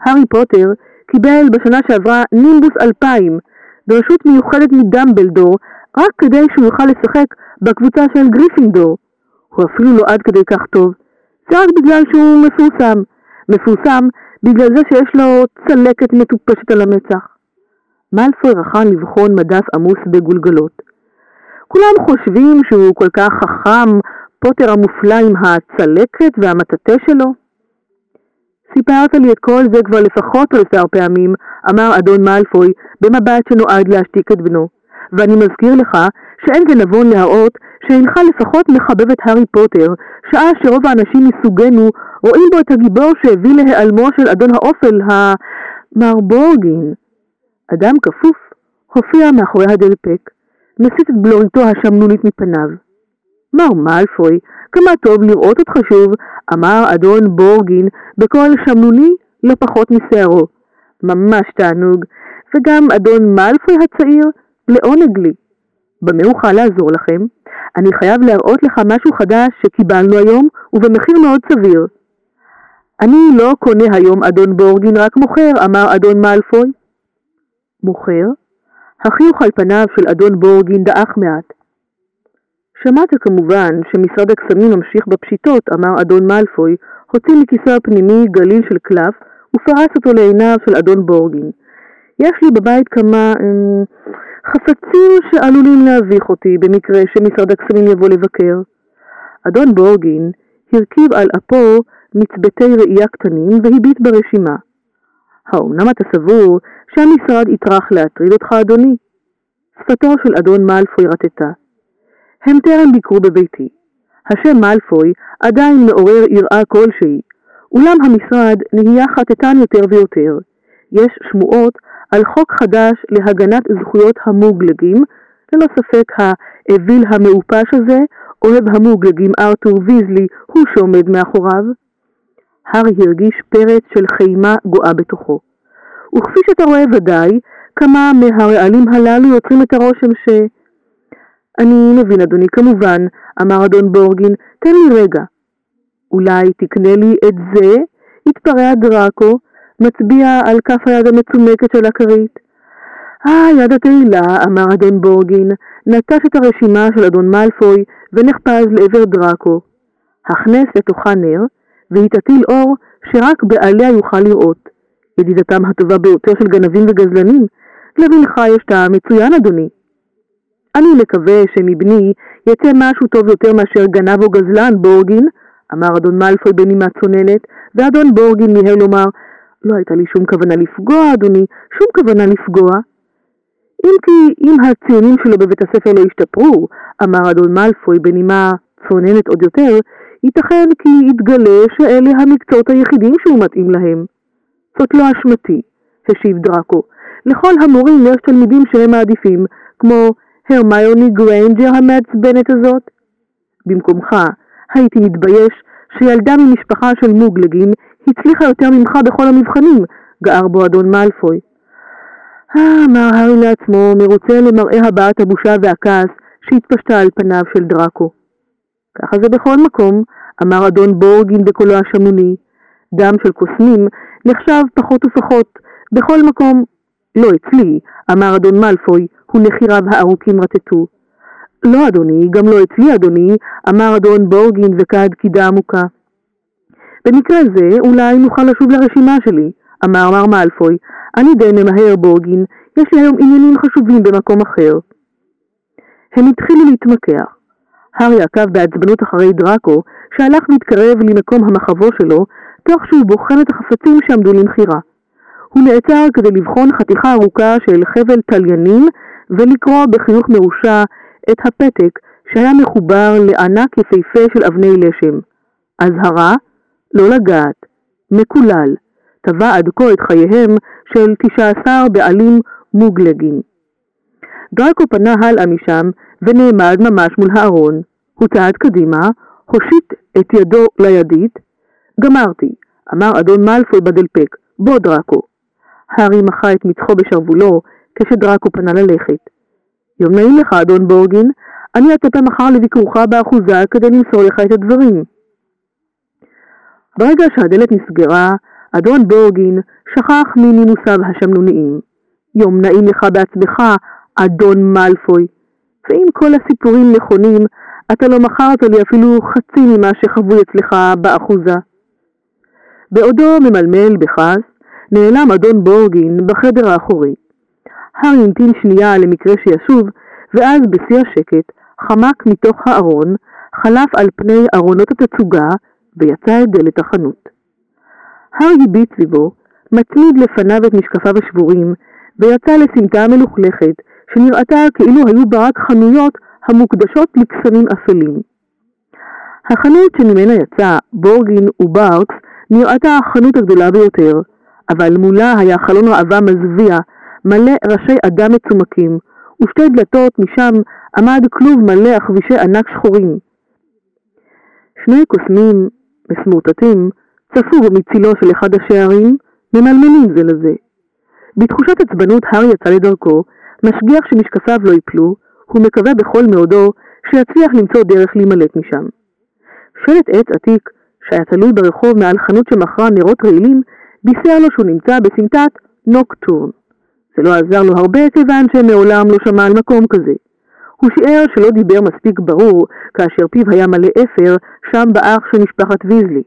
Speaker 1: הארי פוטר קיבל בשנה שעברה נימבוס 2000, ברשות מיוחדת מדמבלדור, רק כדי שהוא יוכל לשחק בקבוצה של גריפינדור. הוא אפילו לא עד כדי כך טוב. זה רק בגלל שהוא מפורסם. מפורסם בגלל זה שיש לו צלקת מטופשת על המצח. מאלפוי רחן לבחון מדף עמוס בגולגלות. כולם חושבים שהוא כל כך חכם, פוטר המופלא עם הצלקת והמטאטא שלו. סיפרת לי את כל זה כבר לפחות עשר פעמים, אמר אדון מאלפוי במבט שנועד להשתיק את בנו. ואני מזכיר לך שאין זה נבון להראות שאינך לפחות מחבב את הארי פוטר, שעה שרוב האנשים מסוגנו רואים בו את הגיבור שהביא להיעלמו של אדון האופל, ה... מר בורגין. אדם כפוף הופיע מאחורי הדלפק, מסיט את בלוריתו השמנונית מפניו. מר מאלפוי, כמה טוב לראות אותך שוב, אמר אדון בורגין בקול שמנוני לא פחות משערו. ממש תענוג, וגם אדון מאלפוי הצעיר לעונג לי. במה אוכל לעזור לכם? אני חייב להראות לך משהו חדש שקיבלנו היום ובמחיר מאוד סביר. אני לא קונה היום אדון בורגין, רק מוכר, אמר אדון מאלפוי. מוכר? החיוך על פניו של אדון בורגין דעך מעט. שמעת כמובן שמשרד הקסמים ממשיך בפשיטות, אמר אדון מאלפוי, הוציא מכיסו הפנימי גליל של קלף ופרס אותו לעיניו של אדון בורגין. יש לי בבית כמה אמ, חפצים שעלולים להביך אותי במקרה שמשרד הקסמים יבוא לבקר. אדון בורגין הרכיב על אפו מצבתי ראייה קטנים והביט ברשימה. האומנם אתה סבור שהמשרד יטרח להטריד אותך, אדוני? שפתו של אדון מאלפוי רטטה. הם טרם ביקרו בביתי. השם מאלפוי עדיין מעורר יראה כלשהי, אולם המשרד נהיה חטטן יותר ויותר. יש שמועות על חוק חדש להגנת זכויות המוגלגים, ללא ספק האוויל המעופש הזה, אוהב המוגלגים ארתור ויזלי, הוא שעומד מאחוריו. הארי הרגיש פרץ של חימה גואה בתוכו. וכפי שאתה רואה ודאי, כמה מהרעלים הללו יוצרים את הרושם ש... אני מבין, אדוני, כמובן, אמר אדון בורגין, תן לי רגע. אולי תקנה לי את זה? התפרע דראקו, מצביע על כף היד המצומקת של הכרית. אה, יד התהילה, אמר אדון בורגין, נטש את הרשימה של אדון מאלפוי ונחפז לעבר דראקו. הכנס לתוכה נר, והיא תטיל אור שרק בעליה יוכל לראות. ידידתם הטובה ביותר של גנבים וגזלנים. לבנך יש טעם מצוין, אדוני. אני מקווה שמבני יצא משהו טוב יותר מאשר גנב או גזלן, בורגין, אמר אדון מאלפוי בנימה צוננת, ואדון בורגין מיהר לומר, לא הייתה לי שום כוונה לפגוע, אדוני, שום כוונה לפגוע. אם כי אם הציונים שלו בבית הספר לא ישתפרו, אמר אדון מאלפוי בנימה צוננת עוד יותר, ייתכן כי יתגלה שאלה המקצועות היחידים שהוא מתאים להם. זאת לא אשמתי, השיב דראקו. לכל המורים יש תלמידים שהם מעדיפים, כמו הרמיוני גריינג'ר המעצבנת הזאת. במקומך, הייתי מתבייש שילדה ממשפחה של מוגלגים הצליחה יותר ממך בכל המבחנים, גער בו אדון מאלפוי. אה, אמר הארי לעצמו, מרוצה למראה הבעת הבושה והכעס שהתפשטה על פניו של דראקו. ככה זה בכל מקום, אמר אדון בורגין בקולו השמוני. דם של קוסמים נחשב פחות ופחות בכל מקום. לא אצלי, אמר אדון מאלפוי, ונחיריו הארוכים רטטו. לא אדוני, גם לא אצלי אדוני, אמר אדון בורגין וכד קידה עמוקה. במקרה זה אולי נוכל לשוב לרשימה שלי, אמר מר מאלפוי. אני די ממהר בורגין, יש לי היום עניינים חשובים במקום אחר. הם התחילו להתמקח. הארי עקב בעצבנות אחרי דראקו, שהלך והתקרב למקום המחבו שלו, תוך שהוא בוחן את החפצים שעמדו למכירה. הוא נעצר כדי לבחון חתיכה ארוכה של חבל תליינים ולקרוא בחיוך מרושע את הפתק שהיה מחובר לענק יפהפה של אבני לשם. אזהרה, לא לגעת, מקולל, טבע עד כה את חייהם של 19 בעלים מוגלגים. דרקו פנה הלאה משם ונעמד ממש מול הארון. הוא צעד קדימה, הושיט את ידו לידית. גמרתי, אמר אדון מאלפוי בדלפק, בוא דרקו. הארי מחה את מצחו בשרוולו כשדרקו פנה ללכת. יום נעים לך, אדון בורגין, אני אצפה מחר לביקורך באחוזה כדי למסור לך את הדברים. ברגע שהדלת נסגרה, אדון בורגין שכח מנימוסיו השמנוניים. יום נעים לך בעצמך, אדון מאלפוי. ואם כל הסיפורים נכונים, אתה לא מכרת לי אפילו חצי ממה שחבוי אצלך באחוזה. בעודו ממלמל בכעס, נעלם אדון בורגין בחדר האחורי. הארי המתין שנייה למקרה שישוב, ואז בשיא השקט חמק מתוך הארון, חלף על פני ארונות התצוגה, ויצא את דלת החנות. הארי הביט סביבו, מצמיד לפניו את משקפיו השבורים, ויצא לסמטה מלוכלכת, שנראתה כאילו היו בה רק חנויות המוקדשות לקסמים אפלים. החנות שממנה יצא בורגין וברקס נראתה החנות הגדולה ביותר, אבל מולה היה חלון ראווה מזוויע, מלא ראשי אדם מצומקים, ושתי דלתות משם עמד כלוב מלא עכבישי ענק שחורים. שני קוסמים מסמורטטים צפו במצילו של אחד השערים, ממלמלים זה לזה. בתחושת עצבנות הארי יצא לדרכו, משגיח שמשקפיו לא ייפלו, הוא מקווה בכל מאודו שיצליח למצוא דרך להימלט משם. שלט עץ עתיק, שהיה תלוי ברחוב מעל חנות שמכרה נרות רעילים, בישר לו שהוא נמצא בסמטת נוקטורן. זה לא עזר לו הרבה כיוון שמעולם לא שמע על מקום כזה. הוא שיער שלא דיבר מספיק ברור כאשר פיו היה מלא אפר שם באח של משפחת ויזלי.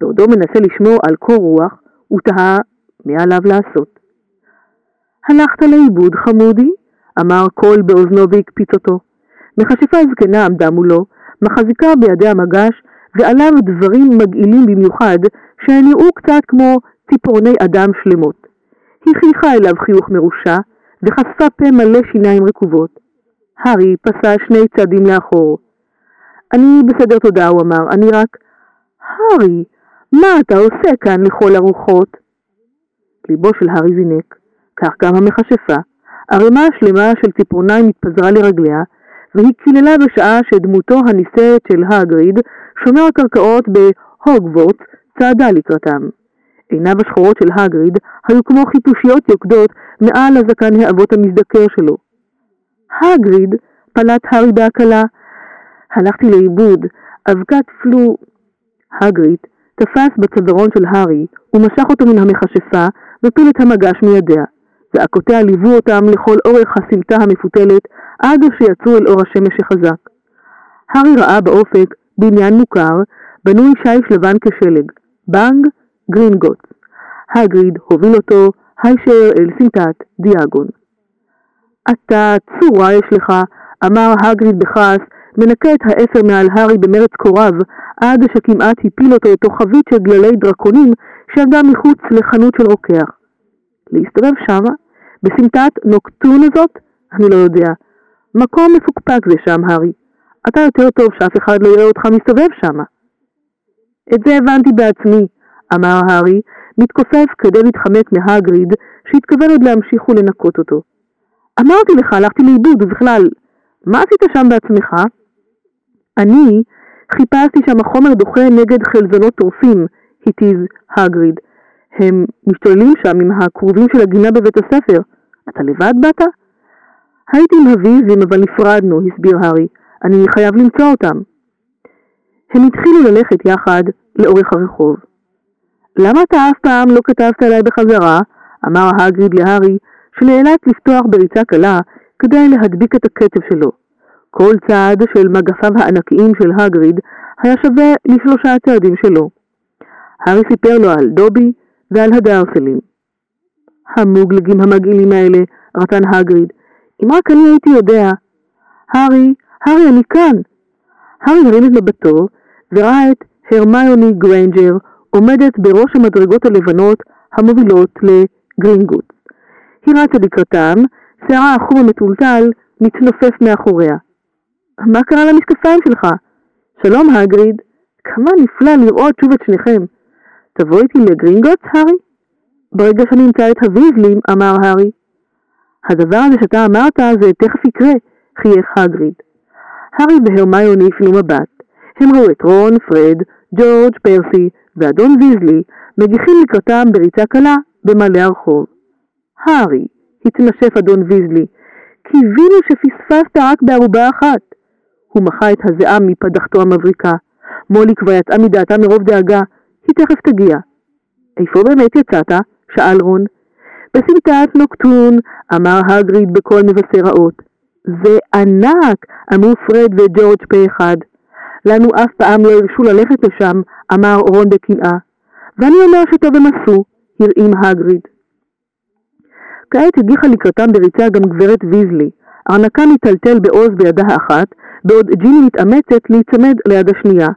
Speaker 1: בעודו מנסה לשמור על קור רוח, הוא תהה מה עליו לעשות. הלכת לאיבוד, חמודי? אמר קול באוזנו והקפיץ אותו. מכשפה זקנה עמדה מולו, מחזיקה בידי מגש, ועליו דברים מגעילים במיוחד, שנראו קצת כמו ציפורני אדם שלמות. היא חייכה אליו חיוך מרושע, וחשפה פה מלא שיניים רקובות. הארי פסע שני צעדים לאחור. אני בסדר תודה, הוא אמר, אני רק... הארי, מה אתה עושה כאן לכל הרוחות? ליבו של הארי זינק, כך גם המכשפה. ערימה שלמה של ציפורניים התפזרה לרגליה, והיא קיללה בשעה שדמותו הנישאת של הגריד, שומר הקרקעות בהוגוורט, צעדה לקראתם. עיניו השחורות של הגריד היו כמו חיפושיות יוקדות מעל הזקן האבות המזדקר שלו. הגריד, פלט הארי בהקלה. הלכתי לאיבוד, אבקת פלו... הגריד תפס בצווארון של הארי ומשך אותו מן המכשפה ופיל את המגש מידיה. זעקותיה ליוו אותם לכל אורך הסמטה המפותלת עד שיצאו אל אור השמש החזק. הארי ראה באופק בניין מוכר, בנוי שיש לבן כשלג, בנג גרינגוט. הגריד הוביל אותו הישר אל סמטת דיאגון. אתה צורה יש לך, אמר הגריד בכעס, מנקה את האפר מעל הארי במרץ קוריו, עד שכמעט הפיל אותו לתוך חבית של גללי דרקונים שעמדה מחוץ לחנות של רוקח. להסתובב שמה? בסמטת נוקטון הזאת? אני לא יודע. מקום מפוקפק זה שם, הארי. אתה יותר טוב שאף אחד לא יראה אותך מסתובב שמה. את זה הבנתי בעצמי, אמר הארי, מתכופף כדי להתחמק מהגריד, שהתכוון עוד להמשיך ולנקות אותו. אמרתי לך, הלכתי לאיבוד, ובכלל, מה עשית שם בעצמך? אני חיפשתי שם חומר דוחה נגד חלזונות טורפים, התיז הגריד. הם משתוללים שם עם הכרובים של הגינה בבית הספר. אתה לבד באת? הייתי עם הוויזים, אבל נפרדנו, הסביר הארי. אני חייב למצוא אותם. הם התחילו ללכת יחד לאורך הרחוב. למה אתה אף פעם לא כתבת עליי בחזרה? אמר הגריד להארי, שנאלץ לפתוח בריצה קלה כדי להדביק את הקצב שלו. כל צעד של מגפיו הענקיים של הגריד היה שווה לשלושה הצעדים שלו. הארי סיפר לו על דובי ועל הדארסלים. המוגלגים המגעילים האלה, רטן הגריד, אם רק אני הייתי יודע. הארי, הארי, אני כאן. הארי הרים את מבטו וראה את הרמיוני גריינג'ר עומדת בראש המדרגות הלבנות המובילות לגרינגוט. היא רצה לקראתם, שערה החום המטולטל מתנופף מאחוריה. מה קרה למשקפיים שלך? שלום, הגריד. כמה נפלא לראות שוב את שניכם. תבוא איתי לגרינגוט, הארי? ברגע שאני אמצא את הוויזלים, אמר הארי. הדבר הזה שאתה אמרת זה תכף יקרה, חייך הגריד. הארי והרמיוני הפנו מבט. הם ראו את רון, פרד, ג'ורג', פרסי ואדון ויזלי מגיחים לקראתם בריצה קלה במעלה הרחוב. הארי, התנשף אדון ויזלי, קיווינו שפספסת רק בערובה אחת. הוא מחה את הזיעה מפדחתו המבריקה. מולי כבר יצאה מדעתה מרוב דאגה, היא תכף תגיע. איפה באמת יצאת? שאל רון. בסמטת נוקטון, אמר הגריד בקול מבשר רעות. זה ענק! אמרו פרד וג'ורג' פה אחד. לנו אף פעם לא הרשו ללכת לשם, אמר רון בקנאה. ואני אומר שטוב הם עשו, הרעים הגריד. כעת הגיחה לקראתם בריצה גם גברת ויזלי. ארנקה מיטלטל בעוז בידה האחת, בעוד ג'יני מתאמצת להיצמד ליד השנייה.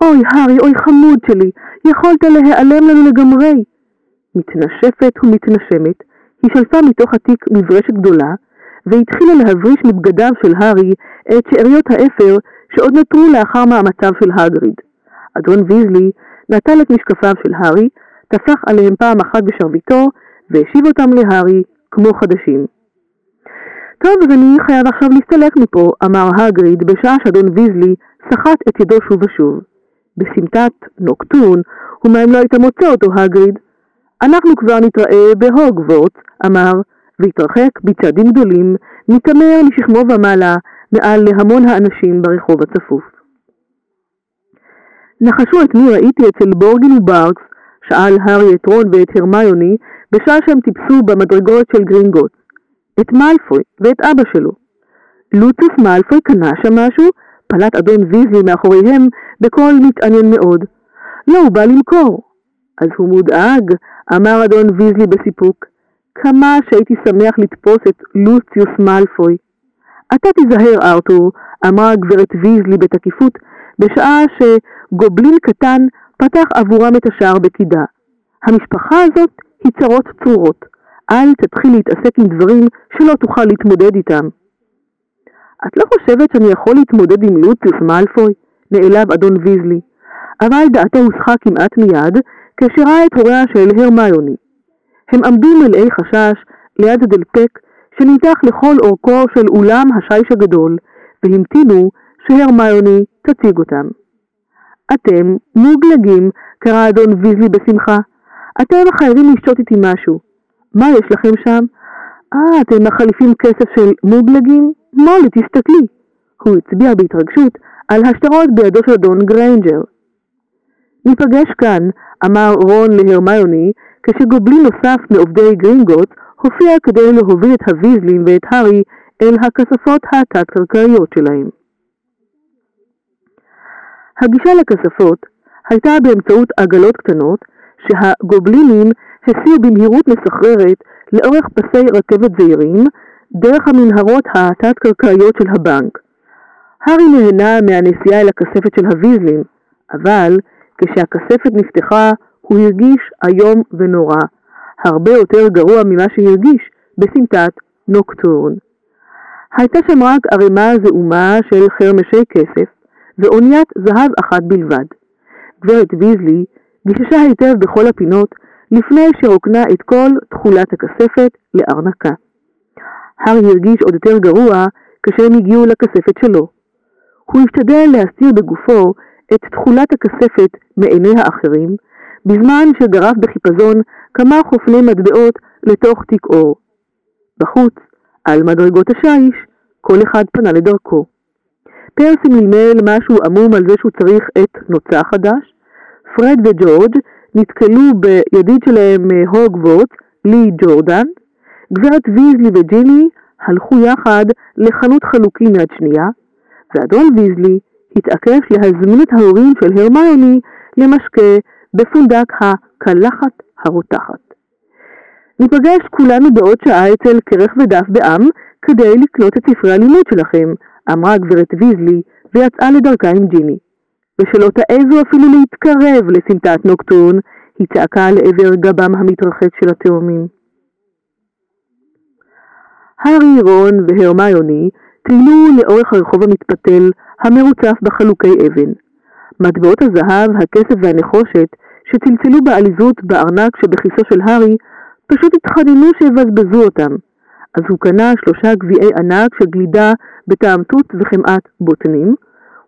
Speaker 1: אוי, הארי, אוי חמוד שלי, יכולת להיעלם לנו לגמרי. מתנשפת ומתנשמת, היא שלפה מתוך התיק מברשת גדולה, והתחילה להבריש מבגדיו של הארי את שאריות האפר שעוד נותרו לאחר מאמציו של הגריד. אדון ויזלי נטל את משקפיו של הארי, טפח עליהם פעם אחת בשרביטו, והשיב אותם להארי כמו חדשים. טוב, אז אני חייב עכשיו להסתלק מפה, אמר הגריד בשעה שאדון ויזלי סחט את ידו שוב ושוב. בסמטת נוקטון, ומה אם לא היית מוצא אותו, הגריד? אנחנו כבר נתראה בהוגוורט, אמר, והתרחק בצעדים גדולים, מתעמר משכמו ומעלה, מעל להמון האנשים ברחוב הצפוף. נחשו את מי ראיתי אצל בורגין וברקס, שאל הארי את רון ואת הרמיוני, בשעה שהם טיפסו במדרגות של גרינגוט. את מאלפוי ואת אבא שלו. לוציוס מאלפוי קנה שם משהו? פלט אדון ויזלי מאחוריהם בקול מתעניין מאוד. לא, הוא בא למכור. אז הוא מודאג, אמר אדון ויזלי בסיפוק. כמה שהייתי שמח לתפוס את לוציוס מאלפוי. אתה תיזהר, ארתור, אמרה גברת ויזלי בתקיפות, בשעה שגובלין קטן פתח עבורם את השער בקידה. המשפחה הזאת היא צרות צרורות. אל תתחיל להתעסק עם דברים שלא תוכל להתמודד איתם. את לא חושבת שאני יכול להתמודד עם לוציוס מאלפוי? נעלב אדון ויזלי. אבל דעתו הוסחה כמעט מיד, כשראה את הוריה של הרמיוני. הם עמדו מלאי חשש ליד הדלפק שנמתח לכל אורכו של אולם השיש הגדול, והמתינו שהרמיוני תציג אותם. אתם מוגלגים, קרא אדון ויזלי בשמחה. אתם חייבים לשתות איתי משהו. מה יש לכם שם? אה, אתם מחליפים כסף של מוגלגים? מולי, תסתכלי. הוא הצביע בהתרגשות על השטרות בידו של אדון גריינג'ר. ניפגש כאן, אמר רון להרמיוני, כשגובלין נוסף מעובדי גרינגוטס הופיע כדי להוביל את הוויזלים ואת הארי אל הכספות התת-קרקעיות שלהם. הגישה לכספות הייתה באמצעות עגלות קטנות שהגובלינים הסיעו במהירות מסחררת לאורך פסי רכבת זעירים דרך המנהרות התת-קרקעיות של הבנק. הארי נהנה מהנסיעה אל הכספת של הוויזלים, אבל כשהכספת נפתחה הוא הרגיש איום ונורא, הרבה יותר גרוע ממה שהרגיש בסמטת נוקטורן. הייתה שם רק ערימה זעומה של חרמשי כסף ואוניית זהב אחת בלבד. גברת ויזלי גיששה היטב בכל הפינות לפני שרוקנה את כל תכולת הכספת לארנקה. הארי הרגיש עוד יותר גרוע כשהם הגיעו לכספת שלו. הוא השתדל להסתיר בגופו את תכולת הכספת מעיני האחרים, בזמן שגרף בחיפזון כמה חופני מטבעות לתוך תיק אור. בחוץ, על מדרגות השיש, כל אחד פנה לדרכו. פרסי מלמל משהו עמום על זה שהוא צריך את נוצה חדש. פרד וג'ורג' נתקלו בידיד שלהם הוגוורט, לי ג'ורדן. גברת ויזלי וג'יני הלכו יחד לחנות חלוקים יד שנייה, ואדון ויזלי התעקש להזמין את ההורים של הרמיוני למשקה בפונדק הקלחת הרותחת. ניפגש כולנו בעוד שעה אצל כרך ודף בעם כדי לקנות את ספרי הלימוד שלכם, אמרה גברת ויזלי ויצאה לדרכה עם ג'יני. ושלא תעזו אפילו להתקרב לסמטת נוקטורן, היא צעקה לעבר גבם המתרחץ של התאומים. הארי, רון והרמיוני טיילו לאורך הרחוב המתפתל המרוצף בחלוקי אבן. מטבעות הזהב, הכסף והנחושת שצלצלו בעליזות בארנק שבכיסו של הארי פשוט התחננו שיבזבזו אותם. אז הוא קנה שלושה גביעי ענק של גלידה בטעם תות וחמאת בוטנים,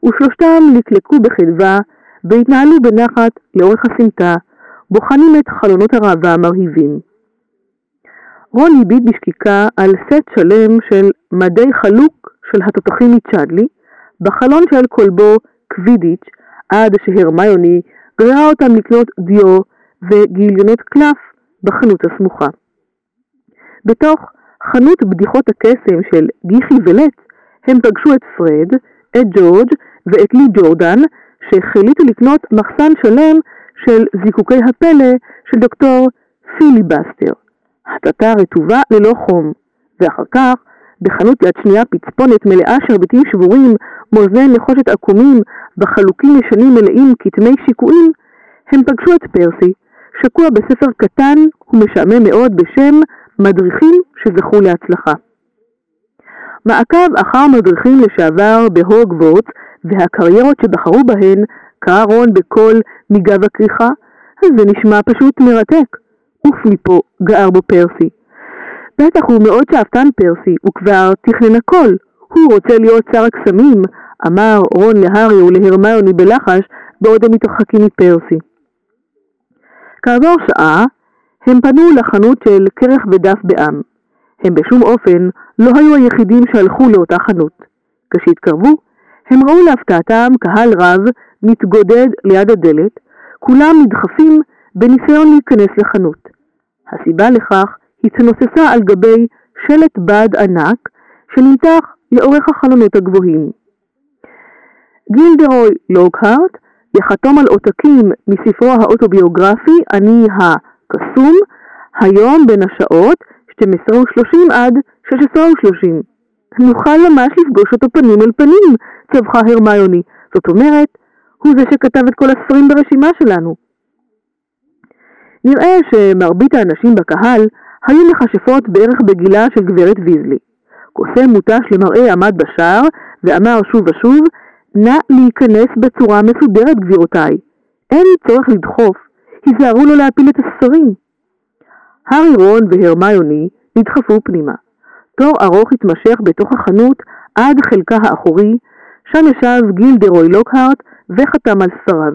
Speaker 1: ושלושתם לקלקו בחדווה והתנהלו בנחת לאורך הסמטה, בוחנים את חלונות הראווה המרהיבים. רון הביט בשקיקה על סט שלם של מדי חלוק של התותחים מצ'אדלי, בחלון של כלבו קווידיץ', עד שהרמיוני גררה אותם לקנות דיו וגיליונות קלף בחנות הסמוכה. בתוך חנות בדיחות הקסם של גיחי ולט, הם פגשו את פרד, את ג'ורג' ואת לי ג'ורדן, שהחליטו לקנות מחסן שלם של זיקוקי הפלא של דוקטור פיליבסטר. הצתה רטובה ללא חום, ואחר כך, בחנות יד שנייה פצפונת מלאה שרביטים שבורים, מאזני נחושת עקומים וחלוקים ישנים מלאים כתמי שיקויים, הם פגשו את פרסי, שקוע בספר קטן ומשעמם מאוד בשם מדריכים שזכו להצלחה. מעקב אחר מדריכים לשעבר בהוגוורטס והקריירות שבחרו בהן קרא רון בקול מגב הכריכה, זה נשמע פשוט מרתק. עוף מפה, גער בו פרסי. בטח הוא מאוד שאפתן פרסי, הוא כבר תכנן הכל. הוא רוצה להיות שר הקסמים, אמר רון להארי ולהרמיוני בלחש בעוד הם מתרחקים מפרסי. כעבור שעה הם פנו לחנות של כרך ודף בעם. הם בשום אופן לא היו היחידים שהלכו לאותה חנות. כשהתקרבו, הם ראו להפתעתם קהל רב מתגודד ליד הדלת, כולם נדחפים בניסיון להיכנס לחנות. הסיבה לכך התנוססה על גבי שלט בד ענק שנמתח לאורך החלונות הגבוהים. גילדרוי לוקהארט יחתום על עותקים מספרו האוטוביוגרפי "אני הקסום" היום בין השעות 12:30 עד 16:30. נוכל ממש לפגוש אותו פנים אל פנים, צווחה הרמיוני. זאת אומרת, הוא זה שכתב את כל הספרים ברשימה שלנו. נראה שמרבית האנשים בקהל היו מכשפות בערך בגילה של גברת ויזלי. קוסם מותש למראה עמד בשער ואמר שוב ושוב, נא להיכנס בצורה מסודרת גבירותיי. אין צורך לדחוף, היזהרו לו להפיל את הספרים. הארי רון והרמיוני נדחפו פנימה. תור ארוך התמשך בתוך החנות עד חלקה האחורי, שם ישב גילדרוי לוקהארט וחתם על ספריו.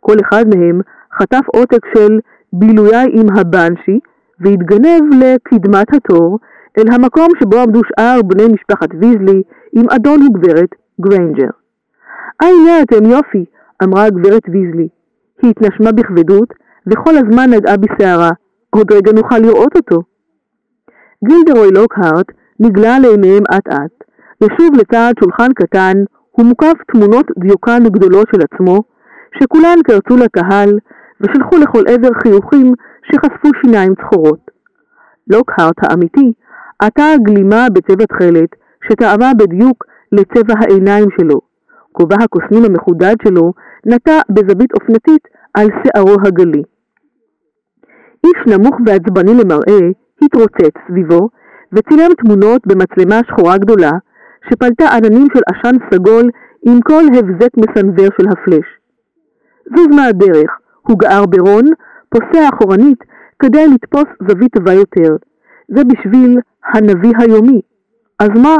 Speaker 1: כל אחד מהם חטף עותק של בילוי עם הבנשי והתגנב לקדמת התור אל המקום שבו עמדו שאר בני משפחת ויזלי עם אדון וגברת גריינג'ר. אה הנה אתם יופי, אמרה הגברת ויזלי. היא התנשמה בכבדות וכל הזמן נגעה בשערה. עוד רגע נוכל לראות אותו. גילדרוי לוקהארט נגלה לעיניהם אט אט, ישוב לצד שולחן קטן ומוקף תמונות דיוקן גדולות של עצמו, שכולן קרצו לקהל ושלחו לכל עבר חיוכים שחשפו שיניים צחורות. לוקהארט האמיתי עטה גלימה בצבע תכלת שטעמה בדיוק לצבע העיניים שלו. כובע הקוסמים המחודד שלו נטע בזווית אופנתית על שערו הגלי. איש נמוך ועצבני למראה התרוצץ סביבו וצילם תמונות במצלמה שחורה גדולה שפלטה עננים של עשן סגול עם כל הבזק מסנוור של הפלאש. זוז מהדרך, הוא גער ברון, פוסע אחורנית כדי לתפוס זווית טובה יותר. זה בשביל הנביא היומי. אז מה?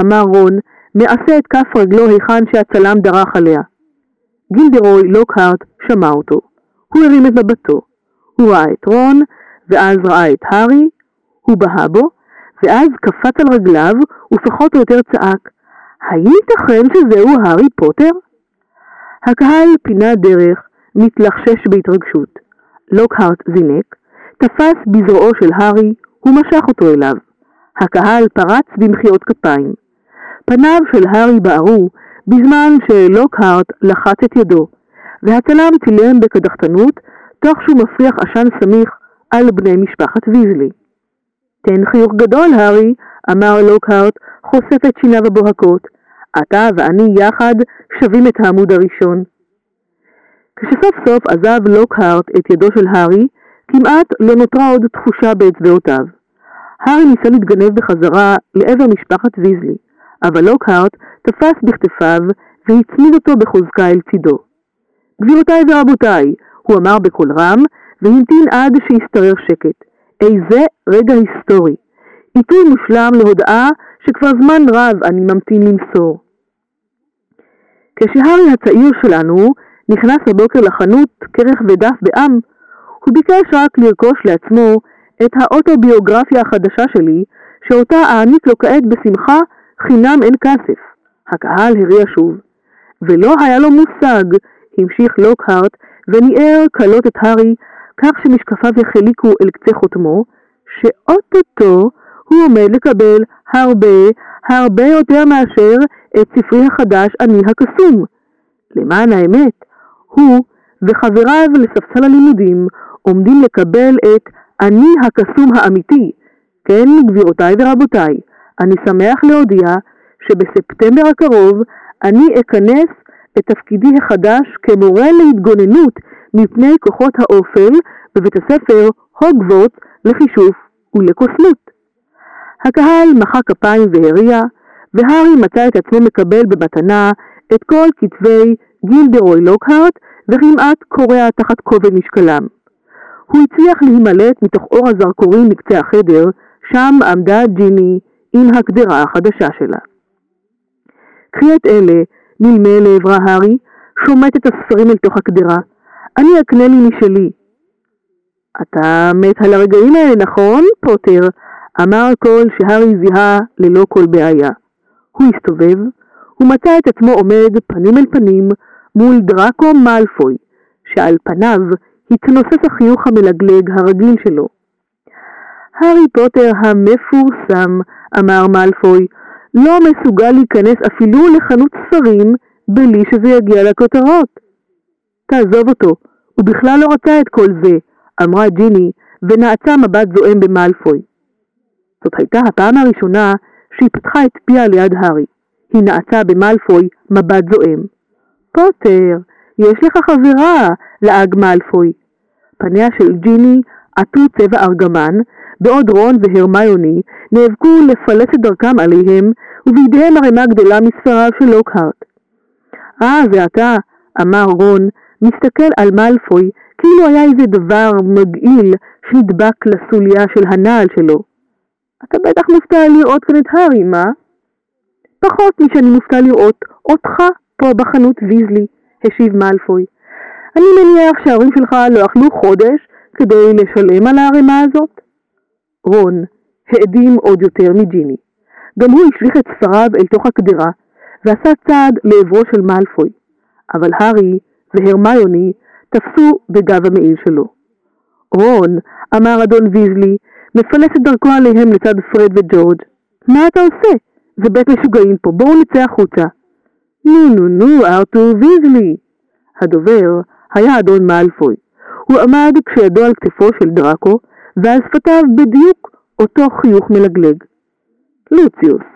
Speaker 1: אמר רון, מעשה את כף רגלו היכן שהצלם דרך עליה. גילדרוי לוקהארט שמע אותו. הוא הרים את מבטו. הוא ראה את רון, ואז ראה את הארי, הוא בהה בו, ואז קפץ על רגליו, ופחות או יותר צעק, האם ייתכן שזהו הארי פוטר? הקהל פינה דרך, מתלחשש בהתרגשות. לוקהארט זינק, תפס בזרועו של הארי ומשך אותו אליו. הקהל פרץ במחיאות כפיים. פניו של הארי בערו בזמן שלוקהארט לחץ את ידו, והצלם צילם בקדחתנות תוך שהוא מפריח עשן סמיך על בני משפחת ויזלי. תן חיוך גדול, הארי, אמר לוקהארט, חושף את שיניו הבוהקות. אתה ואני יחד שווים את העמוד הראשון. כשסוף סוף עזב לוקהארט את ידו של הארי, כמעט לא נותרה עוד תחושה באצבעותיו. הארי ניסה להתגנב בחזרה לעבר משפחת ויזלי, אבל לוקהארט תפס בכתפיו והצמיד אותו בחוזקה אל צידו. גבירותיי ורבותיי, הוא אמר בקול רם, והמתין עד שהשתרר שקט. איזה רגע היסטורי. עיתוי מושלם להודעה שכבר זמן רב אני ממתין למסור. כשהארי הצעיר שלנו נכנס הבוקר לחנות כרך ודף בעם, הוא ביקש רק לרכוש לעצמו את האוטוביוגרפיה החדשה שלי, שאותה אעניק לו כעת בשמחה חינם אין כסף. הקהל הריע שוב. ולא היה לו מושג, המשיך לוקהארט, וניער קלות את הארי, כך שמשקפיו החליקו אל קצה חוטמו, שאוטוטו הוא עומד לקבל הרבה, הרבה יותר מאשר את ספרי החדש אני הקסום. למען האמת, הוא וחבריו לספסל הלימודים עומדים לקבל את אני הקסום האמיתי. כן, גבירותיי ורבותיי, אני שמח להודיע שבספטמבר הקרוב אני אכנס את תפקידי החדש כמורה להתגוננות מפני כוחות האופל בבית הספר הוגוורט לחישוף ולקוסמות. הקהל מחא כפיים והריע, והארי מצא את עצמו מקבל במתנה את כל כתבי גילדרוי לוקהארט וכמעט קורע תחת כובד משקלם. הוא הצליח להימלט מתוך אור הזרקורים מקצה החדר, שם עמדה ג'יני עם הקדרה החדשה שלה. קחי את אלה, נלמה לעברה הארי, שומט את הספרים אל תוך הקדרה. אני אקנה לי משלי. אתה מת על הרגעים האלה, נכון, פוטר? אמר קול שהארי זיהה ללא כל בעיה. הוא הסתובב, ומצא את עצמו עומד פנים אל פנים מול דראקו מאלפוי, שעל פניו התנוסס החיוך המלגלג הרגיל שלו. הארי פוטר המפורסם, אמר מאלפוי, לא מסוגל להיכנס אפילו לחנות ספרים בלי שזה יגיע לכותרות. תעזוב אותו, הוא בכלל לא רצה את כל זה, אמרה ג'יני, ונעצה מבט זועם במאלפוי. זאת הייתה הפעם הראשונה שהיא פתחה את פיה ליד הארי. היא נעצה במאלפוי מבט זועם. פוטר, יש לך חברה, לעג מאלפוי. פניה של ג'יני עטו צבע ארגמן, בעוד רון והרמיוני נאבקו לפלס את דרכם עליהם, ובידיהם ערימה גדולה מספריו של לוקהארט. אה, זה אתה, אמר רון, מסתכל על מאלפוי כאילו היה איזה דבר מגעיל שנדבק לסוליה של הנעל שלו. אתה בטח מופתע לראות כאן את הארי, מה? פחות משאני מופתע לראות אותך פה בחנות ויזלי, השיב מאלפוי. אני מניח שההורים שלך לא אכלו חודש כדי לשלם על הערימה הזאת? רון האדים עוד יותר מג'יני. גם הוא השליך את ספריו אל תוך הקדרה, ועשה צעד לעברו של מאלפוי, אבל הארי והרמיוני תפסו בגב המעיל שלו. רון, אמר אדון ויזלי, מפלס את דרכו עליהם לצד פרד וג'ורג'. מה אתה עושה? זה בית משוגעים פה, בואו נצא החוצה. נו נו נו, ארתור ויזלי. הדובר היה אדון מאלפוי. הוא עמד כשידו על כתפו של דראקו, ועל שפתיו בדיוק אותו חיוך מלגלג. לוציוס,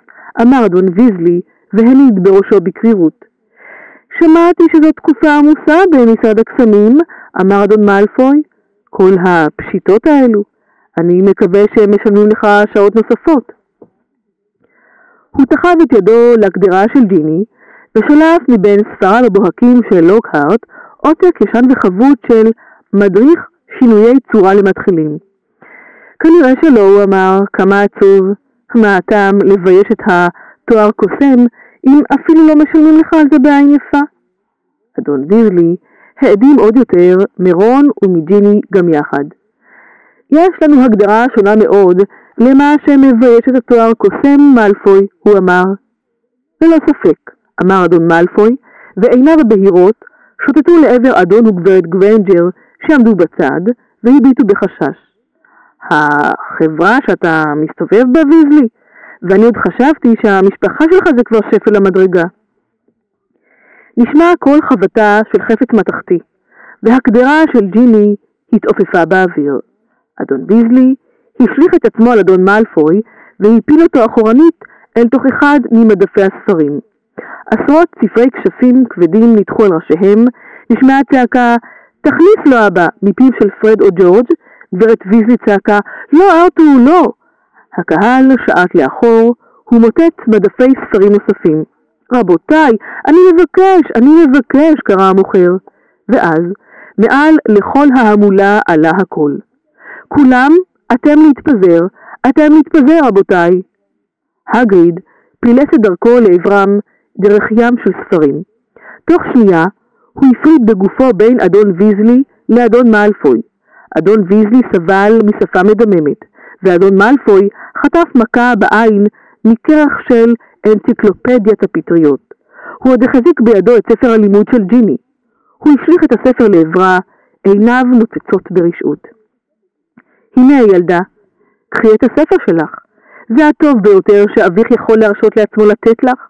Speaker 1: אמר אדון ויזלי, והניד בראשו בקרירות. שמעתי שזו תקופה עמוסה במשרד הקסמים, אמר אדון מאלפוי. כל הפשיטות האלו, אני מקווה שהם משלמים לך שעות נוספות. הוא תחב את ידו לגדרה של ג'יני, ושלף מבין ספריו הבוהקים של לוקהארט עותק ישן וחבוט של מדריך שינויי צורה למתחילים. כנראה שלא, הוא אמר, כמה עצוב, מה הטעם לבייש את התואר קוסם אם אפילו לא משלמים לך על זה בעין יפה. אדון וירלי העדים עוד יותר מרון ומג'יני גם יחד. יש לנו הגדרה שונה מאוד למה שמבייש את התואר קוסם מאלפוי, הוא אמר. ללא ספק, אמר אדון מאלפוי, ועיניו הבהירות שוטטו לעבר אדון וגברת גרנג'ר שעמדו בצד והביטו בחשש. החברה שאתה מסתובב בה, ויזלי? ואני עוד חשבתי שהמשפחה שלך זה כבר שפל המדרגה. נשמע קול חבטה של חפץ מתכתי, והקדרה של ג'יני התעופפה באוויר. אדון ויזלי השליך את עצמו על אדון מאלפוי והפיל אותו אחורנית אל תוך אחד ממדפי הספרים. עשרות ספרי כשפים כבדים נדחו על ראשיהם, נשמעה צעקה תכניס לו אבא מפיו של פרד או ג'ורג', גברת ויזלי צעקה לא ארתור לא! הקהל שעט לאחור, הוא מוטט מדפי ספרים נוספים. רבותיי, אני מבקש, אני מבקש, קרא המוכר. ואז, מעל לכל ההמולה עלה הקול. כולם, אתם להתפזר, אתם להתפזר, רבותיי. הגריד פילס את דרכו לעברם דרך ים של ספרים. תוך שנייה, הוא הפריד בגופו בין אדון ויזלי לאדון מאלפוי. אדון ויזלי סבל משפה מדממת, ואדון מאלפוי חטף מכה בעין מכרך של אנציקלופדיית הפטריות. הוא עוד החזיק בידו את ספר הלימוד של ג'יני. הוא הפליך את הספר לעברה, עיניו נוצצות ברשעות. הנה הילדה, קחי את הספר שלך. זה הטוב ביותר שאביך יכול להרשות לעצמו לתת לך.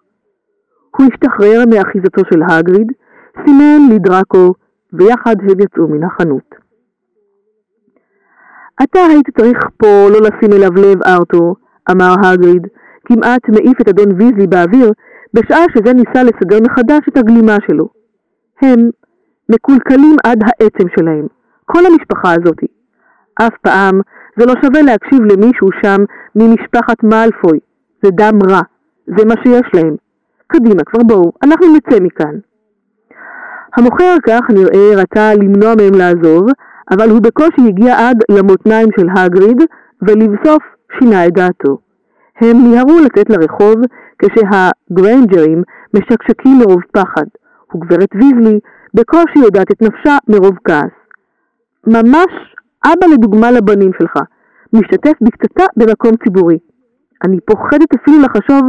Speaker 1: הוא השתחרר מאחיזתו של הגריד, סימן לדראקו, ויחד הם יצאו מן החנות. אתה היית צריך פה לא לשים אליו לב, ארתור, אמר הגריד, כמעט מעיף את אדון ויזלי באוויר, בשעה שזה ניסה לסדר מחדש את הגלימה שלו. הם מקולקלים עד העצם שלהם, כל המשפחה הזאתי. אף פעם זה לא שווה להקשיב למישהו שם ממשפחת מאלפוי. זה דם רע, זה מה שיש להם. קדימה, כבר בואו, אנחנו נצא מכאן. המוכר כך נראה רצה למנוע מהם לעזוב, אבל הוא בקושי הגיע עד למותניים של הגריד, ולבסוף שינה את דעתו. הם מיהרו לצאת לרחוב כשהגרנג'רים משקשקים מרוב פחד, וגברת ויזלי בקושי יודעת את נפשה מרוב כעס. ממש אבא לדוגמה לבנים שלך, משתתף בקצתה במקום ציבורי. אני פוחדת אפילו לחשוב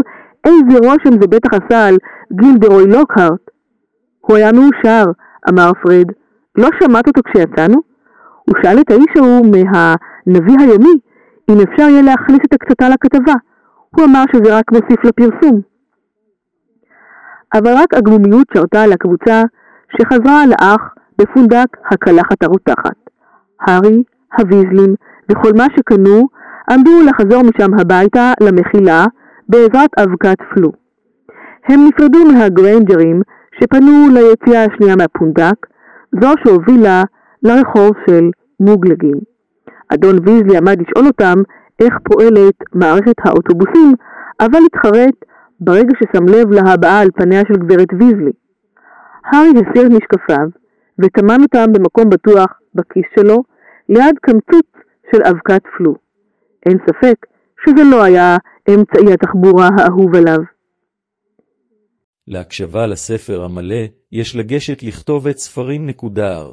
Speaker 1: איזה רושם זה בטח עשה על גילדרוי לוקהרט. הוא היה מאושר, אמר פרד. לא שמעת אותו כשיצאנו? הוא שאל את האיש ההוא מהנביא היומי אם אפשר יהיה להכניס את הקצתה לכתבה. הוא אמר שזה רק מוסיף לפרסום. אבל רק הגמומיות שרתה על הקבוצה שחזרה על האח בפונדק הקלחת הרותחת. הארי, הוויזלים וכל מה שקנו עמדו לחזור משם הביתה למחילה בעזרת אבקת פלו. הם נפרדו מהגריינג'רים שפנו ליציאה השנייה מהפונדק, זו שהובילה לרחוב של מוגלגים. אדון ויזלי עמד לשאול אותם איך פועלת מערכת האוטובוסים, אבל התחרט ברגע ששם לב להבעה על פניה של גברת ויזלי. הארי הסיר את משקפיו וטמן אותם במקום בטוח בכיס שלו, ליד קמצוץ של אבקת פלו. אין ספק שזה לא היה אמצעי התחבורה האהוב עליו.
Speaker 2: להקשבה לספר המלא יש לגשת לכתובת ספרים.r